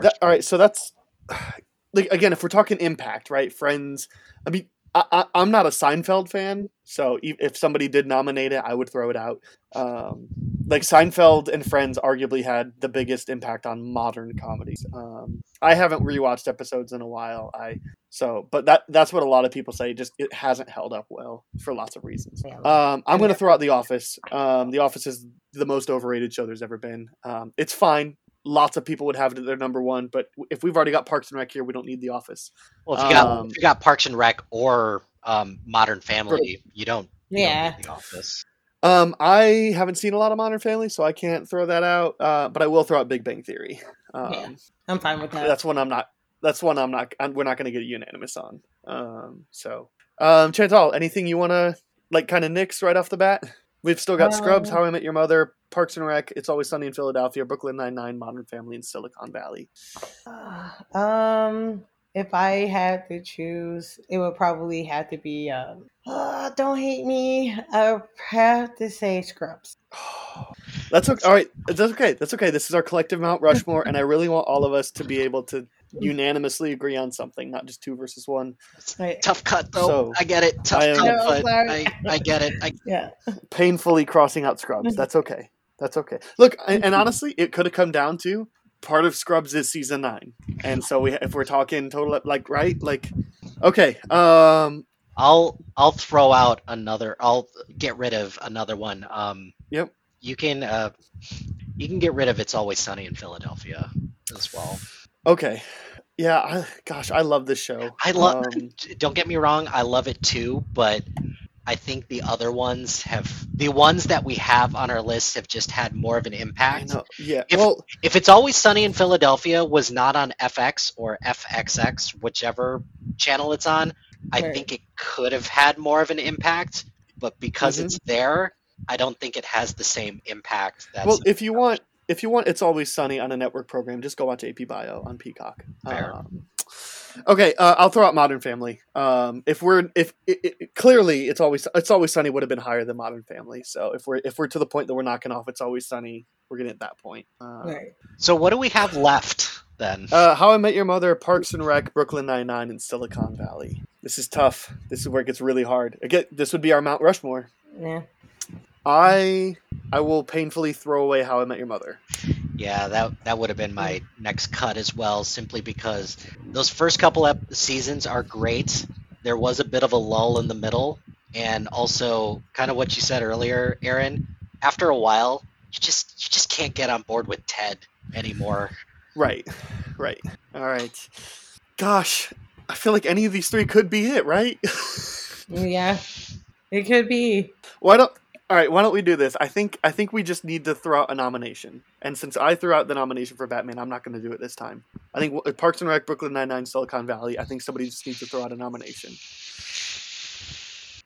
That, all right, so that's like again, if we're talking impact, right? Friends. I mean, I, I, I'm not a Seinfeld fan, so e- if somebody did nominate it, I would throw it out. Um, like Seinfeld and Friends arguably had the biggest impact on modern comedies. Um, I haven't rewatched episodes in a while. I so, but that that's what a lot of people say. Just it hasn't held up well for lots of reasons. Um, I'm going to throw out The Office. Um, the Office is the most overrated show there's ever been. Um, it's fine. Lots of people would have it at their number one, but if we've already got Parks and Rec here, we don't need The Office. Well, if you got um, if you got Parks and Rec or um, Modern Family, you don't. You Yeah. Don't need the Office. Um, I haven't seen a lot of Modern Family, so I can't throw that out. Uh, but I will throw out Big Bang Theory. Um, Yeah. I'm fine with that. That's one I'm not. That's one I'm not. I'm, we're not going to get unanimous on. Um, so, um, Chantal, anything you want to like, kind of nix right off the bat? We've still got Scrubs, Um, How I Met Your Mother, Parks and Rec, It's Always Sunny in Philadelphia, Brooklyn Nine Nine, Modern Family, and Silicon Valley. Um, if I had to choose, it would probably have to be. Um, uh, don't hate me. I have to say Scrubs. That's okay. All right, that's okay. That's okay. This is our collective Mount Rushmore, and I really want all of us to be able to unanimously agree on something, not just two versus one. Right. Tough cut though. So, I get it. Tough I am- cut, but. I, I get it. I, Yeah. painfully crossing out Scrubs. That's okay. That's okay. Look, and, and honestly, it could have come down to part of Scrubs is season nine, and so we if we're talking total like right like okay um I'll I'll throw out another. I'll get rid of another one. Um, Yep. You can uh, you can get rid of It's Always Sunny in Philadelphia as well. okay yeah I, gosh I love this show. I love. Um, don't get me wrong. I love it too, but I think the other ones have the ones that we have on our list have just had more of an I impact. know. Yeah. If- well, If It's Always Sunny in Philadelphia was not on FX or FXX, whichever channel it's on, I think it could have had more of an impact. But because Mhm. it's there, I don't think it has the same impact. That's well, if you want, if you want, it's always sunny on a network program. Just go watch AP Bio on Peacock. Fair. Um, okay, uh, I'll throw out Modern Family. Um, if we're if it, it, clearly it's always it's always sunny would have been higher than Modern Family. So if we're if we're to the point that we're knocking off it's always sunny, we're getting at that point. Uh, Right. so what do we have left then? Uh, How I Met Your Mother, Parks and Rec, Brooklyn Nine Nine, and Silicon Valley. This is tough. This is where it gets really hard. Again, this would be our Mount Rushmore. Yeah. I I will painfully throw away How I Met Your Mother. Yeah, that that would have been my mm. next cut as well, simply because those first couple ep- seasons are great. There was a bit of a lull in the middle, and also kind of what you said earlier, Aaron. After a while, you just you just can't get on board with Ted anymore. Right, right. All right. Gosh, I feel like any of these three could be it, right? Oh, yeah. It could be. why don't? All right, why don't we do this? I think I think we just need to throw out a nomination. And since I threw out the nomination for Batman, I'm not going to do it this time. I think Parks and Rec, Brooklyn Nine Nine, Silicon Valley. I think somebody just needs to throw out a nomination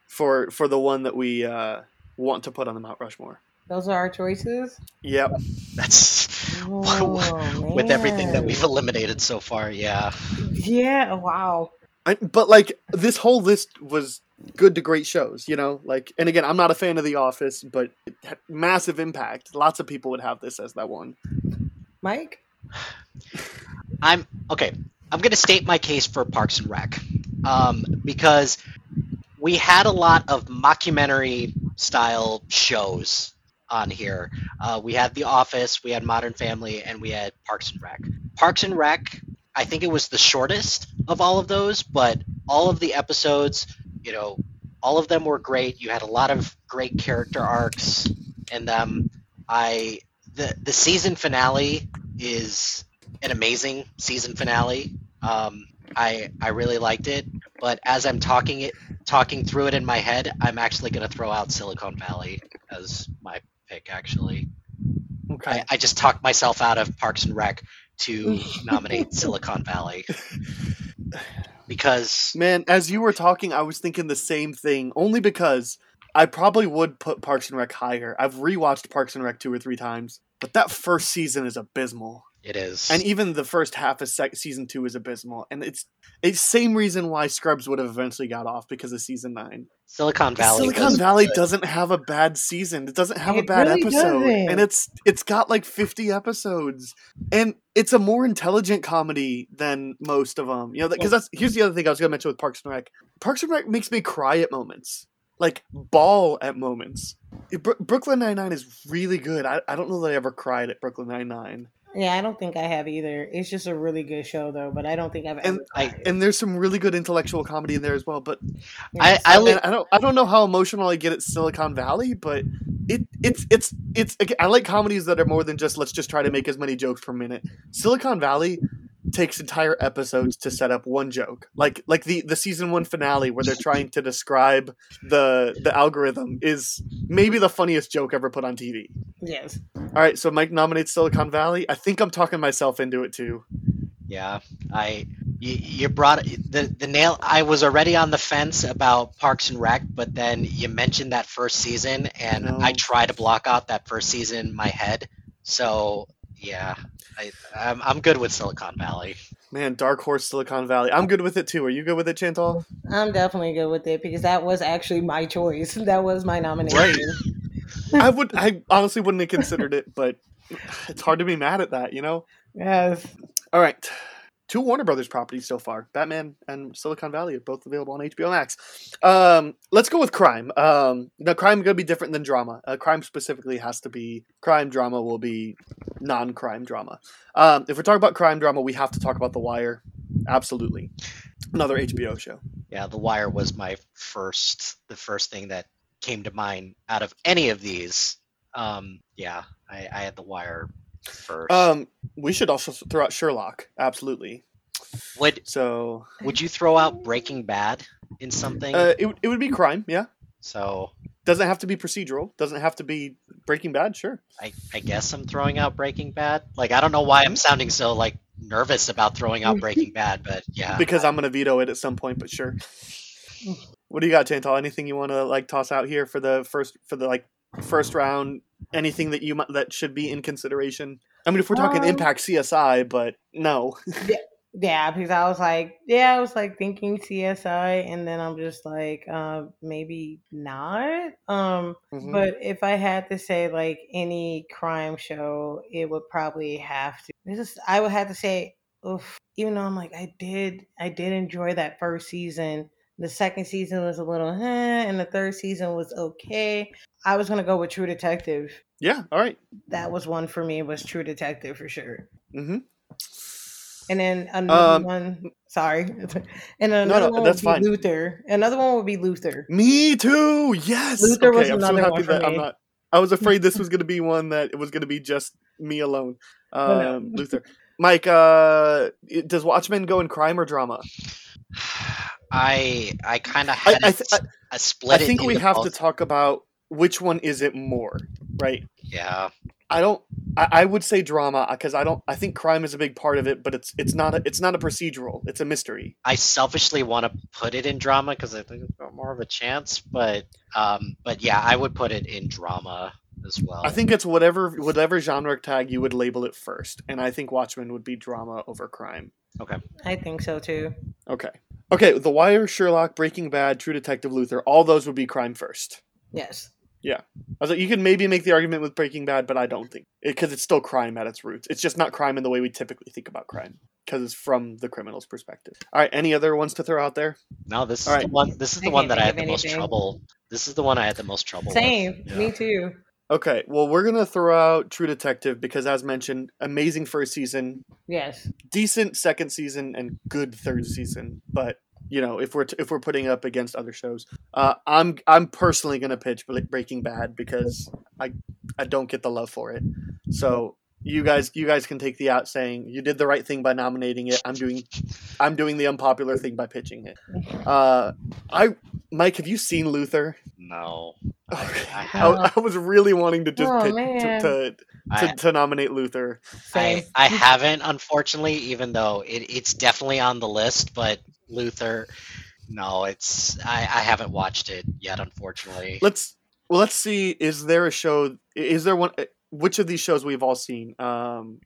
for for the one that we uh, want to put on the Mount Rushmore. Those are our choices. Yep. That's Oh, with everything that we've eliminated so far. Yeah, Yeah. Wow. I, but like this whole list was good to great shows, you know. Like, and again, I'm not a fan of The Office, but it had massive impact. Lots of people would have this as that one. Mike. I'm okay. I'm gonna state my case for Parks and Rec. um, because we had a lot of mockumentary style shows on here. Uh, we had The Office, we had Modern Family, and we had Parks and Rec. Parks and Rec, I think it was the shortest of all of those, but all of the episodes, you know, all of them were great. You had a lot of great character arcs in them. I the the season finale is an amazing season finale. Um, I I really liked it, but as I'm talking it talking through it in my head, I'm actually going to throw out Silicon Valley as my pick. Actually, Okay. I, I just talked myself out of Parks and Rec to nominate Silicon Valley because Man, as you were talking, I was thinking the same thing. Only because I probably would put Parks and Rec higher. I've rewatched Parks and Rec two or three times, but that first season is abysmal, it is. and even the first half of sec- season two is abysmal. And it's it's same reason why Scrubs would have eventually got off because of season nine. Silicon Valley. Silicon Valley good. doesn't have a bad season. It doesn't have a bad really episode, doesn't. and it's it's got like fifty episodes, and it's a more intelligent comedy than most of them. You know, because that's here's the other thing I was gonna mention with Parks and Rec. Parks and Rec makes me cry at moments, like ball at moments. It- Bro- Brooklyn Nine Nine is really good. I, I don't know that I ever cried at Brooklyn Nine Nine. Yeah, I don't think I have either. It's just a really good show though, but I don't think I've ever. And I- and there's some really good intellectual comedy in there as well. But I, I, li- I don't I don't know how emotional I get at Silicon Valley, but it it's it's it's I like comedies that are more than just let's just try to make as many jokes per minute. Silicon Valley takes entire episodes to set up one joke. Like like the the season 1 finale where they're trying to describe the the algorithm is maybe the funniest joke ever put on TV. yes, All right, so Mike nominates Silicon Valley. I think I'm talking myself into it too. Yeah, I you, you brought the the nail. I was already on the fence about Parks and Rec, but then you mentioned that first season, and No. I try to block out that first season in my head. So yeah, I I'm, I'm good with Silicon Valley. Man, Dark Horse Silicon Valley. I'm good with it too. Are you good with it, Chantal? I'm definitely good with it because that was actually my choice. That was my nomination. Right. I would. I honestly wouldn't have considered it, but it's hard to be mad at that, you know. Yes. All right, two Warner Brothers properties so far: Batman and Silicon Valley are both available on HBO Max. Um, let's go with crime. Um, now, crime going to be different than drama. Uh, crime specifically has to be crime. Drama will be non-crime drama. Um, if we're talking about crime drama, we have to talk about The Wire. Absolutely, another HBO show. Yeah, The Wire was my first the first thing that came to mind out of any of these. Um, yeah, I, I had The Wire first. Um, we should also throw out Sherlock. Absolutely. would So would you throw out Breaking Bad in something? uh, it, would- it would be crime. Yeah. so Doesn't have to be procedural. Doesn't have to be Breaking Bad. Sure. I, I guess I'm throwing out Breaking Bad. Like I don't know why I'm sounding so like nervous about throwing out Breaking Bad, but yeah. Because I'm gonna veto it at some point, but sure. What do you got, Chantal? Anything you want to like toss out here for the first for the like first round? Anything that you might that should be in consideration? I mean, if we're talking Um, Impact CSI, but no. Yeah, because I was like, yeah, I was like thinking CSI, and then I'm just like, uh, maybe not. Um, Mhm. but if I had to say like any crime show, it would probably have to. This is I would have to say, oof. Even though I'm like, I did, I did enjoy that first season. The second season was a little, eh, and the third season was okay. I was gonna go with True Detective. yeah. All right. That was one for me. Was True Detective for sure. Mm-hmm. And then another Um, one. Sorry, and another no, one that's would be fine. Luther. Another one would be Luther. Me too. Yes. Luther okay, was I'm so another happy one for that I'm me. not. I was afraid this was going to be one that it was going to be just me alone. Um, Oh, no. Luther, Mike, uh, does Watchmen go in crime or drama? I I kind of I, had I, a th- I, a split. I think we have to talk about which one is it more, right? Yeah, I don't. I, I would say drama because I don't. I think crime is a big part of it, but it's it's not a it's not a procedural. It's a mystery. I selfishly want to put it in drama because I think it's got more of a chance. But um, but yeah, I would put it in drama as well. I think it's whatever whatever genre tag you would label it first, and I think Watchmen would be drama over crime. Okay. I think so too. Okay. Okay, The Wire, Sherlock, Breaking Bad, True Detective, Luther, all those would be crime first. Yes. Yeah. I was like, you could maybe make the argument with Breaking Bad, but I don't think because it's still crime at its roots. It's just not crime in the way we typically think about crime. because it's from the criminal's perspective. All right, any other ones to throw out there? No, this is All the one. This is the I one that I had of the most trouble. This is the one I had the most trouble. Same. With. Me too. Okay, well, we're gonna throw out True Detective because, as mentioned, amazing first season, Yes. decent second season, and good third season. But you know, if we're t- if we're putting up against other shows, uh, I'm I'm personally gonna pitch Breaking Bad because I I don't get the love for it. So you guys you guys can take the out saying you did the right thing by nominating it. I'm doing I'm doing the unpopular thing by pitching it. Uh, I Mike, have you seen Luther? No, I, I I, have. I was really wanting to just Oh, pit, man. to, to, I, to, to nominate Luther. I, I haven't, unfortunately, even though it, it's definitely on the list. But Luther, no, it's I, I haven't watched it yet, unfortunately. Let's well, let's see. Is there a show? Is there one? Which of these shows we've all seen? Um,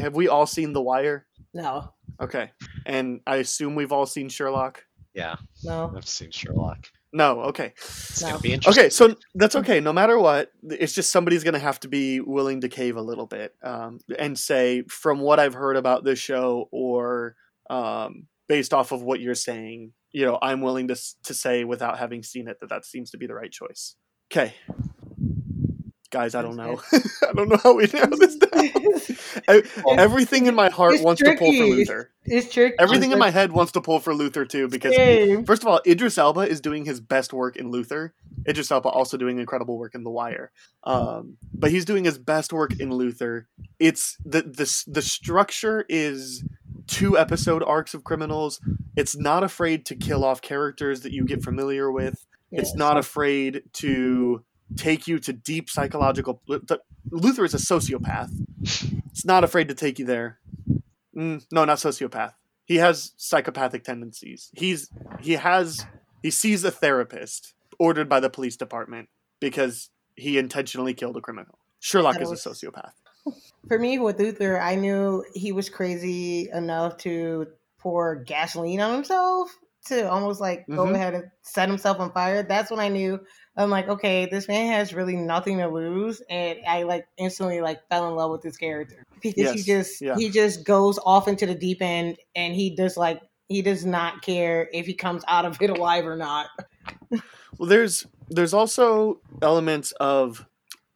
have we all seen The Wire? No. Okay, and I assume we've all seen Sherlock. Yeah, No. I've seen Sherlock. No. Okay. It's No. gonna be interesting. Okay. So that's okay. No matter what, it's just somebody's going to have to be willing to cave a little bit um, and say, from what I've heard about this show, or um, based off of what you're saying, you know, I'm willing to to say without having seen it that that seems to be the right choice. Okay. Guys, I don't know. I don't know how we know this down. I- everything in my heart it's wants to pull for. Luther. It's tricky. Everything in my head wants to pull for Luther too, because Same. first of all, Idris Elba is doing his best work in Luther. Idris Elba also doing incredible work in The Wire, um, but he's doing his best work in Luther. It's the the the structure is two episode arcs of criminals. It's not afraid to kill off characters that you get familiar with. It's Yes. not afraid to take you to deep psychological. Luther is a sociopath. It's not afraid to take you there. Mm, no, not sociopath. He has psychopathic tendencies. He's he has he sees a therapist ordered by the police department because he intentionally killed a criminal. Sherlock is a sociopath. For me, with Luther, I knew he was crazy enough to pour gasoline on himself to almost like go Mhm. ahead and set himself on fire. That's when I knew I'm like, okay, this man has really nothing to lose, and I like instantly like fell in love with his character because he just yeah. he just goes off into the deep end, and he does like he does not care if he comes out of it alive or not. Well, there's there's also elements of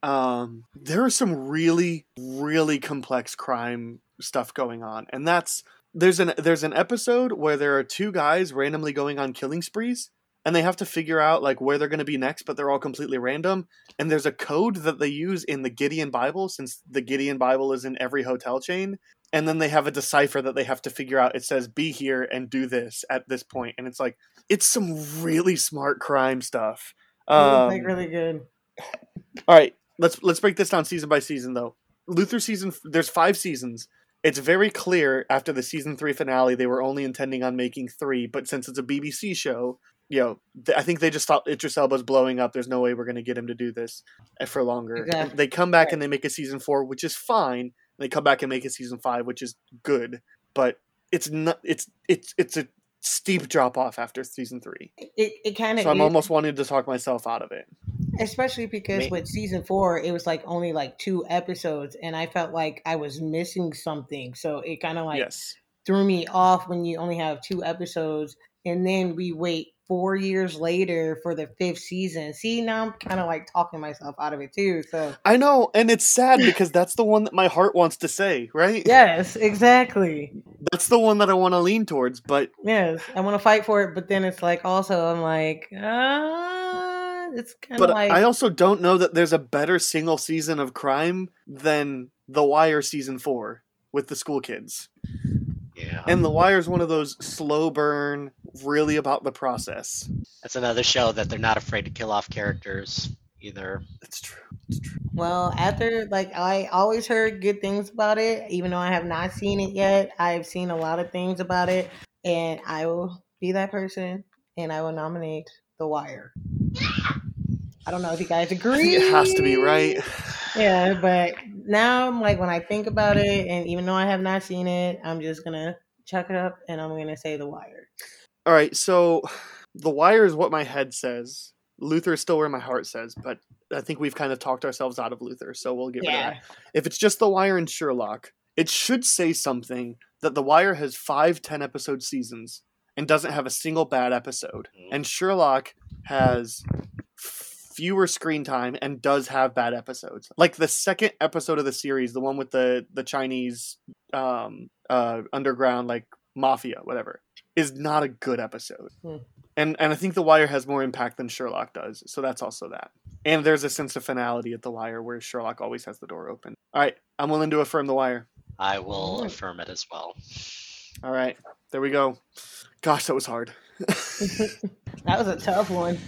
um, there are some really really complex crime stuff going on, and that's there's an there's an episode where there are two guys randomly going on killing sprees, and they have to figure out like where they're going to be next, but they're all completely random. And there's a code that they use in the Gideon Bible, since the Gideon Bible is in every hotel chain. And then they have a decipher that they have to figure out. It says, "Be here and do this at this and it's like it's some really smart crime stuff. Um, like really good. all right, let's let's break this down season by season though. Luther season there's 5 seasons. It's very clear after the season 3 finale they were only intending on making 3, but since it's a BBC show, you know, th- I think they just thought Idris Elba's blowing up. There's no way we're going to get him to do this uh, for longer. Exactly. They come back Right. and they make a season 4, which is fine. They come back and make a season 5, which is good, but it's not it's it's it's a steep drop off after season 3. It it kind of So I'm almost wanting to talk myself out of it. especially because Me- with season four it was like only like two episodes and i felt like i was missing something so it kind of like yes. threw me off when you only have two episodes and then we wait four years later for the fifth season see now i'm kind of like talking myself out of it too so I know, and it's sad because that's the one that my heart wants to say, right? yes exactly That's the one that I want to lean towards, but yes i want to fight for it but then it's like also i'm like ah it's kind of but like I also don't know that there's a better single season of crime than The Wire season 4 with the school kids. Yeah, And The Wire is one of those slow burn, really about the process. that's another show that they're not afraid to kill off characters either. It's true. It's true. Well, after like I always heard good things about it, even though I have not seen it yet. I've seen a lot of things about it, and I will be that person, and I will nominate The Wire. I don't know if you guys agree. It has to be right. Yeah, but now I'm like when I think about it, and even though I have not seen it, I'm just gonna chuck it up, and I'm gonna say The Wire. All right, so The Wire is what my head says. Luther is still where my heart says, but I think we've kind of talked ourselves out of Luther, so we'll get rid of that. If it's just The Wire and Sherlock, it should say something that The Wire has five 10 episode seasons and doesn't have a single bad episode, and Sherlock has fewer screen time and does have bad episodes. Like the second episode of the series, the one with the the Chinese um uh underground like mafia whatever is not a good episode. Hmm. And and I think The Wire has more impact than Sherlock does. So that's also that. And there's a sense of finality at The Wire where Sherlock always has the door open. All right, I'm willing to affirm The Wire. I will affirm it as well. All right, there we go. Gosh, that was hard. That was a tough one.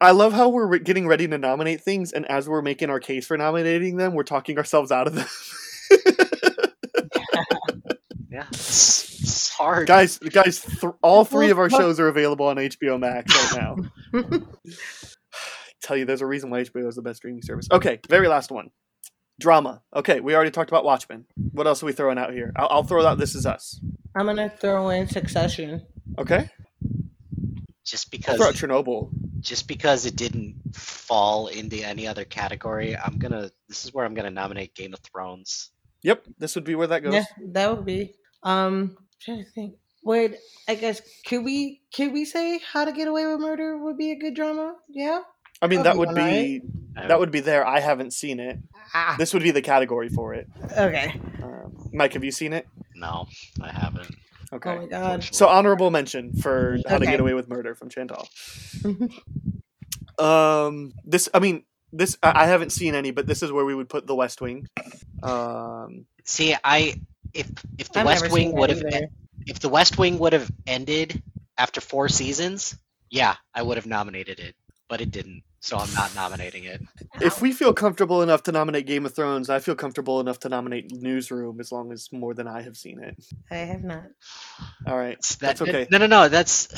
I love how we're getting ready to nominate things, and as we're making our case for nominating them, we're talking ourselves out of them. Yeah, it's, it's hard. guys, guys, th- all three of our shows are available on HBO Max right now. Tell you, there's a reason why HBO is the best streaming service. Okay, very last one. Drama. Okay, we already talked about Watchmen. What else are we throwing out here? I'll, I'll throw out This Is Us. I'm gonna throw in Succession. Okay, Just I'll because throw out Chernobyl. just because it didn't fall into any other category, I'm gonna. This is where I'm gonna nominate Game of Thrones. Yep, this would be where that goes. Yeah, that would be. Um, trying to think. Would I guess could we could we say How to Get Away with Murder would be a good drama? Yeah. I mean, That'd that be would one, be that would be there. I haven't seen it. Ah, This would be the category for it. okay. Um, Mike, have you seen it? No, I haven't. Okay. Oh my god. So honorable mention for How to Get Away with Murder from Chantal. um, this I mean this I I haven't seen any, but this is where we would put The West Wing. Um, See, I if if the I've West Wing would have either. if the West Wing would have ended after four seasons, yeah, I would have nominated it, but it didn't, so I'm not nominating it. if we feel comfortable enough to nominate Game of Thrones, I feel comfortable enough to nominate Newsroom as long as more than I have seen it. I have not. All right, It's- that's okay. No, no, no. That's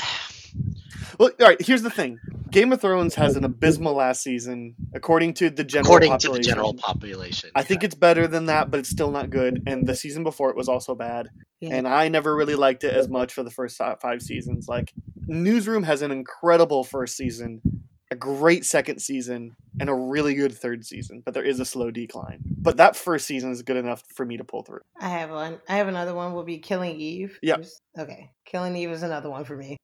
Well, all right. Here's the thing: Game of Thrones has an abysmal last season, according to the general according to population. the general population. I think it's better than that, but it's still not good. And the season before it was also bad. Yeah. And I never really liked it as much for the first five seasons. Like, Newsroom has an incredible first season, a great second season, and a really good third season. But there is a slow decline. But that first season is good enough for me to pull through. I have one. I have another one. Will be Killing Eve. Yeah. Just- Okay. Killing Eve is another one for me.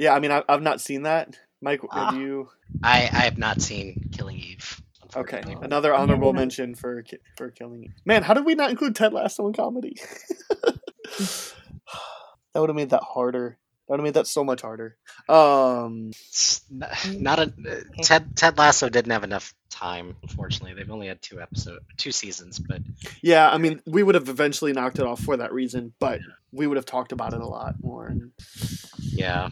Yeah, I mean, I, I've not seen that. Mike, Ah. have you? I I have not seen Killing Eve. Okay, unfortunately. another honorable mention for for Killing Eve. Man, how did we not include Ted Lasso in comedy? that would have made that harder. That mean, that's so much harder. Um, It's not a Ted Ted Lasso didn't have enough time. Unfortunately, they've only had two episode two seasons, but yeah, I mean, we would have eventually knocked it off for that reason, but we would have talked about it a lot more. And, yeah,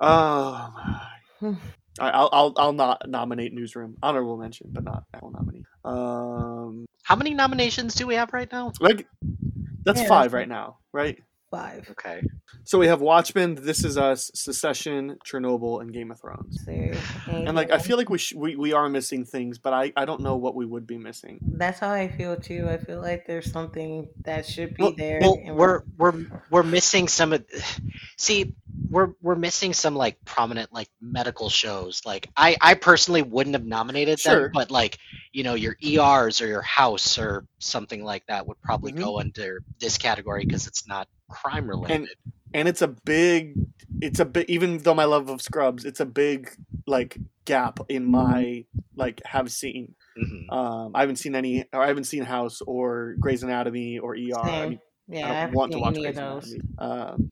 oh my. I'll, I'll I'll not nominate Newsroom. Honorable mention, but not I will nominate. Um, how many nominations do we have right now? like that's Yeah, five that's- right now, right? Five. Okay, So we have Watchmen, This Is Us, Succession, Chernobyl, and Game of Thrones. And like I feel like we sh- we we are missing things, but I I don't know what we would be missing. that's how I feel too. I feel like there's something that should be well, there. well and we're we're we're missing some of. See, we're we're missing some like prominent like medical shows. Like I I personally wouldn't have nominated Sure. them, but like you know your ERs or your House or something like that would probably Mhm. go under this category because it's not crime related. And it's a big it's a bit even though my love of Scrubs, it's a big like gap in my like have seen. Mhm. Um, I haven't seen any. Or I haven't seen House or Grey's Anatomy or ER. I Same. mean, yeah, I I don't haven't want to watch any of Grey's those. Anatomy. Um,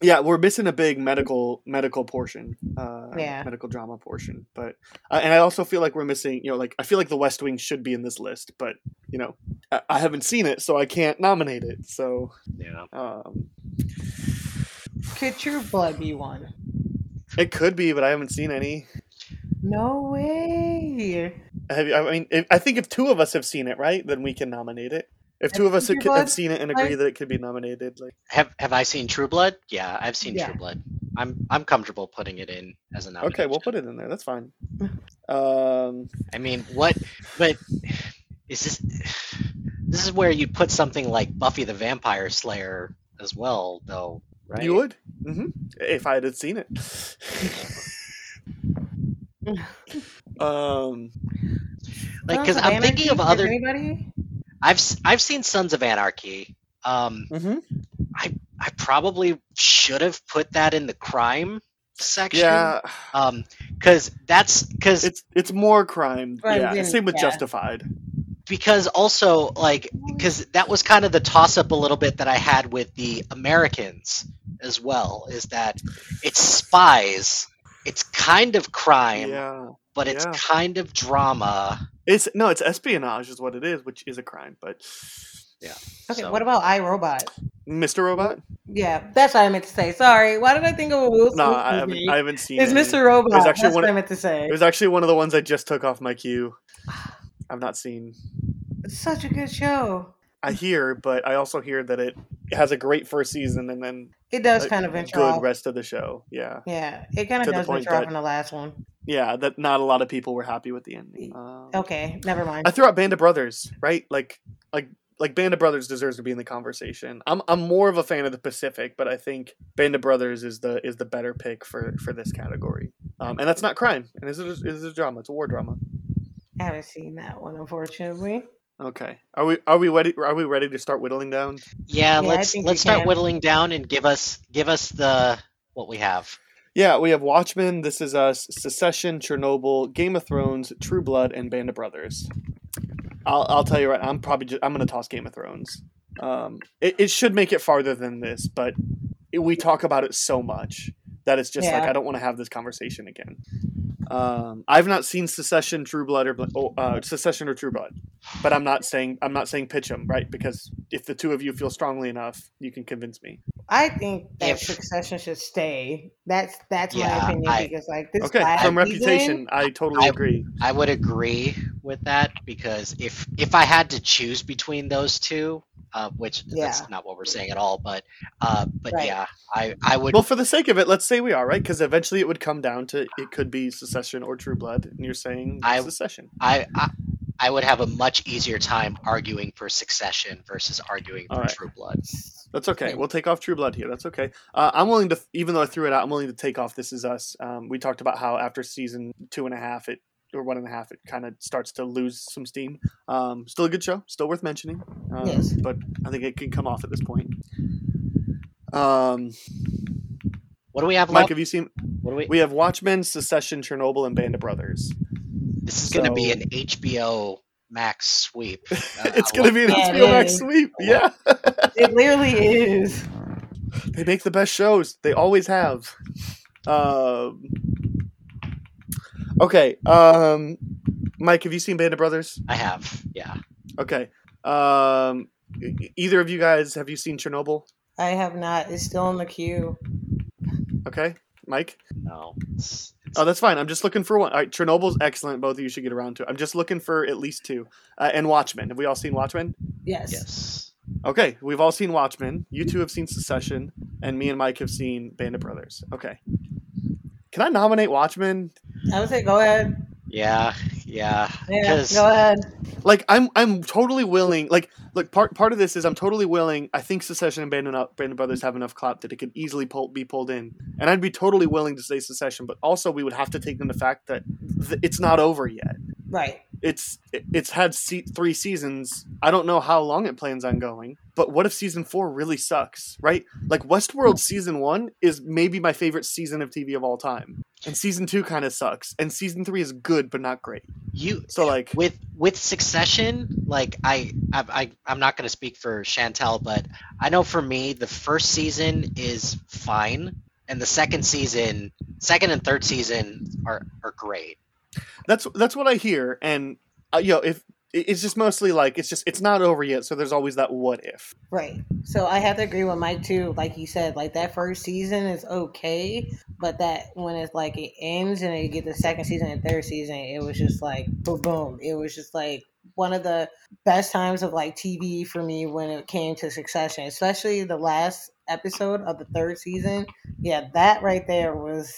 yeah, we're missing a big medical medical portion, uh, Yeah. medical drama portion. But uh, and I also feel like we're missing. You know, like I feel like The West Wing should be in this list, but you know, I, I haven't seen it, so I can't nominate it. So Yeah. um, Could True Blood be one? it could be, but I haven't seen any. No way. Have you, I mean, if, I think if two of us have seen it, right, then we can nominate it. If two of us have, have seen it and agree like- that it could be nominated, like Have Have I seen True Blood? Yeah, I've seen Yeah. True Blood. I'm I'm comfortable putting it in as a nomination. okay, we'll put it in there. That's fine. Um, I mean, what? But is this? This is where you put something like Buffy the Vampire Slayer as well, though, right? You would, hmm if I had seen it. um, like because I'm thinking of other. Anybody? I've s- I've seen Sons of Anarchy. Um, mhm. I probably should have put that in the crime section. Yeah, Um, because that's because it's it's more crime. Right, yeah, then, same with yeah. Justified. because also like because that was kind of the toss up a little bit that I had with the Americans as well is that it's spies, it's kind of crime, Yeah, but it's yeah. kind of drama. it's no, it's espionage is what it is, which is a crime. But yeah. Okay, So- what about iRobot? Mr. Robot? Yeah, that's what I meant to say. Sorry, why did I think of a Will Smith No, I haven't. I haven't seen. It's any. Mr. Robot. It was actually that's one. what I Of, meant to say. it was actually one of the ones I just took off my queue. I've not seen. It's such a good show. I hear, but I also hear that it has a great first season and then It does kind of venture good off. rest of the show. Yeah, Yeah, it kind of the does point venture off that- in the last one. Yeah. That not a lot of people were happy with the ending. Um, Okay, never mind. I threw out Band of Brothers, right? Like, like, like Band of Brothers deserves to be in the conversation. I'm, I'm more of a fan of the Pacific, but I think Band of Brothers is the is the better pick for for this category. Um, and that's not crime, and it's a, it's a drama. It's a war drama. I haven't seen that one, unfortunately. Okay, are we are we ready? Are we ready to start whittling down? Yeah, Yeah, let's let's start can. whittling down and give us give us the what we have. Yeah, we have Watchmen, This Is Us, Succession, Chernobyl, Game of Thrones, True Blood, and Band of Brothers. I'll, I'll tell you right, I'm probably just, I'm gonna toss Game of Thrones. Um, it, it should make it farther than this, but it, we talk about it so much that it's just like I don't want to have this conversation again. Um, I've not seen Succession, True Blood, or oh, uh, Succession or True Blood, but I'm not saying I'm not saying pitch them right because if the two of you feel strongly enough, you can convince me. I think that If- Succession should stay. That's that's Yeah, my opinion I- because like this Okay, last from season- reputation, I totally I- agree. I would agree with that because if if I had to choose between those two, uh, which that's not what we're saying at all, but uh, but Right. yeah, I I would Well, for the sake of it, let's say we are right, because eventually it would come down to it could be Succession or True Blood, and you're saying I- Succession. I, I I would have a much easier time arguing for Succession versus arguing for All right. True Blood. That's okay. We'll take off True Blood here. That's okay. Uh, I'm willing to, even though I threw it out, I'm willing to take off This Is Us. Um, we talked about how after season two and a half, it or one and a half, it kind of starts to lose some steam. Um, still a good show, still worth mentioning. Um, Yes. But I think it can come off at this point. Um, What do we have Mike, left? have you seen? What do we? We have Watchmen, Succession, Chernobyl, and Band of Brothers. This is going to be an HBO Max sweep. Uh, it's gonna be an Yeah, it HBO Max is. sweep. Yeah. It literally is. They make the best shows. They always have. Um, okay. Um, Mike, have you seen Band of Brothers? I have, yeah. Okay. Um, either of you guys have you seen Chernobyl? I have not. It's still in the queue. Okay, Mike. No, it's, it's, Oh, that's fine. I'm just looking for one. All right, Chernobyl's excellent. Both of you should get around to it. I'm just looking for at least two. Uh, and Watchmen. Have we all seen Watchmen? Yes. yes. Okay, we've all seen Watchmen. You two have seen Succession, and me and Mike have seen Band of Brothers. Okay. Can I nominate Watchmen? I would say go ahead. Yeah, yeah. Yeah, 'cause- go ahead. like I'm I'm totally willing like look part part of this is I'm totally willing I think Succession and Band of, uh, Band of Brothers have enough clout that it could easily pull, be pulled in and I'd be totally willing to say Succession but also we would have to take into the fact that th- it's not over yet Right. it's it's had se- three seasons I don't know how long it plans on going but what if season four really sucks right like Westworld season one is maybe my favorite season of TV of all time and season two kind of sucks and season three is good but not great You so like with with Succession, like I, I, I I'm not going to speak for Chantal, but I know for me the first season is fine, and the second season, second and third season are are great. That's that's what I hear, and uh, you know, if it's just mostly like it's just it's not over yet, so there's always that what if. Right. So I have to agree with Mike too. Like you said, like that first season is okay, but that when it's like it ends and you get the second season and third season, it was just like boom, boom. It was just like one of the best times of like TV for me when it came to Succession, especially the last episode of the third season. Yeah, that right there was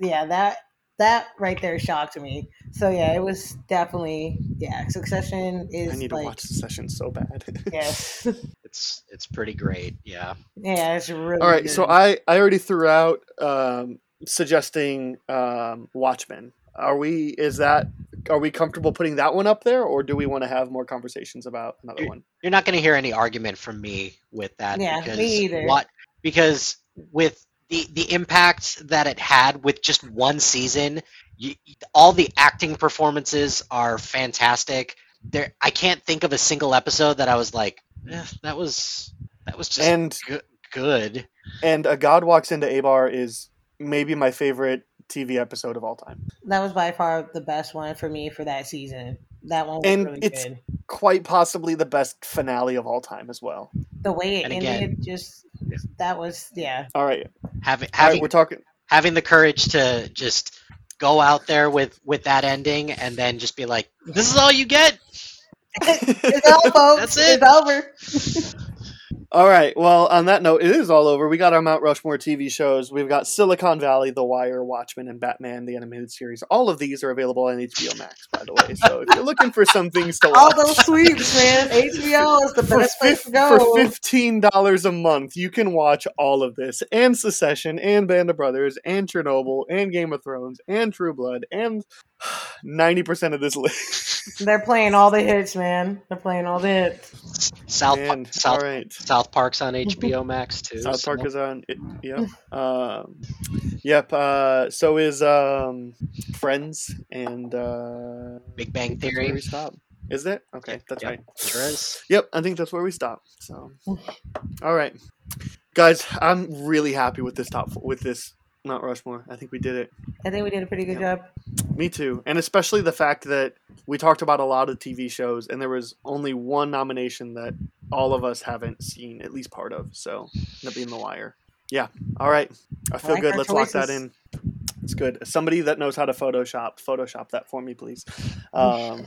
yeah that that right there shocked me. So yeah, it was definitely yeah. Succession is I need like to watch the session so bad. yes, It's it's pretty great. Yeah. yeah, it's really All right, good. so I I already threw out um, suggesting um, Watchmen. Are we? Is that? Are we comfortable putting that one up there, or do we want to have more conversations about another one? You're not going to hear any argument from me with that Yeah, because me either. What, because with the the impact that it had with just one season, you, all the acting performances are fantastic. There, I can't think of a single episode that I was like, eh, that was that was just And- go- good. And A God Walks into a bar is maybe my favorite TV episode of all time. That was by far the best one for me for that season. That one was And really it's good. quite possibly the best finale of all time as well. The way it And ended, again- just that was yeah. All right. Having All right, having we're talking having the courage to just go out there with with that ending and then just be like, this is all you get. It's all, folks. That's it. It's over. All right. Well, on that note, it is all over. We got our Mount Rushmore TV shows. We've got Silicon Valley, The Wire, Watchmen, and Batman, the animated series. All of these are available on HBO Max, by the way. So if you're looking for some things to watch, All those sweeps, man. HBO is the for, best place to go. for fifteen dollars a month, you can watch all of this, and Succession, and Band of Brothers, and Chernobyl, and Game of Thrones, and True Blood, and ninety percent of this list. They're playing all the hits, man. They're playing all the hits. South Man, South all right. South Park's on HBO Max too. South Park so- is on. It, yep. Um, yep. Uh, so is um, Friends and uh, Big Bang that's where Theory. we stop. Is it? Okay, that's Yep, right. Sure is. Yep, I think that's where we stop. So, all right, guys, I'm really happy with this top with this Mount Rushmore. I think we did it. I think we did a pretty good job. Me too, and especially the fact that we talked about a lot of TV shows, and there was only one nomination that all of us haven't seen at least part of. So, that being The Wire. Yeah. All right. I feel like good. Let's lock that in. It's good. Somebody that knows how to Photoshop, Photoshop that for me, please. Um,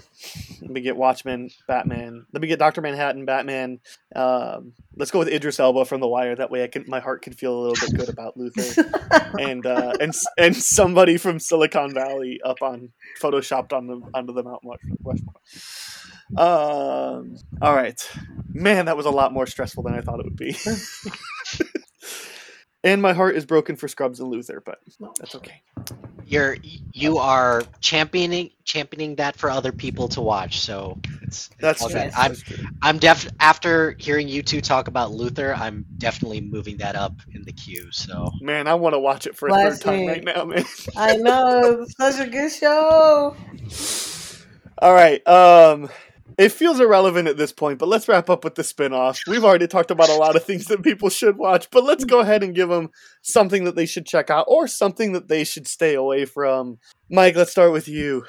let me get Watchmen, Batman. Let me get Doctor Manhattan, Batman. Um, let's go with Idris Elba from The Wire. That way, I can my heart can feel a little bit good about Luther. and uh, and and somebody from Silicon Valley up on photoshopped on the onto the Mount Rushmore. Um, all right, man, that was a lot more stressful than I thought it would be. and my heart is broken for Scrubs and Luther, but that's okay. You're you are championing championing that for other people to watch. So it's, it's That's all true. good. I'm That's true. I'm def after hearing you two talk about Luther, I'm definitely moving that up in the queue. So Man, I want to watch it for a Bless third time it. right now, man. I know. It's such a good show. All right. Um it feels irrelevant at this point, but let's wrap up with the spin-offs. We've already talked about a lot of things that people should watch, but let's go ahead and give them something that they should check out or something that they should stay away from. Mike, let's start with you.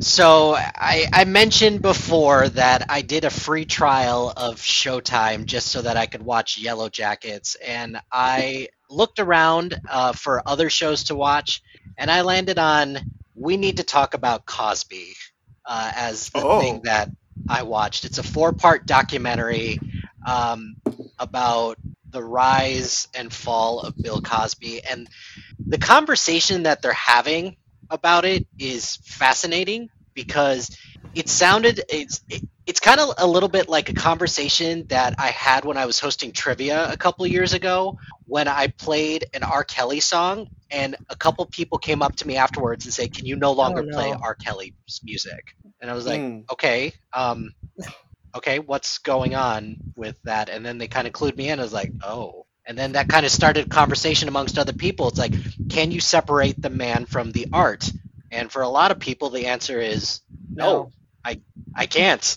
So I, I mentioned before that I did a free trial of Showtime just so that I could watch Yellowjackets, and I looked around uh, for other shows to watch, and I landed on We Need to Talk About Cosby uh, as the Oh. thing that I watched. It's a four-part documentary um, about the rise and fall of Bill Cosby, and the conversation that they're having about it is fascinating because it sounded it's it, it's kind of a little bit like a conversation that I had when I was hosting trivia a couple years ago when I played an R. Kelly song and a couple people came up to me afterwards and said, "Can you no longer no. play R. Kelly's music?" And I was like, Mm. "Okay, um, okay, what's going on with that?" And then they kind of clued me in. I was like, "Oh." And then that kind of started a conversation amongst other people. It's like, can you separate the man from the art? And for a lot of people, the answer is no, I I can't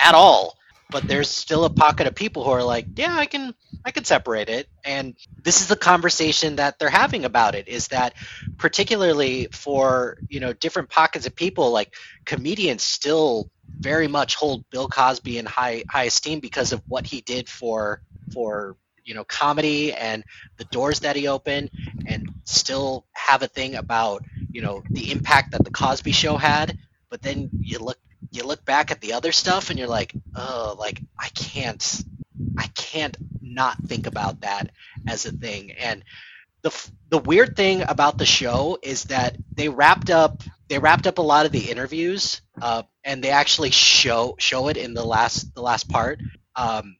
at all. But there's still a pocket of people who are like, yeah, I can I can separate it. And this is the conversation that they're having about it. Is that particularly for you know different pockets of people, like comedians still very much hold Bill Cosby in high high esteem because of what he did for for you know comedy and the doors that he opened and still have a thing about you know the impact that the Cosby show had but then you look you look back at the other stuff and you're like oh like I can't I can't not think about that as a thing. And the the weird thing about the show is that they wrapped up they wrapped up a lot of the interviews uh, and they actually show show it in the last the last part. Um,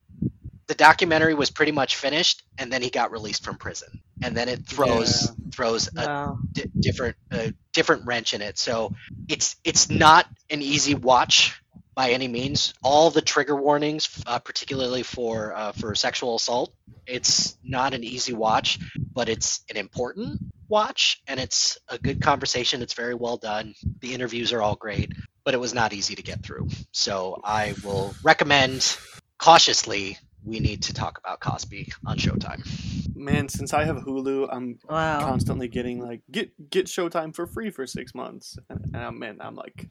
the documentary was pretty much finished and then he got released from prison and then it throws throws a Wow. di- different uh, different wrench in it so it's it's not an easy watch by any means. All the trigger warnings, uh, particularly for uh, for sexual assault, it's not an easy watch, but it's an important watch, and it's a good conversation. It's very well done. The interviews are all great, but it was not easy to get through. So I will recommend cautiously. We need to talk about Cosby on Showtime. Man, since I have Hulu, I'm Wow. constantly getting like get get Showtime for free for six months, and, and I'm man, I'm like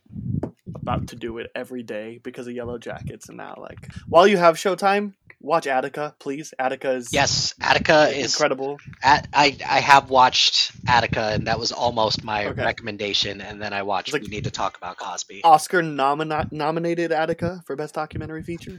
about to do it every day because of Yellowjackets, and now like while you have Showtime, watch Attica, please. Attica is Yes, Attica is incredible. At, I I have watched Attica, and that was almost my Okay. recommendation. And then I watched. Like- we need to talk about Cosby. Oscar nomina- nominated Attica for best documentary feature.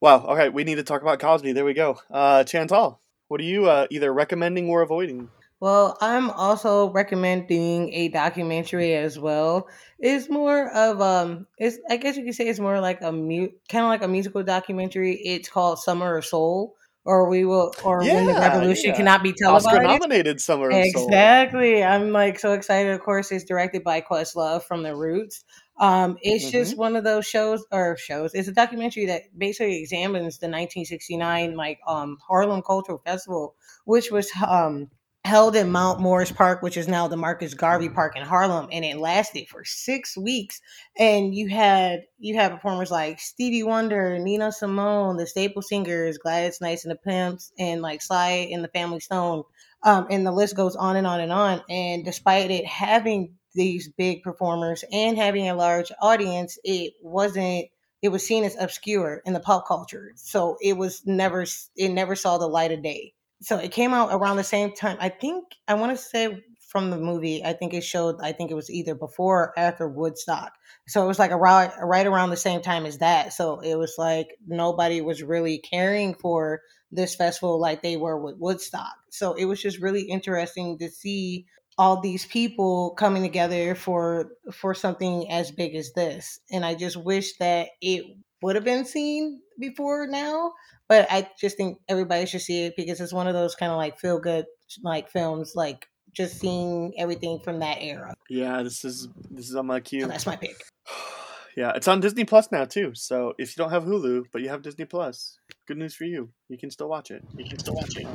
Wow. Okay, we need to talk about Cosby. There we go. Uh, Chantal, what are you uh, either recommending or avoiding? Well, I'm also recommending a documentary as well. It's more of um, it's I guess you could say it's more like a mu- kind of like a musical documentary. It's called Summer of Soul, or we will, or when the revolution yeah. cannot be televised. Oscar nominated Summer of Soul. Exactly. I'm like so excited. Of course, it's directed by Questlove from The Roots. Um, it's just Mm-hmm. one of those shows or shows. It's a documentary that basically examines the 1969 like um Harlem Cultural Festival, which was um held in Mount Morris Park, which is now the Marcus Garvey Park in Harlem, and it lasted for six weeks. And you had you had performers like Stevie Wonder, Nina Simone, the Staple Singers, Gladys Knights and the Pimps, and like Sly and the Family Stone. Um, and the list goes on and on and on. And despite it having these big performers and having a large audience, it wasn't. It was seen as obscure in the pop culture, so it was never. It never saw the light of day. So it came out around the same time. I think I want to say from the movie. I think it showed. I think it was either before or after Woodstock. So it was like around right around the same time as that. So it was like nobody was really caring for this festival like they were with Woodstock. So it was just really interesting to see all these people coming together for for something as big as this. And I just wish that it would have been seen before now. But I just think everybody should see it because it's one of those kind of like feel good like films, like just seeing everything from that era. Yeah, this is this is on my queue. So that's my pick. Yeah, it's on Disney Plus now too. So if you don't have Hulu but you have Disney Plus, good news for you. You can still watch it. You can still watch it.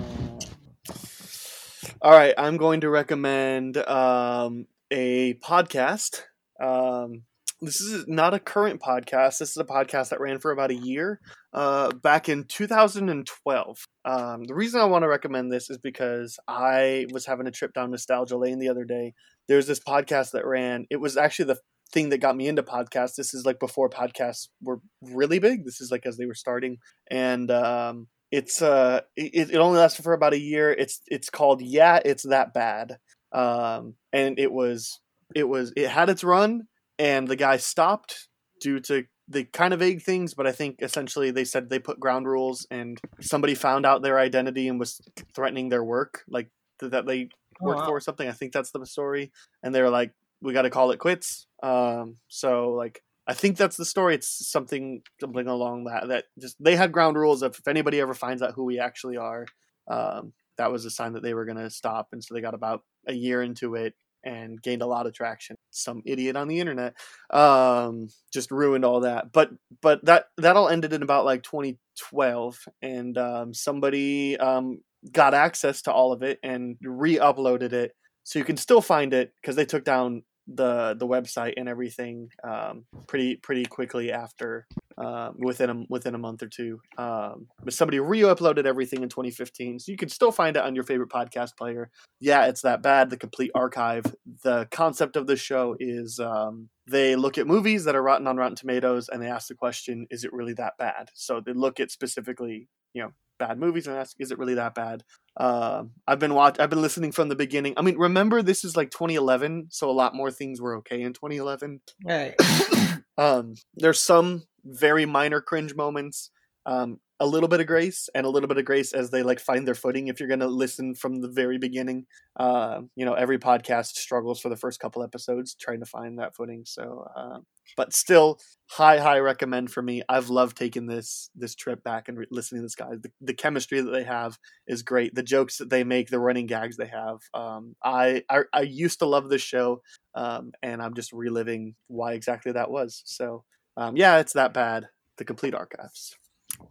All right, I'm going to recommend um, a podcast. Um, this is not a current podcast. This is a podcast that ran for about a year uh, back in 2012. Um, the reason I want to recommend this is because I was having a trip down nostalgia lane the other day. There's this podcast that ran. It was actually the thing that got me into podcasts. This is like before podcasts were really big. This is like as they were starting, and um, it's uh, it, it only lasted for about a year. It's it's called Yeah, It's That Bad, um, and it was it was it had its run, and the guy stopped due to the kind of vague things, but I think essentially they said they put ground rules, and somebody found out their identity and was threatening their work, like th- that they Oh, worked wow. for or something. I think that's the story, and they were like, "We got to call it quits." Um, so like, I think that's the story. It's something something along that that just they had ground rules of if anybody ever finds out who we actually are, um, that was a sign that they were going to stop, and so they got about a year into it and gained a lot of traction. Some idiot on the internet um, just ruined all that. But but that that all ended in about like 2012, and um, somebody um, got access to all of it and re-uploaded it, so you can still find it because they took down the the website and everything um, pretty pretty quickly after uh, within a within a month or two. Um, but somebody re-uploaded everything in 2015, so you can still find it on your favorite podcast player. Yeah, it's that bad. The complete archive. The concept of the show is um, they look at movies that are rotten on Rotten Tomatoes and they ask the question, "Is it really that bad?" So they look at specifically, you know, bad movies and ask, "Is it really that bad?" Um, I've been watch. I've been listening from the beginning. I mean, remember this is like 2011, so a lot more things were okay in 2011. Right. um, there's some very minor cringe moments, Um, a little bit of grace and a little bit of grace as they like find their footing. If you're going to listen from the very beginning, uh, you know every podcast struggles for the first couple episodes trying to find that footing. So, uh, but still, high high recommend for me. I've loved taking this this trip back and re- listening to this guy. The, the chemistry that they have is great. The jokes that they make, the running gags they have. Um, I, I I used to love this show, um, and I'm just reliving why exactly that was. So, um, yeah, it's that bad. The complete archives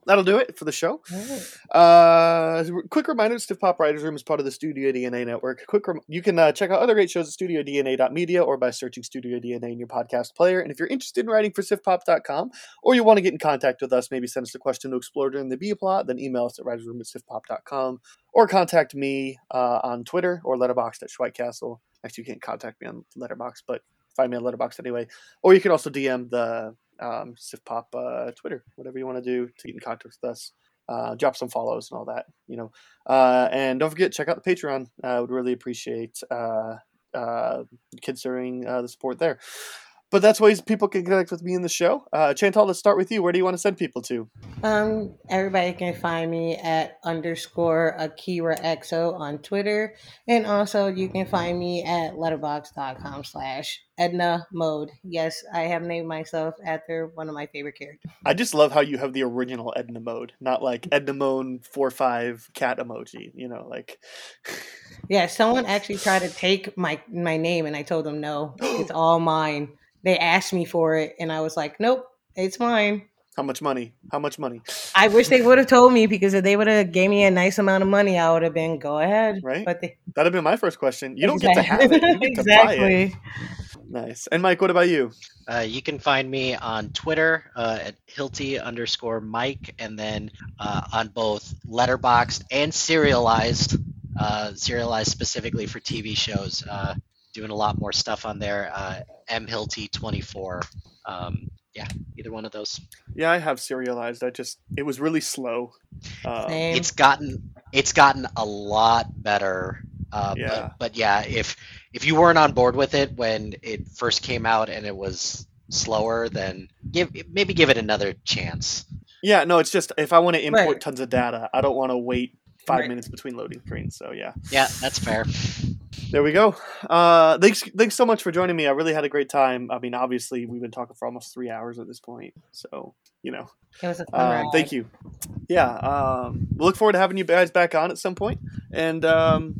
that'll do it for the show. Uh, quick reminder: Stiff Pop Writers Room is part of the Studio DNA network. Quick, rem- you can uh, check out other great shows at StudioDNA.media or by searching Studio DNA in your podcast player. And if you're interested in writing for StiffPop.com or you want to get in contact with us, maybe send us a question to explore during the B plot, then email us at writersroom at StiffPop.com or contact me uh, on Twitter or Letterboxd at Schweitcastle. Actually, you can't contact me on Letterboxd, but find me on Letterboxd anyway. Or you can also DM the um, uh, Twitter, whatever you want to do to get in contact with us. Uh, drop some follows and all that, you know. Uh, and don't forget, check out the Patreon. I would really appreciate uh, uh, considering uh, the support there. But that's ways people can connect with me in the show. Uh, Chantal, let's start with you. Where do you want to send people to? Um, everybody can find me at underscore Akira XO on Twitter. And also you can find me at letterboxd.com slash Edna Mode. Yes, I have named myself after one of my favorite characters. I just love how you have the original Edna mode, not like Edna Mode four five cat emoji. You know, like Yeah, someone actually tried to take my my name and I told them no, it's all mine. They asked me for it and I was like, Nope, it's mine. how much money? How much money? I wish they would have told me because if they would have gave me a nice amount of money, I would have been go ahead. Right? But they, That'd have been my first question. You don't get to have it. You get to buy it. exactly. Nice. And Mike, what about you? Uh, you can find me on Twitter uh, at Hilty underscore Mike, and then uh, on both Letterboxd and Serialized, uh, Serialized specifically for TV shows. Doing a lot more stuff on there. Uh, M Hilty twenty four. Um, yeah, either one of those. Yeah, I have Serializd. I just it was really slow. Uh, It's gotten it's gotten a lot better. Uh, Yeah. But, but yeah, if if you weren't on board with it when it first came out and it was slower, then give maybe give it another chance. yeah, no, it's just if I want to import Right. tons of data, I don't want to wait five Right. minutes between loading screens. So yeah, Yeah, that's fair. There we go. Uh, thanks, thanks so much for joining me. I really had a great time. I mean, obviously, we've been talking for almost three hours at this point, so you know, It was a fun Um, ride. thank you. Yeah, um, we'll look forward to having you guys back on at some point, and um,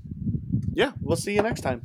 yeah, we'll see you next time.